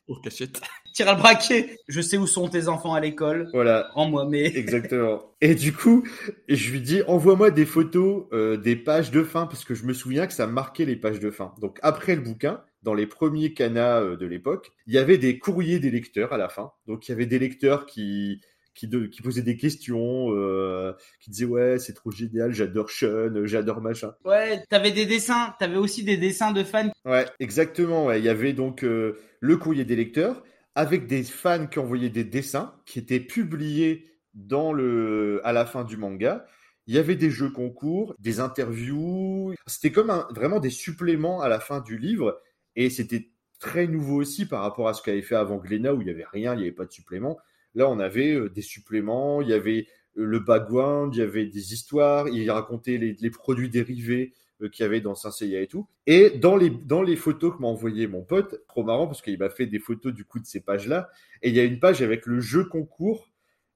Pour cachette. Tire à le braquet. Je sais où sont tes enfants à l'école. Voilà, Rends-moi mais. exactement. Et du coup, je lui dis, envoie-moi des photos euh, des pages de fin, parce que je me souviens que ça marquait les pages de fin. Donc, après le bouquin, dans les premiers canas euh, de l'époque, il y avait des courriers des lecteurs à la fin. Donc, il y avait des lecteurs qui qui, de- qui posaient des questions, euh, qui disaient ouais c'est trop génial, j'adore Sean, j'adore machin. Ouais, t'avais des dessins. T'avais aussi des dessins de fans. Ouais, exactement. ouais. Il y avait donc euh, le courrier des lecteurs avec des fans qui envoyaient des dessins qui étaient publiés dans le à la fin du manga. Il y avait des jeux concours, des interviews. C'était comme un, vraiment des suppléments à la fin du livre et c'était très nouveau aussi par rapport à ce qu'avait fait avant Glénat où il y avait rien, il n'y avait pas de supplément. Là, on avait euh, des suppléments, il y avait euh, le background, il y avait des histoires, il racontait les, les produits dérivés euh, qu'il y avait dans Saint Seiya et tout. Et dans les, dans les photos que m'a envoyé mon pote, trop marrant parce qu'il m'a fait des photos du coup de ces pages-là, et il y a une page avec le jeu concours.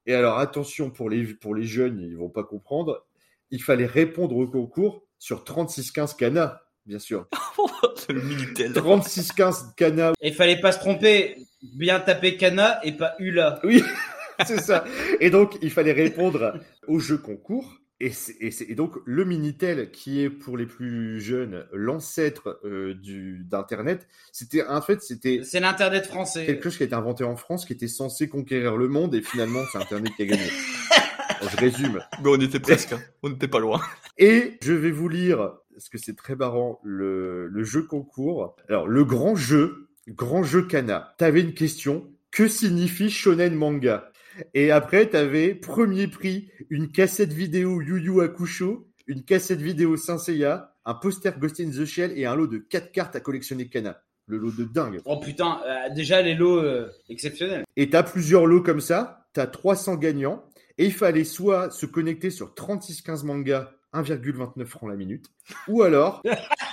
Et alors attention pour les, pour les jeunes, ils vont pas comprendre, il fallait répondre au concours sur 36-15 canas, bien sûr. C'est le Minitel. 36-15 canas Et fallait pas se tromper. Bien taper Kana et pas Ula. Oui, c'est ça. Et donc, il fallait répondre au jeu concours. Et, donc, le Minitel, qui est pour les plus jeunes l'ancêtre euh, du d'Internet, c'était en fait, c'était C'est l'internet français. quelque chose qui a été inventé en France, qui était censé conquérir le monde, et finalement, c'est Internet qui a gagné. Bon, je résume. Mais on était presque, hein. on n'était pas loin. Et je vais vous lire, parce que c'est très marrant, le, le jeu concours. Alors, le grand jeu, grand jeu Kana. T'avais une question. Que signifie shonen manga? Et après, t'avais premier prix, une cassette vidéo Yu Yu Hakusho, une cassette vidéo Saint Seiya, un poster Ghost in the Shell et un lot de 4 cartes à collectionner Kana. Le lot de dingue. Oh putain, euh, déjà les lots euh, exceptionnels. Et t'as plusieurs lots comme ça, t'as 300 gagnants, et il fallait soit se connecter sur 3615 mangas, 1,29 francs la minute, ou alors,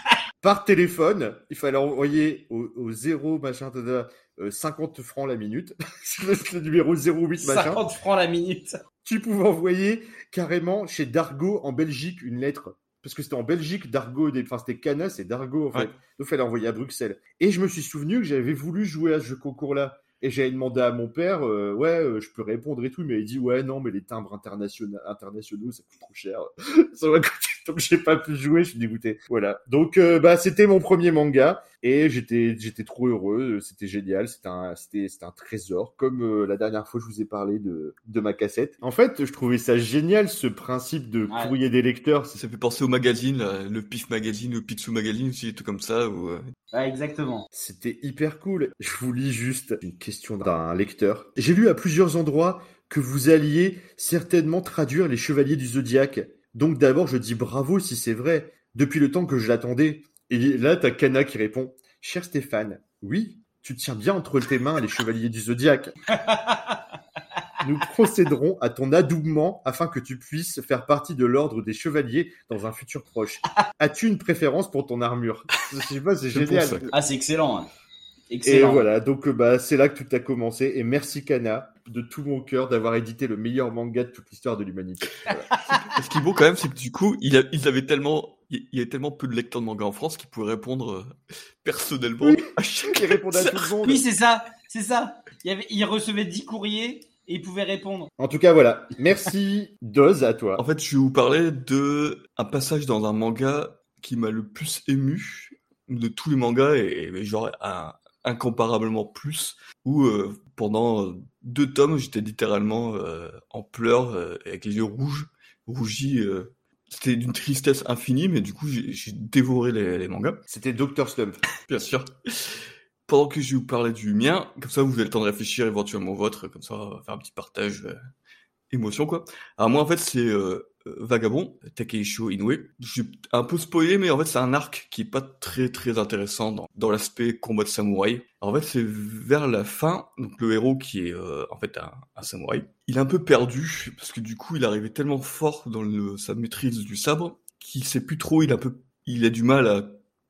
par téléphone, il fallait envoyer au, au 0 machin, tada, euh, 50 francs la minute, le numéro 08 machin, 50 francs la minute. tu pouvais envoyer carrément chez Dargo en Belgique une lettre. Parce que c'était en Belgique, Dargo, des- enfin c'était Canas et Dargo en fait. Ouais. Donc il fallait envoyer à Bruxelles. Et je me suis souvenu que j'avais voulu jouer à ce concours-là. Et j'avais demandé à mon père, euh, ouais, euh, je peux répondre et tout, mais il dit, ouais, non, mais les timbres internationaux, internationaux ça coûte trop cher. ça va coûter. Donc j'ai pas pu jouer, je suis dégoûté. Voilà. Donc euh, bah c'était mon premier manga et j'étais j'étais trop heureux. C'était génial. C'était un c'était c'était un trésor. Comme euh, la dernière fois je vous ai parlé de de ma cassette. En fait, je trouvais ça génial ce principe de Ouais. courrier des lecteurs. Ça fait penser au magazine, là, le PIF magazine, le Pitsu magazine aussi, tout comme ça. Où, euh, Ouais, exactement. C'était hyper cool. Je vous lis juste une question d'un lecteur. J'ai lu à plusieurs endroits que vous alliez certainement traduire les Chevaliers du Zodiaque. Donc d'abord, je dis bravo si c'est vrai. Depuis le temps que je l'attendais. Et là, t'as Kana qui répond. Cher Stéphane, oui, tu tiens bien entre tes mains les Chevaliers du Zodiaque. Nous procéderons à ton adoubement afin que tu puisses faire partie de l'ordre des chevaliers dans un futur proche. As-tu une préférence pour ton armure? Je sais pas, c'est génial. Ah, c'est excellent. hein. Et Excellent. voilà, donc euh, bah, c'est là que tout a commencé. Et merci Kana, de tout mon cœur, d'avoir édité le meilleur manga de toute l'histoire de l'humanité. Voilà. Et ce qui est beau quand même, c'est que du coup, il a- ils avaient tellement, il y avait tellement peu de lecteurs de manga en France qu'ils pouvaient répondre euh, personnellement Oui. à chaque Qui à tout le monde. Oui, c'est ça. C'est ça. Il, avait, il recevait 10 courriers et il pouvait répondre. En tout cas, voilà. Merci Doz à toi. En fait, je vais vous parler de un passage dans un manga qui m'a le plus ému de tous les mangas et, et genre un- incomparablement plus où euh, pendant euh, deux tomes j'étais littéralement euh, en pleurs euh, avec les yeux rouges rougis euh, c'était d'une tristesse infinie mais du coup j'ai dévoré les, les mangas C'était Dr. Slump. bien sûr pendant que je vais vous parler du mien comme ça vous avez le temps de réfléchir éventuellement au vôtre comme ça on va faire un petit partage euh, émotion quoi alors moi en fait c'est euh, Vagabond Takeisho Inoue j'ai un peu spoilé mais en fait c'est un arc qui est pas très très intéressant dans, dans l'aspect combat de samouraï en fait c'est vers la fin donc le héros qui est euh, en fait un, samouraï il est un peu perdu parce que du coup il arrivait tellement fort dans le, sa maîtrise du sabre qu'il sait plus trop il a un peu il a du mal à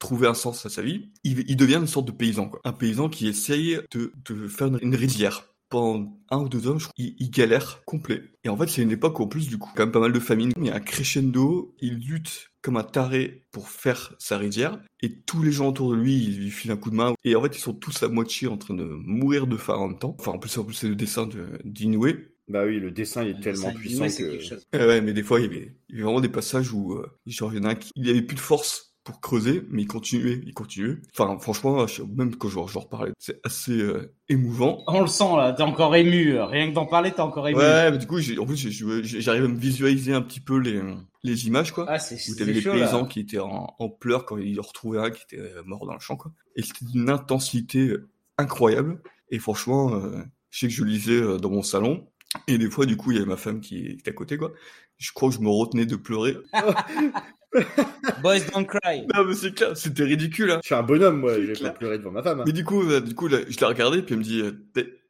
trouver un sens à sa vie, il, devient une sorte de paysan, quoi. Un paysan qui essaye de, de faire une, une rizière. Pendant un ou deux ans, je crois, il, il galère complet. Et en fait, c'est une époque où, en plus, du coup, quand même pas mal de famines. Il y a un crescendo, il lutte comme un taré pour faire sa rizière, et tous les gens autour de lui, ils lui filent un coup de main. Et en fait, ils sont tous à moitié en train de mourir de faim en même temps. Enfin, en plus, en plus c'est le dessin de d'Inoue. Bah oui, le dessin il est tellement puissant que. chose. Ouais, ouais, mais des fois, il y avait, il y avait vraiment des passages où, euh, genre, il y en a un qui, il avait plus de force pour creuser, mais il continuait, il continuait. Enfin, franchement, même quand je, je reparlais, c'est assez euh, émouvant. On le sent là, t'es encore ému. Rien que d'en parler, t'es encore ému. Ouais, mais du coup, en plus, j'arrive à me visualiser un petit peu les, les images, quoi. Ah, c'est Où t'avais les chaud paysans là. qui étaient en, en pleurs quand ils retrouvaient un qui était euh, mort dans le champ, quoi. Et c'était d'une intensité euh, incroyable. Et franchement, euh, je sais que je lisais euh, dans mon salon. Et des fois, du coup, il y avait ma femme qui était à côté, quoi. Je crois que je me retenais de pleurer. Boys don't cry. Non, mais c'est clair, c'était ridicule, hein. Je suis un bonhomme, moi, je vais clair. pas pleurer devant ma femme. hein. Mais du coup, euh, du coup, là, je l'ai regardé, puis elle me dit, euh,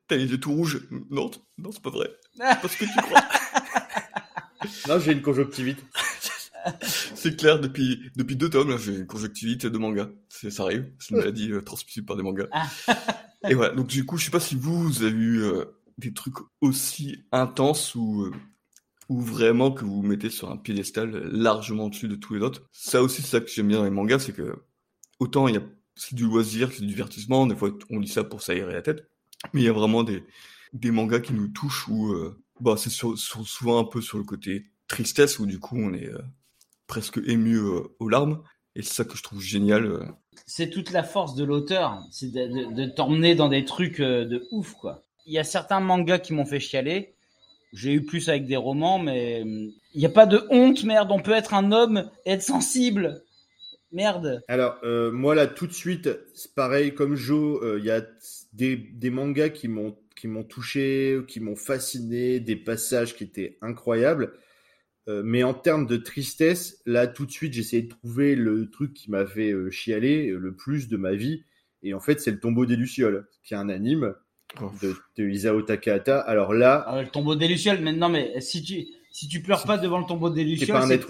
t'as les yeux tout rouges. Non, non, c'est pas vrai. Parce que tu crois. Non, j'ai une conjonctivite. c'est clair, depuis, depuis deux tomes, là, j'ai une conjonctivite de manga. C'est, ça arrive. C'est une maladie euh, transmissible par des mangas. Et voilà. Donc, du coup, je sais pas si vous, vous avez eu euh, des trucs aussi intenses ou, euh, ou vraiment que vous vous mettez sur un piédestal largement au-dessus de tous les autres. Ça aussi, c'est ça que j'aime bien dans les mangas, c'est que autant il y a, c'est du loisir, c'est du divertissement. Des fois, on lit ça pour s'aérer la tête. Mais il y a vraiment des, des mangas qui nous touchent où euh, bah, c'est souvent un peu sur le côté tristesse où du coup on est euh, presque ému euh, aux larmes. Et c'est ça que je trouve génial. c'est toute la force de l'auteur, c'est de, de- de t'emmener dans des trucs de ouf, quoi. Il y a certains mangas qui m'ont fait chialer. J'ai eu plus avec des romans, mais il n'y a pas de honte, merde. On peut être un homme et être sensible. Merde. Alors, euh, moi, là, tout de suite, c'est pareil, comme Joe, euh, il y a des, mangas qui m'ont touché, qui m'ont fasciné, des passages qui étaient incroyables. Euh, mais en termes de tristesse, là, tout de suite, essayé de trouver le truc qui m'a fait chialer le plus de ma vie. Et en fait, c'est le tombeau des Lucioles, qui est un anime. De, de Isao Takahata. Alors là, Ah, le tombeau des Lucioles, mais non, mais si tu, si tu pleures pas devant le tombeau des Lucioles, c'est que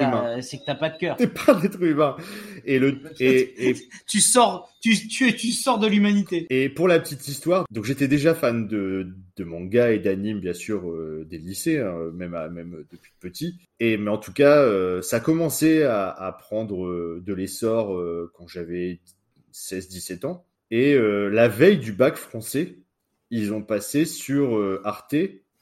t'as- pas de cœur. t'es pas un être humain. Et, le, et, et Tu sors, tu, tu, tu sors de l'humanité. Et pour la petite histoire, donc j'étais déjà fan de, de manga et d'anime, bien sûr, euh, des lycées, hein, même, à- même depuis petit. Et, mais en tout cas, euh, ça a commencé à, à prendre euh, de l'essor euh, quand j'avais 16-17 ans. Et euh, la veille du bac français, ils ont passé sur euh, Arte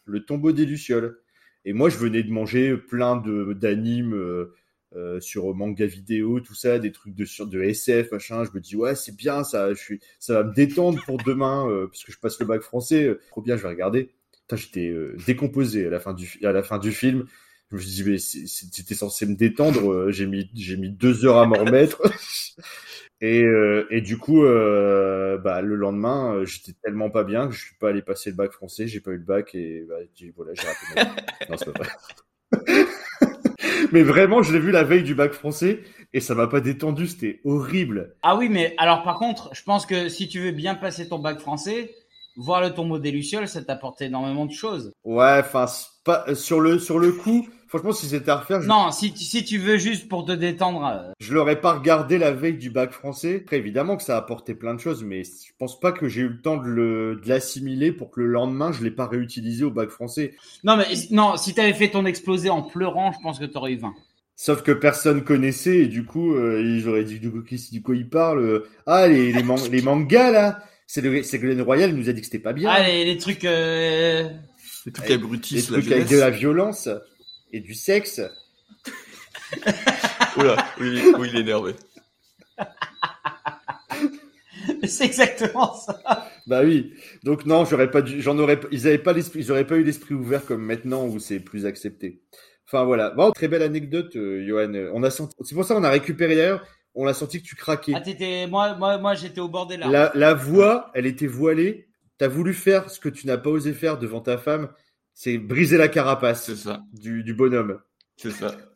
le tombeau des Lucioles. Et moi, je venais de manger plein d'animes euh, euh, sur manga vidéo, tout ça, des trucs de sur de SF, machin. Je me dis ouais, c'est bien ça. Je suis, ça va me détendre pour demain euh, parce que je passe le bac français. trop bien, je vais regarder. J'étais décomposé à la fin du à la fin du film. Je me suis dit mais c'était censé me détendre. j'ai mis j'ai mis deux heures à m'en remettre. Et, euh, et du coup, euh, bah, le lendemain, euh, j'étais tellement pas bien que je suis pas allé passer le bac français, j'ai pas eu le bac et bah, j'ai- voilà, j'ai raté. Non, c'est pas vrai. Mais vraiment, je l'ai vu la veille du bac français et ça m'a pas détendu, c'était horrible. Ah oui, mais alors par contre, je pense que si tu veux bien passer ton bac français, voir le tombeau des Lucioles, ça t'apporte énormément de choses. Ouais, enfin, sur le sur le coup. Franchement, si c'était à refaire, je, Non, si, tu- si tu veux juste pour te détendre, euh, je l'aurais pas regardé la veille du bac français. Après, évidemment que ça a apporté plein de choses, mais je pense pas que j'ai eu le temps de le de l'assimiler pour que le lendemain je l'ai pas réutilisé au bac français. non mais non, si t'avais fait ton explosé en pleurant, je pense que t'aurais eu 20. Sauf que personne connaissait et du coup, euh, ils auraient dit de quoi, de quoi il parle. euh, Ah, les, les, man- les mangas là, c'est le Ségolène Royal nous a dit que c'était pas bien. Ah les, les trucs euh, Les trucs abrutissent les la trucs avec de la violence et du sexe. Oula, oui, oui, il est énervé. c'est exactement ça. Bah oui. Donc non, j'aurais pas dû, j'en aurais, ils avaient pas l'esprit, ils auraient pas eu l'esprit ouvert comme maintenant où c'est plus accepté. Enfin voilà. Bon, très belle anecdote, euh, Johan. On a senti, c'est pour ça qu'on a récupéré d'ailleurs. On a senti que tu craquais. Ah t'étais moi moi moi j'étais au bord des larmes. La, la voix, elle était voilée. T'as voulu faire ce que tu n'as pas osé faire devant ta femme, c'est briser la carapace C'est ça, du, du bonhomme. c'est ça.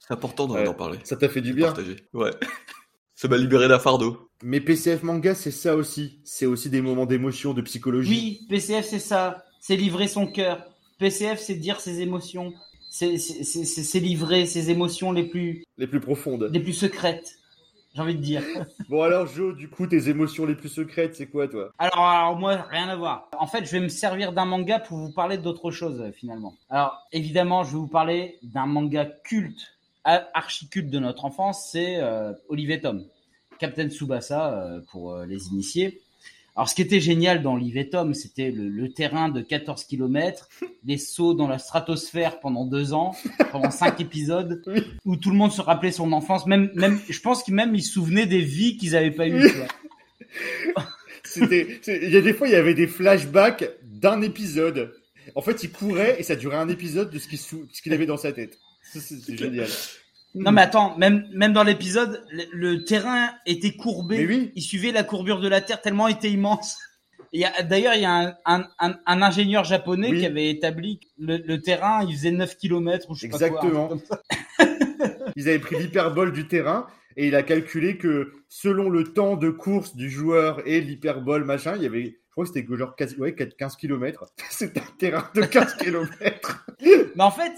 C'est important d'en Ouais. d'en parler. Ça t'a fait du bien. Partager. Ouais. Ça m'a libéré d'un fardeau. Mais PCF manga, c'est ça aussi. C'est aussi des moments d'émotion, de psychologie. Oui, PCF c'est ça, c'est livrer son cœur. PCF c'est dire ses émotions, c'est c'est c'est- c'est- c'est livrer ses émotions les plus Les plus profondes. les plus secrètes. J'ai envie de dire. Bon alors, Jo, du coup, tes émotions les plus secrètes, c'est quoi, toi? Alors, alors, moi, rien à voir. En fait, je vais me servir d'un manga pour vous parler d'autre chose finalement. Alors évidemment, je vais vous parler d'un manga culte, a- archi culte de notre enfance, c'est euh, Olivier Tom, Captain Tsubasa euh, pour euh, les initiés. Alors ce qui était génial dans Olivier Tom, c'était le, le terrain de 14 km, les sauts dans la stratosphère pendant deux ans, pendant cinq épisodes, Oui. où tout le monde se rappelait son enfance, même, même, je pense qu'ils même ils se souvenaient des vies qu'ils avaient pas eues. C'était, il y a des fois, il y avait des flashbacks d'un épisode. En fait, il courait et ça durait un épisode de ce qu'il, sou- ce qu'il avait dans sa tête. C'est génial. Non mais attends, même même dans l'épisode, le, le terrain était courbé. Mais oui. Il suivait la courbure de la Terre tellement était immense. D'ailleurs, il y a un, un, un, un ingénieur japonais Oui. qui avait établi le, le terrain, il faisait 9 km ou je sais pas quoi, Exactement. comme ça. Ils avaient pris l'hyperbole du terrain et il a calculé que selon le temps de course du joueur et l'hyperbole machin, il y avait, crois que c'était que genre 15, ouais, 15 km. C'était un terrain de 15 km. Mais en fait.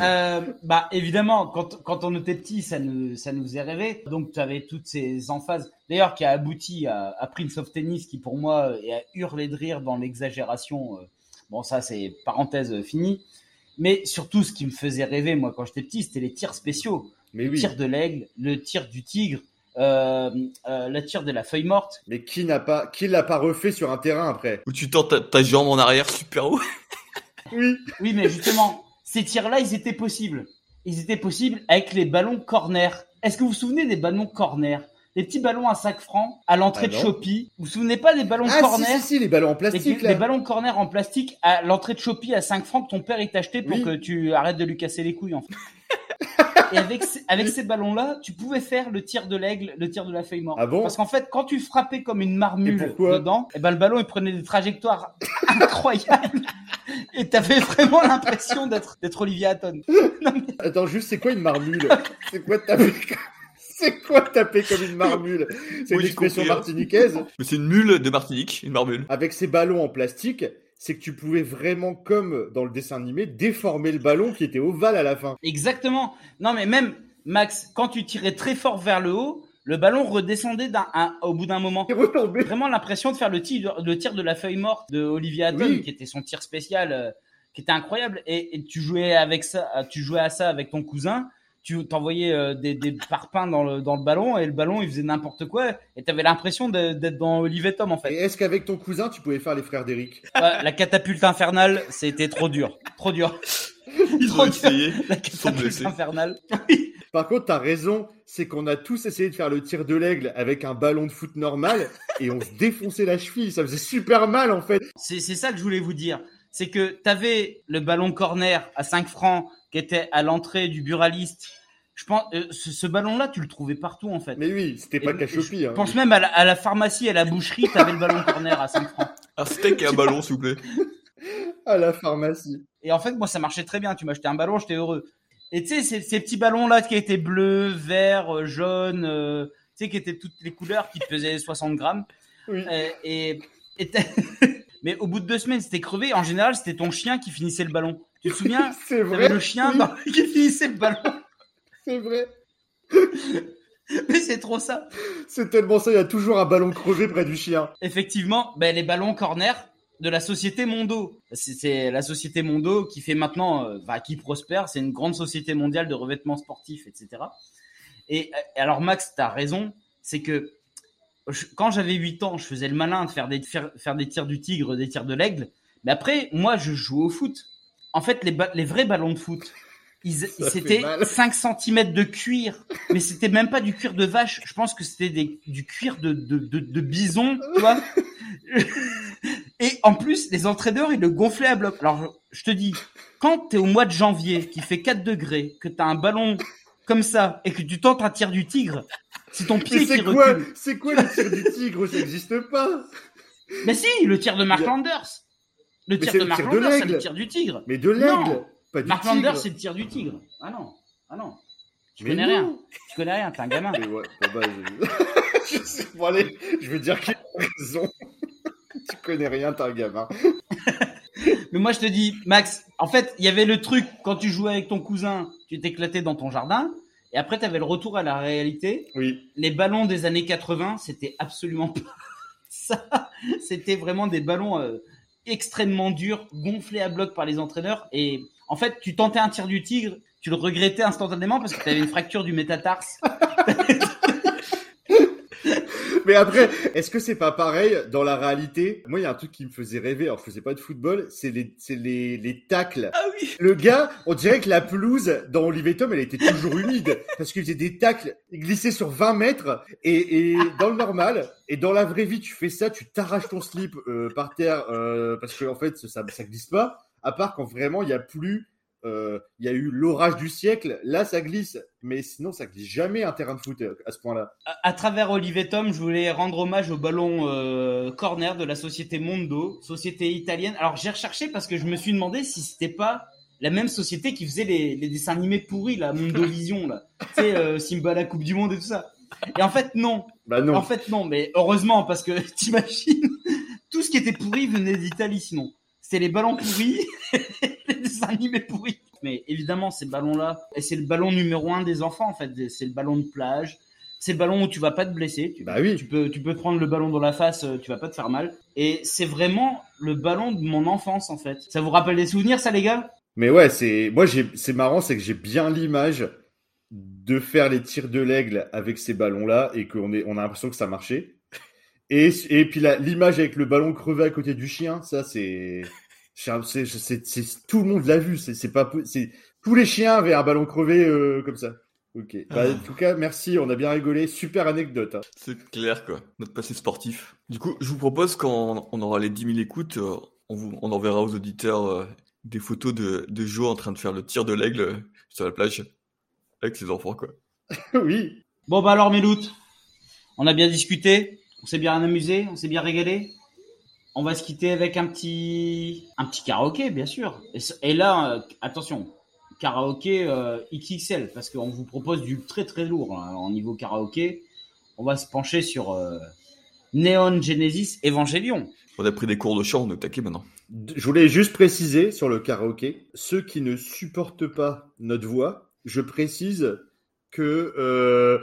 Euh, bah évidemment, quand, quand on était petit, ça nous, ça nous faisait rêver. Donc tu avais toutes ces emphases, d'ailleurs qui a abouti à, à Prince of Tennis, qui pour moi est à hurler de rire dans l'exagération. euh. Bon ça c'est parenthèse finie. Mais surtout ce qui me faisait rêver moi quand j'étais petit, c'était les tirs spéciaux. Mais Le oui. tir de l'aigle, le tir du tigre, euh, euh, la tire de la feuille morte. Mais qui n'a pas, qui l'a pas refait sur un terrain après? Où tu tends ta, ta jambe en arrière super haut? Oui. Oui, mais justement, ces tirs-là, ils étaient possibles. Ils étaient possibles avec les ballons corner. Est-ce que vous vous souvenez des ballons corner? Les petits ballons à 5 francs à l'entrée Ah de. Shopee. Vous vous souvenez pas des ballons Ah corner si, si, si, les ballons en les, plastique les là. ballons corner en plastique à l'entrée de Shopee à 5 francs que ton père il t'a acheté pour Oui. que tu arrêtes de lui casser les couilles en fait. Et avec, ces- avec ces ballons-là, tu pouvais faire le tir de l'aigle, le tir de la feuille morte. Ah bon? Parce qu'en fait, quand tu frappais comme une marmule dedans, et ben le ballon il prenait des trajectoires incroyables. Et t'avais vraiment l'impression d'être d'être Olivier Hatton. Attends, juste, c'est quoi une marmule? C'est quoi taper comme... C'est quoi taper comme une marmule? C'est Oui, une expression compris, hein. martiniquaise? Mais c'est une mule de Martinique, une marmule. Avec ces ballons en plastique, c'est que tu pouvais vraiment, comme dans le dessin animé, déformer le ballon qui était ovale à la fin. Exactement. Non mais même Max, quand tu tirais très fort vers le haut, le ballon redescendait d'un, un- au bout d'un moment. Vraiment l'impression de faire le tir, le tir de la feuille morte de Olivier Hatton, Oui. qui était son tir spécial, euh, qui était incroyable. Et, et tu jouais avec ça, tu jouais à ça avec ton cousin. Tu t'envoyais euh, des, des parpaings dans le, dans le ballon et le ballon il faisait n'importe quoi et t'avais l'impression d'être dans Olivier Tom en Et fait. est-ce qu'avec ton cousin, tu pouvais faire les frères d'Eric Ouais, la catapulte infernale, c'était trop dur, trop dur. Ils Trop ont dur. essayé. La sont catapulte blessés. infernale. Par contre, t'as raison, c'est qu'on a tous essayé de faire le tir de l'aigle avec un ballon de foot normal et on se défonçait la cheville. Ça faisait super mal en fait. C'est c'est ça que je voulais vous dire. C'est que t'avais le ballon corner à 5 francs qui était à l'entrée du buraliste. Je pense, euh, ce, ce ballon-là, tu le trouvais partout en fait. Mais oui, c'était pas Shopee. Je Hein. pense même à la, à la pharmacie, à la boucherie, t'avais le ballon corner à 5 francs. Un steak et un ballon, s'il vous plaît. À la pharmacie. Et en fait, moi, ça marchait très bien. Tu m'achetais un ballon, j'étais heureux. Et tu sais, ces, ces petits ballons-là qui étaient bleus, verts, euh, jaunes, euh, tu sais, qui étaient toutes les couleurs, qui pesaient 60 grammes. Oui. Euh, et, Mais au bout de deux semaines, c'était crevé. En général, c'était ton chien qui finissait le ballon. Tu te souviens C'est vrai. le chien dans- qui finissait le ballon. C'est vrai. Mais c'est trop ça. C'est tellement ça, il y a toujours un ballon crevé près du chien. Effectivement, ben, les ballons corner de la société Mondo. C'est- la société Mondo qui fait maintenant, euh, qui prospère. C'est une grande société mondiale de revêtements sportifs, etc. Et euh, alors, Max, t'as raison. C'est que je- quand j'avais 8 ans, je faisais le malin de faire des, faire, faire des tirs du tigre, des tirs de l'aigle. Mais après, moi, je joue au foot. En fait, les, les vrais ballons de foot, c'était mal. 5 cm de cuir. Mais c'était même pas du cuir de vache. Je pense que c'était du cuir de, de, de, de bison, tu vois. Et en plus, les entraîneurs, ils le gonflaient à bloc. Alors, je, te dis, quand t'es au mois de janvier, qui fait 4 degrés, que t'as un ballon comme ça, et que tu tentes un tir du tigre, c'est ton pied qui c'est recule. quoi, c'est quoi le tir du tigre? Ça n'existe pas. Mais si, le tir de Mark Landers. Le tir de Mark c'est le tir du tigre. Mais de l'aigle, pas du Mark tigre. Landers, c'est le tir du tigre. Ah non, ah non. Tu connais non. rien. Tu connais rien, t'es un gamin. Mais ouais, bah, je... je sais, bon, allez, je veux dire qu'il a raison. tu connais rien, t'es un gamin. Mais moi, je te dis, Max, en fait, il y avait le truc, quand tu jouais avec ton cousin, tu t'éclatais dans ton jardin, et après, tu avais le retour à la réalité. Oui. Les ballons des années 80, c'était absolument pas ça. C'était vraiment des ballons euh, extrêmement durs, gonflés à bloc par les entraîneurs. Et en fait, tu tentais un tir du tigre, tu le regrettais instantanément parce que tu avais une fracture du métatarse. Mais après, est-ce que c'est pas pareil dans la réalité? Moi, il y a un truc qui me faisait rêver. Alors, je faisais pas de football. C'est les, c'est les, les tacles. Ah oui. Le gars, on dirait que la pelouse dans Olivier Tom, elle était toujours humide parce qu'il faisait des tacles glissés sur 20 mètres et, et dans le normal et dans la vraie vie, tu fais ça, tu t'arraches ton slip euh, par terre euh, parce que en fait, ça, ça glisse pas. À part quand vraiment il y a plus, euh, il y a eu l'orage du siècle. Là, ça glisse, mais sinon, ça glisse jamais un terrain de foot euh, à ce point-là. À, à travers Olivier Tom, je voulais rendre hommage au ballon euh, corner de la société Mondo, société italienne. Alors j'ai recherché parce que je me suis demandé si c'était pas la même société qui faisait les, les dessins animés pourris, la Mondo Vision, là. tu sais, euh, Simba la Coupe du Monde et tout ça. Et en fait non, Bah non. en fait non, mais heureusement parce que t'imagines, tout ce qui était pourri venait d'Italie sinon. C'était les ballons pourris, Mais évidemment, ces ballons-là, et c'est le ballon numéro un des enfants en fait, c'est le ballon de plage. C'est le ballon où tu vas pas te blesser. Tu, Bah oui. tu peux, tu peux prendre le ballon dans la face, euh, tu vas pas te faire mal. Et c'est vraiment le ballon de mon enfance en fait. Ça vous rappelle des souvenirs, ça les gars? Mais ouais, c'est moi j'ai c'est marrant, c'est que j'ai bien l'image de faire les tirs de l'aigle avec ces ballons-là et qu'on est, on a l'impression que ça marchait. Et, et puis l'image avec le ballon crevé à côté du chien, ça c'est, c'est, tout le monde l'a vu. C'est, c'est pas, tous les chiens avaient un ballon crevé euh, comme ça. Ok. Bah, en tout cas, merci. On a bien rigolé. Super anecdote. hein. C'est clair, quoi. Notre passé sportif. Du coup, je vous propose, quand on aura les 10 000 écoutes, euh, on, vous, on enverra aux auditeurs euh, des photos de, de Jo en train de faire le tir de l'aigle sur la plage avec ses enfants, quoi. oui. Bon, bah alors, Méloute, on a bien discuté, on s'est bien amusé, on s'est bien régalé. On va se quitter avec un petit, un petit karaoké, bien sûr. Et, là, euh, attention, karaoké euh, XXL, parce qu'on vous propose du très très lourd hein, en niveau karaoké. On va se pencher sur euh, Neon Genesis Evangelion. On a pris des cours de chant, on est au taquet maintenant. Je voulais juste préciser sur le karaoké, ceux qui ne supportent pas notre voix, je précise que euh,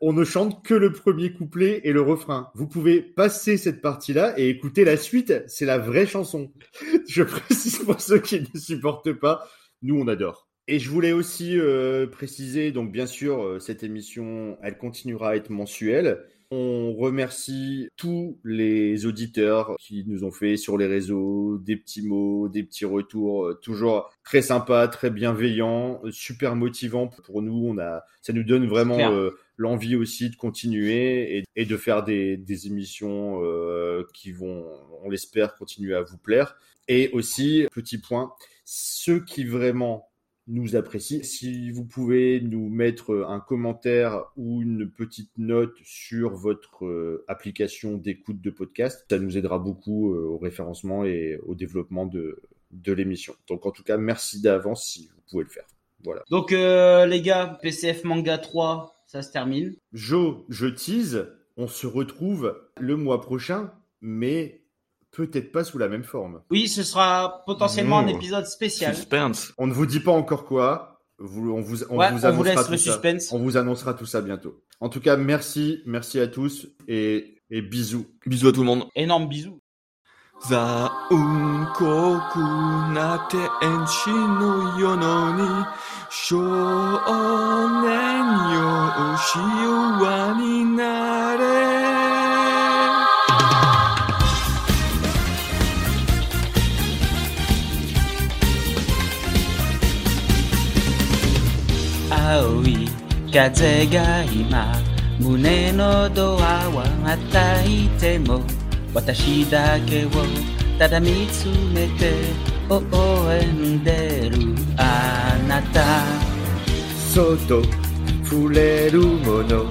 on ne chante que le premier couplet et le refrain. Vous pouvez passer cette partie-là et écouter la suite, c'est la vraie chanson. Je précise pour ceux qui ne supportent pas, nous on adore. Et je voulais aussi euh, préciser, donc bien sûr, euh, cette émission, elle continuera à être mensuelle. On remercie tous les auditeurs qui nous ont fait sur les réseaux des petits mots, des petits retours, euh, toujours très sympa, très bienveillant, euh, super motivant pour nous. On a, ça nous donne vraiment euh, l'envie aussi de continuer et, et de faire des, des émissions euh, qui vont, on l'espère, continuer à vous plaire. Et aussi, petit point, ceux qui vraiment nous apprécient. Si vous pouvez nous mettre un commentaire ou une petite note sur votre euh, application d'écoute de podcast, ça nous aidera beaucoup euh, au référencement et au développement de, de l'émission. Donc en tout cas, merci d'avance si vous pouvez le faire. Voilà. Donc, euh, les gars, PCF Manga 3, ça se termine. Joe, je tease, on se retrouve le mois prochain, mais peut-être pas sous la même forme. Oui, ce sera potentiellement un épisode spécial. Suspense. On ne vous dit pas encore quoi. Vous, on vous, on Ouais, vous on vous annoncera laisse tout le ça. suspense. On vous annoncera tout ça bientôt. En tout cas, merci, merci à tous et, et bisous. Bisous à tout le monde. Énorme bisous. 風が今胸のドアは叩いても私だけをただ見つめて微笑んでるあなた。外触れるもの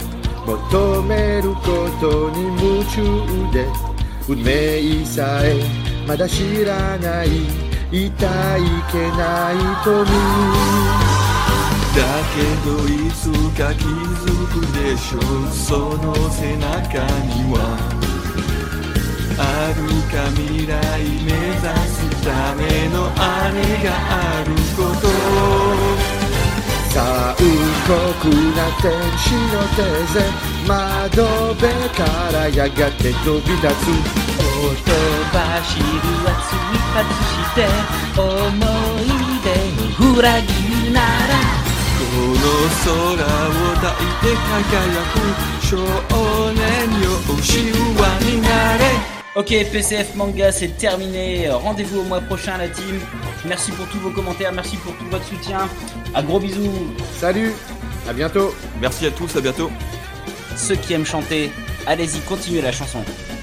求めることに夢中で。運命さえまだ知らない痛いけないとにだけどいつか気づくでしょう。その背中にはあるか未来目指すためのあれがあること。残酷な天使の手勢窓辺からやがて飛び立つ。ほとばしる熱い外して思い出を裏切るなら 空を抱いて輝く少年よ神話になれ Ok, PCF Manga, c'est terminé. Rendez-vous au mois prochain, la team. Merci pour tous vos commentaires, merci pour tout votre soutien. À gros bisous. Salut, à bientôt. Merci à tous, à bientôt. Ceux qui aiment chanter, allez-y, continuez la chanson.「